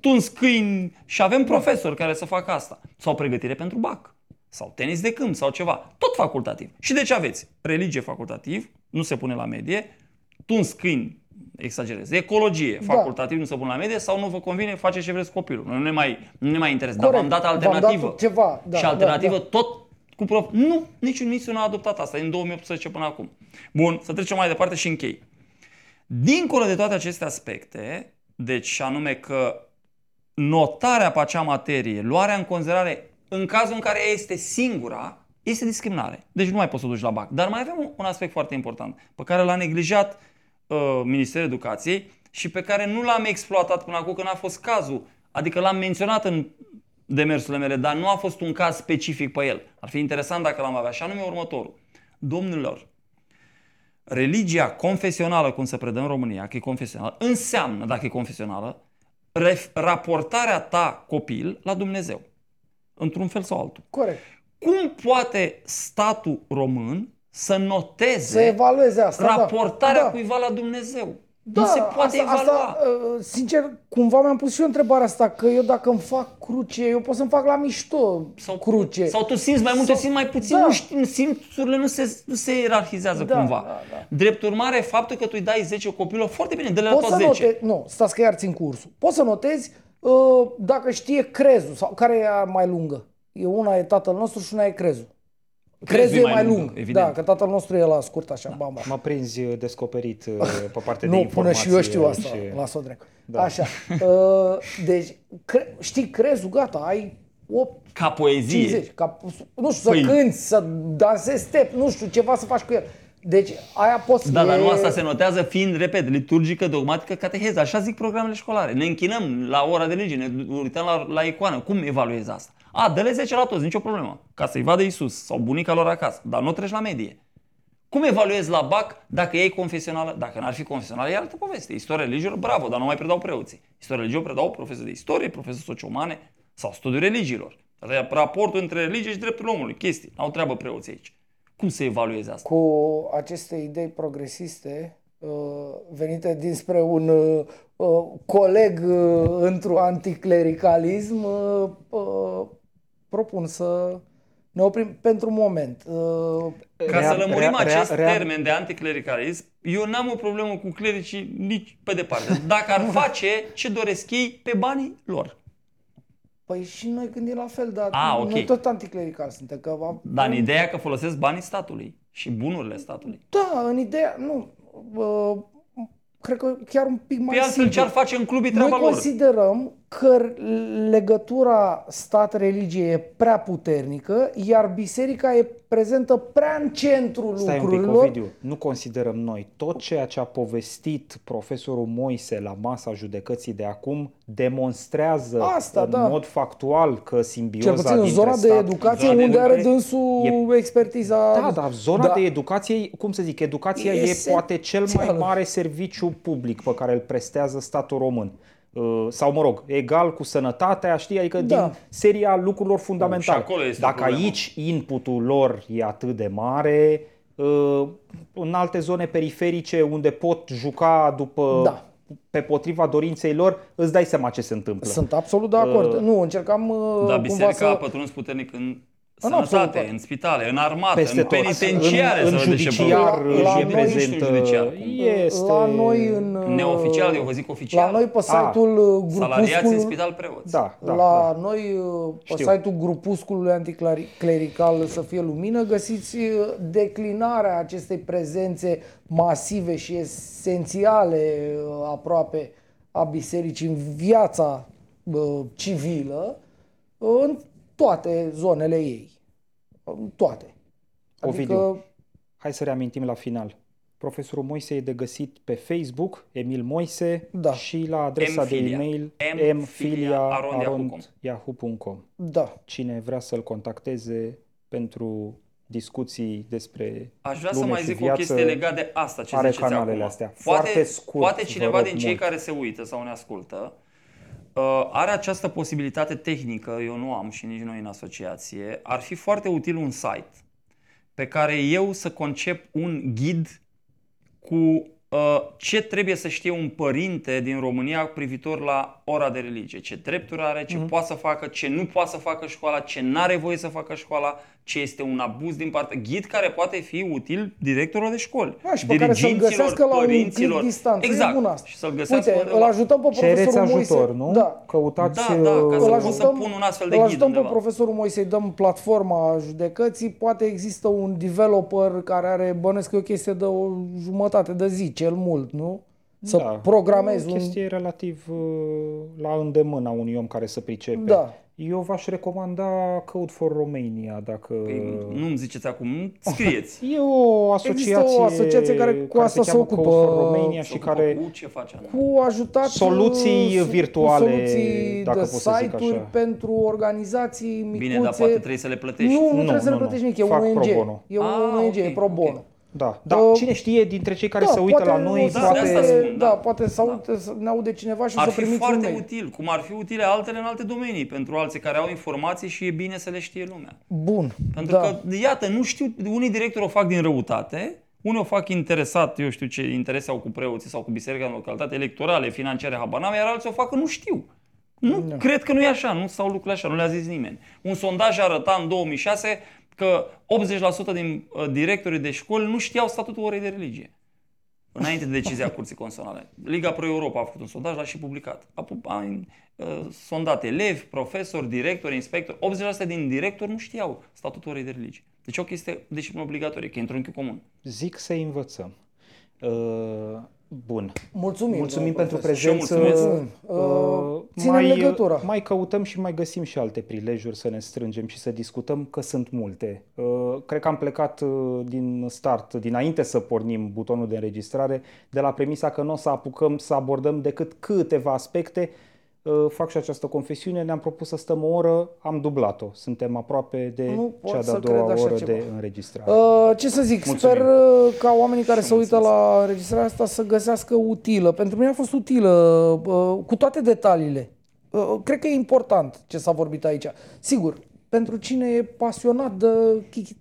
Speaker 3: tuns câini și avem profesori care să facă asta. Sau pregătire pentru BAC sau tenis de câmp sau ceva, tot facultativ. Și de ce aveți religie facultativ, nu se pune la medie, tuns câini exagerez. Ecologie,
Speaker 2: Da.
Speaker 3: facultativ, nu să pun la medie, sau nu vă convine, faceți ce vreți copilul. Nu ne mai, nu ne mai interesează. Dar
Speaker 2: Corect.
Speaker 3: v-am dat
Speaker 2: V-am dat
Speaker 3: alternativă.
Speaker 2: ceva, da,
Speaker 3: și
Speaker 2: da,
Speaker 3: alternativă
Speaker 2: da.
Speaker 3: tot cu prof. Nu, niciun niciun nu a adoptat asta, din 2018 până acum. Bun, să trecem mai departe și închei. Dincolo de toate aceste aspecte, deci și anume că notarea pe acea materie, luarea în considerare în cazul în care ea este singura, este discriminare. Deci nu mai poți să o duci la BAC. Dar mai avem un, un aspect foarte important, pe care l-a neglijat uh, Ministerul Educației și pe care nu l-am exploatat până acum, că n-a fost cazul. Adică l-am menționat în demersurile mele, dar nu a fost un caz specific pe el. Ar fi interesant dacă l-am avea. Și anume următorul. Domnilor, religia confesională, cum se predă în România, că e confesională, înseamnă, dacă e confesională, ref- raportarea ta copil la Dumnezeu. Într-un fel sau altul.
Speaker 2: Corect.
Speaker 3: Cum poate statul român să noteze
Speaker 2: Să evalueze asta. da.
Speaker 3: raportarea
Speaker 2: da.
Speaker 3: cuiva la Dumnezeu?
Speaker 2: Da,
Speaker 3: nu se poate
Speaker 2: asta,
Speaker 3: evalua.
Speaker 2: Asta, uh, sincer, cumva mi-am pus și eu întrebarea asta, că eu dacă îmi fac cruce, eu pot să-mi fac la mișto
Speaker 3: sau,
Speaker 2: cruce.
Speaker 3: Sau tu simți mai mult,
Speaker 2: Sau-
Speaker 3: sau, simți mai puțin,
Speaker 2: da.
Speaker 3: nu știi, simțurile nu se, nu se ierarhizează
Speaker 2: Da,
Speaker 3: cumva.
Speaker 2: da, da.
Speaker 3: Drept urmare, faptul că tu îi dai 10 copilul, foarte bine, dă-le la
Speaker 2: Poți
Speaker 3: toți
Speaker 2: să
Speaker 3: 10.
Speaker 2: notezi, nu, stați că iar țin cursul. Poți să notezi uh, dacă știe crezul sau care e mai lungă. E una e tatăl nostru și una e crezul. Crezul, e mai lung,
Speaker 3: evident.
Speaker 2: Da, că tatăl nostru e la scurt așa, bam, bam.
Speaker 1: Mă prinzi uh, descoperit uh, pe partea de
Speaker 2: Nu, până
Speaker 1: informație.
Speaker 2: și eu știu asta,
Speaker 1: și-
Speaker 2: la Sodrec.
Speaker 1: Da.
Speaker 2: Așa. Uh, deci, cre- știi crezul, gata, ai 8,
Speaker 3: Ca poezie.
Speaker 2: 50, ca, nu știu,
Speaker 3: Păi-
Speaker 2: să cânti, să dansezi step, nu știu, ceva să faci cu el. Deci, aia poți
Speaker 3: Da,
Speaker 2: e...
Speaker 3: dar nu asta se notează fiind, repet, liturgică, dogmatică, cateheză. Așa zic programele școlare. Ne închinăm la ora de religie, ne uităm la, la icoană. Cum evaluezi asta? A, dă-le 10 la toți, nicio problemă. Ca să-i vadă Isus sau bunica lor acasă. Dar nu treci la medie. Cum evaluezi la BAC dacă e confesională? Dacă n-ar fi confesională, e altă poveste. Istoria religiilor, bravo, dar nu mai predau preoții. Istoria religiilor predau profesori de istorie, profesori sociomane sau studiul religiilor. Raportul între religie și dreptul omului, chestii. N-au treabă preoții aici. Cum se evalueze asta?
Speaker 2: cu aceste idei progresiste uh, venite dinspre un uh, uh, coleg uh, într-un anticlericalism, uh, uh, propun să ne oprim pentru un moment. Uh,
Speaker 3: Ca
Speaker 1: Rea-
Speaker 3: să lămurim
Speaker 1: rea- rea-
Speaker 3: acest
Speaker 1: rea-
Speaker 3: termen de anticlericalism, eu n-am o problemă cu clericii nici pe departe. Dacă ar face ce doresc ei pe banii lor.
Speaker 2: Păi și noi gândim la fel, dar
Speaker 3: A, ok.
Speaker 2: noi tot anticlerical suntem. Că am-
Speaker 3: Dar în ideea că folosesc banii statului și bunurile statului.
Speaker 2: Da, în ideea, nu, uh, cred că chiar un pic mai
Speaker 3: Pe altfel
Speaker 2: simplu.
Speaker 3: ce ar face în clubii
Speaker 2: Noi
Speaker 3: treaba lor?
Speaker 2: considerăm că legătura stat-religie e prea puternică, iar biserica e prezentă prea în centrul
Speaker 1: Stai un pic,
Speaker 2: lucrurilor.
Speaker 1: Ovidiu, nu considerăm noi. Tot ceea ce a povestit profesorul Moise la masa judecății de acum demonstrează
Speaker 2: Asta,
Speaker 1: în
Speaker 2: da.
Speaker 1: mod factual că simbioza
Speaker 2: Cel puțin în
Speaker 1: dintre
Speaker 2: zona de
Speaker 1: stat-
Speaker 2: educație,
Speaker 3: zona de
Speaker 2: unde are
Speaker 1: educație
Speaker 2: dânsul expertiza.
Speaker 1: Da, dar zona
Speaker 2: Da.
Speaker 1: de educație, cum să zic, educația
Speaker 2: E
Speaker 1: e, poate cel mai
Speaker 2: esențială.
Speaker 1: mare serviciu public pe care îl prestează statul român. Uh, Sau, mă rog, egal cu sănătatea, știi? Adică
Speaker 2: Da.
Speaker 1: din seria lucrurilor fundamentale.
Speaker 3: și acolo este
Speaker 1: Dacă
Speaker 3: problema.
Speaker 1: aici inputul lor e atât de mare, uh, în alte zone periferice unde pot juca după
Speaker 2: Da.
Speaker 1: pe potriva dorinței lor, îți dai seama ce se întâmplă.
Speaker 2: Sunt absolut de acord.
Speaker 1: Uh,
Speaker 2: nu, încercam uh,
Speaker 3: Dar
Speaker 2: cumva
Speaker 3: biserica
Speaker 2: să...
Speaker 3: a pătruns puternic în
Speaker 2: În
Speaker 3: sănătate,
Speaker 2: absolut.
Speaker 3: în spitale, în armată,
Speaker 1: Peste
Speaker 3: în
Speaker 1: tot.
Speaker 3: penitenciare.
Speaker 1: În-
Speaker 3: să
Speaker 1: în
Speaker 3: vedeți ce
Speaker 1: judiciar
Speaker 3: probleme.
Speaker 2: La
Speaker 1: e
Speaker 2: noi-
Speaker 1: prezentă.
Speaker 3: Nu știu judiciar.
Speaker 1: Este...
Speaker 2: La noi în... uh,
Speaker 3: Neoficial, eu vă zic oficial.
Speaker 2: La noi pe site-ul uh,
Speaker 3: Salariați în
Speaker 2: grupuscul...
Speaker 3: spital preoți.
Speaker 1: Da, da,
Speaker 2: la
Speaker 1: da.
Speaker 2: noi, uh, pe
Speaker 1: Știu.
Speaker 2: site-ul grupusculului anticlerical Să fie lumină, găsiți uh, declinarea acestei prezențe masive și esențiale uh, aproape a bisericii în viața uh, civilă uh, în toate zonele ei. În toate.
Speaker 1: Ovidiu. Hai să reamintim la final. Profesorul Moise e de găsit pe Facebook, Emil Moise,
Speaker 2: Da.
Speaker 1: și la adresa de
Speaker 3: mfilia.
Speaker 1: e-mail
Speaker 3: mfilia@yahoo.com.
Speaker 1: mfilia.yahoo.com.
Speaker 2: Da.
Speaker 1: Cine vrea să-l contacteze pentru discuții despre
Speaker 3: Aș vrea să
Speaker 1: lume
Speaker 3: mai
Speaker 1: și
Speaker 3: zic o
Speaker 1: viață,
Speaker 3: chestie legată de asta ce
Speaker 1: are
Speaker 3: ziceți
Speaker 1: canalele
Speaker 3: acum.
Speaker 1: astea.
Speaker 3: Poate,
Speaker 1: Foarte scurt,
Speaker 3: poate
Speaker 1: vă
Speaker 3: cineva
Speaker 1: rog
Speaker 3: din cei
Speaker 1: mult.
Speaker 3: care se uită sau ne ascultă uh, are această posibilitate tehnică, eu nu am și nici noi în asociație, ar fi foarte util un site pe care eu să concep un ghid cu Uh, ce trebuie să știe un părinte din România privitor la ora de religie, ce drepturi are, ce mm-hmm. poate să facă, ce nu poate să facă școala, ce nu are voie să facă școala, ce este un abuz din partea, ghid care poate fi util directorilor de școli,
Speaker 2: da, și pe care să-l găsească la un clic distanță.
Speaker 3: Exact.
Speaker 2: E bun asta.
Speaker 3: Și să-l găsească
Speaker 2: Uite, îl ajutăm pe profesorul
Speaker 1: Cereți ajutor,
Speaker 2: Moise.
Speaker 1: nu?
Speaker 2: Da.
Speaker 1: Căutați...
Speaker 3: Da, da, ca
Speaker 1: uh,
Speaker 3: să
Speaker 2: Îl
Speaker 3: pot
Speaker 2: ajutăm,
Speaker 3: să pun un astfel de
Speaker 2: îl
Speaker 3: ghid
Speaker 2: ajutăm pe
Speaker 3: undeva.
Speaker 2: profesorul Moise, îi dăm platforma judecății, poate există un developer care are, bănesc că e o chestie de o jumătate de zi, cel mult, nu? Să
Speaker 1: da,
Speaker 2: programezi
Speaker 1: o
Speaker 2: un...
Speaker 1: chestie relativ uh, la îndemâna unui om care să pricepe.
Speaker 2: Da.
Speaker 1: Eu v-aș recomanda Code for Romania, dacă...
Speaker 3: Păi, nu-mi ziceți acum, scrieți.
Speaker 1: E o asociație,
Speaker 2: Există o asociație care cu asta se
Speaker 1: cheamă
Speaker 2: ocupă.
Speaker 1: Code for Romania
Speaker 3: Se
Speaker 1: și
Speaker 3: ocupă
Speaker 1: care...
Speaker 3: Cu ce face? Ana?
Speaker 2: cu ajutat
Speaker 1: Soluții
Speaker 2: uh,
Speaker 1: virtuale,
Speaker 2: cu soluții
Speaker 1: dacă
Speaker 2: de
Speaker 1: pot să zic
Speaker 2: site-uri
Speaker 1: așa.
Speaker 2: pentru organizații micuțe.
Speaker 3: Bine, dar poate trebuie să le plătești.
Speaker 2: Nu, nu,
Speaker 1: Nu,
Speaker 2: trebuie să le
Speaker 1: nu,
Speaker 2: plătești
Speaker 1: nu.
Speaker 2: nimic, e
Speaker 1: Fac
Speaker 2: un
Speaker 1: pro
Speaker 2: ONG.
Speaker 1: bono.
Speaker 2: E un
Speaker 3: Ah,
Speaker 2: ONG, e
Speaker 3: ok,
Speaker 2: pro bono.
Speaker 3: ok.
Speaker 1: Da, dar
Speaker 2: Uh,
Speaker 1: cine știe dintre cei care
Speaker 2: da,
Speaker 1: se uită
Speaker 2: poate
Speaker 1: la noi,
Speaker 2: o să
Speaker 3: Da,
Speaker 1: poate...
Speaker 3: de asta spun,
Speaker 2: da,
Speaker 3: da.
Speaker 2: poate să, aude, să ne aude cineva și o
Speaker 3: Ar
Speaker 2: să
Speaker 3: fi
Speaker 2: primiți un
Speaker 3: foarte
Speaker 2: mail.
Speaker 3: util, cum ar fi utile altele în alte domenii, pentru alții care au informații și e bine să le știe lumea.
Speaker 2: Bun,
Speaker 3: Pentru
Speaker 2: da.
Speaker 3: că, iată, nu știu, unii directori o fac din răutate, unii o fac interesat, eu știu ce interese au cu preoții sau cu biserica în localitate, electorale, financiare, habar n-am, iar alții o fac că nu știu. Nu,
Speaker 2: Da.
Speaker 3: cred că nu e așa, nu stau lucrurile așa, nu le-a zis nimeni. Un sondaj arăta în 2006 că 80% din uh, directorii de școli nu știau statutul orei de religie. Înainte de decizia Curții Constituționale. Liga Pro Europa a făcut un sondaj, l-a și publicat. A, pu- a uh, sondat elevi, profesori, directori, inspectori. 80% din directori nu știau statutul orei de religie. Deci o chestie disciplină obligatorie, că e într-un unchiul comun.
Speaker 1: Zic să învățăm. Uh, bun.
Speaker 2: Mulțumim,
Speaker 1: Mulțumim
Speaker 2: domnule
Speaker 1: pentru
Speaker 3: profesor. Și eu
Speaker 1: prezență.
Speaker 3: mulțumesc.
Speaker 2: Uh, ținem
Speaker 1: mai,
Speaker 2: legătura.
Speaker 1: Mai căutăm și mai găsim și alte prilejuri să ne strângem și să discutăm, că sunt multe. Uh, Cred că am plecat uh, din start, dinainte să pornim butonul de înregistrare, de la premisa că nu o să apucăm să abordăm decât câteva aspecte. Uh, Fac și această confesiune, ne-am propus să stăm o oră, am dublat-o. Suntem aproape de
Speaker 2: Nu pot
Speaker 1: cea
Speaker 2: să
Speaker 1: de-a
Speaker 2: cred
Speaker 1: doua
Speaker 2: așa
Speaker 1: oră
Speaker 2: ceva.
Speaker 1: de înregistrare.
Speaker 2: Uh, ce să zic,
Speaker 1: Mulțumim.
Speaker 2: sper uh, ca oamenii care
Speaker 3: Și
Speaker 2: se uită
Speaker 3: mulțumesc.
Speaker 2: la înregistrarea asta să găsească utilă. Pentru mine a fost utilă, uh, cu toate detaliile. Uh, cred că e important ce s-a vorbit aici. Sigur, pentru cine e pasionat de chichi,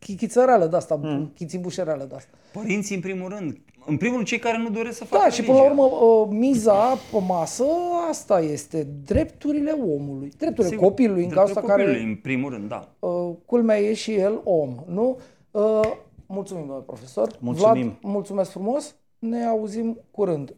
Speaker 2: chichițăreală de asta, mm. chițibușereală de asta.
Speaker 3: Părinții, în primul rând. În primul rând, cei care nu doresc să facă
Speaker 2: Da, și până la
Speaker 3: religia.
Speaker 2: urmă, uh, miza pe masă, asta este, drepturile omului, drepturile
Speaker 3: Sigur,
Speaker 2: copilului, în
Speaker 3: dreptul
Speaker 2: cazul ăsta care,
Speaker 3: copilului, în primul rând, da.
Speaker 2: uh, culmea e și el om, nu? Uh, mulțumim, domnule profesor.
Speaker 1: Mulțumim.
Speaker 2: Vlad, mulțumesc frumos. Ne auzim curând.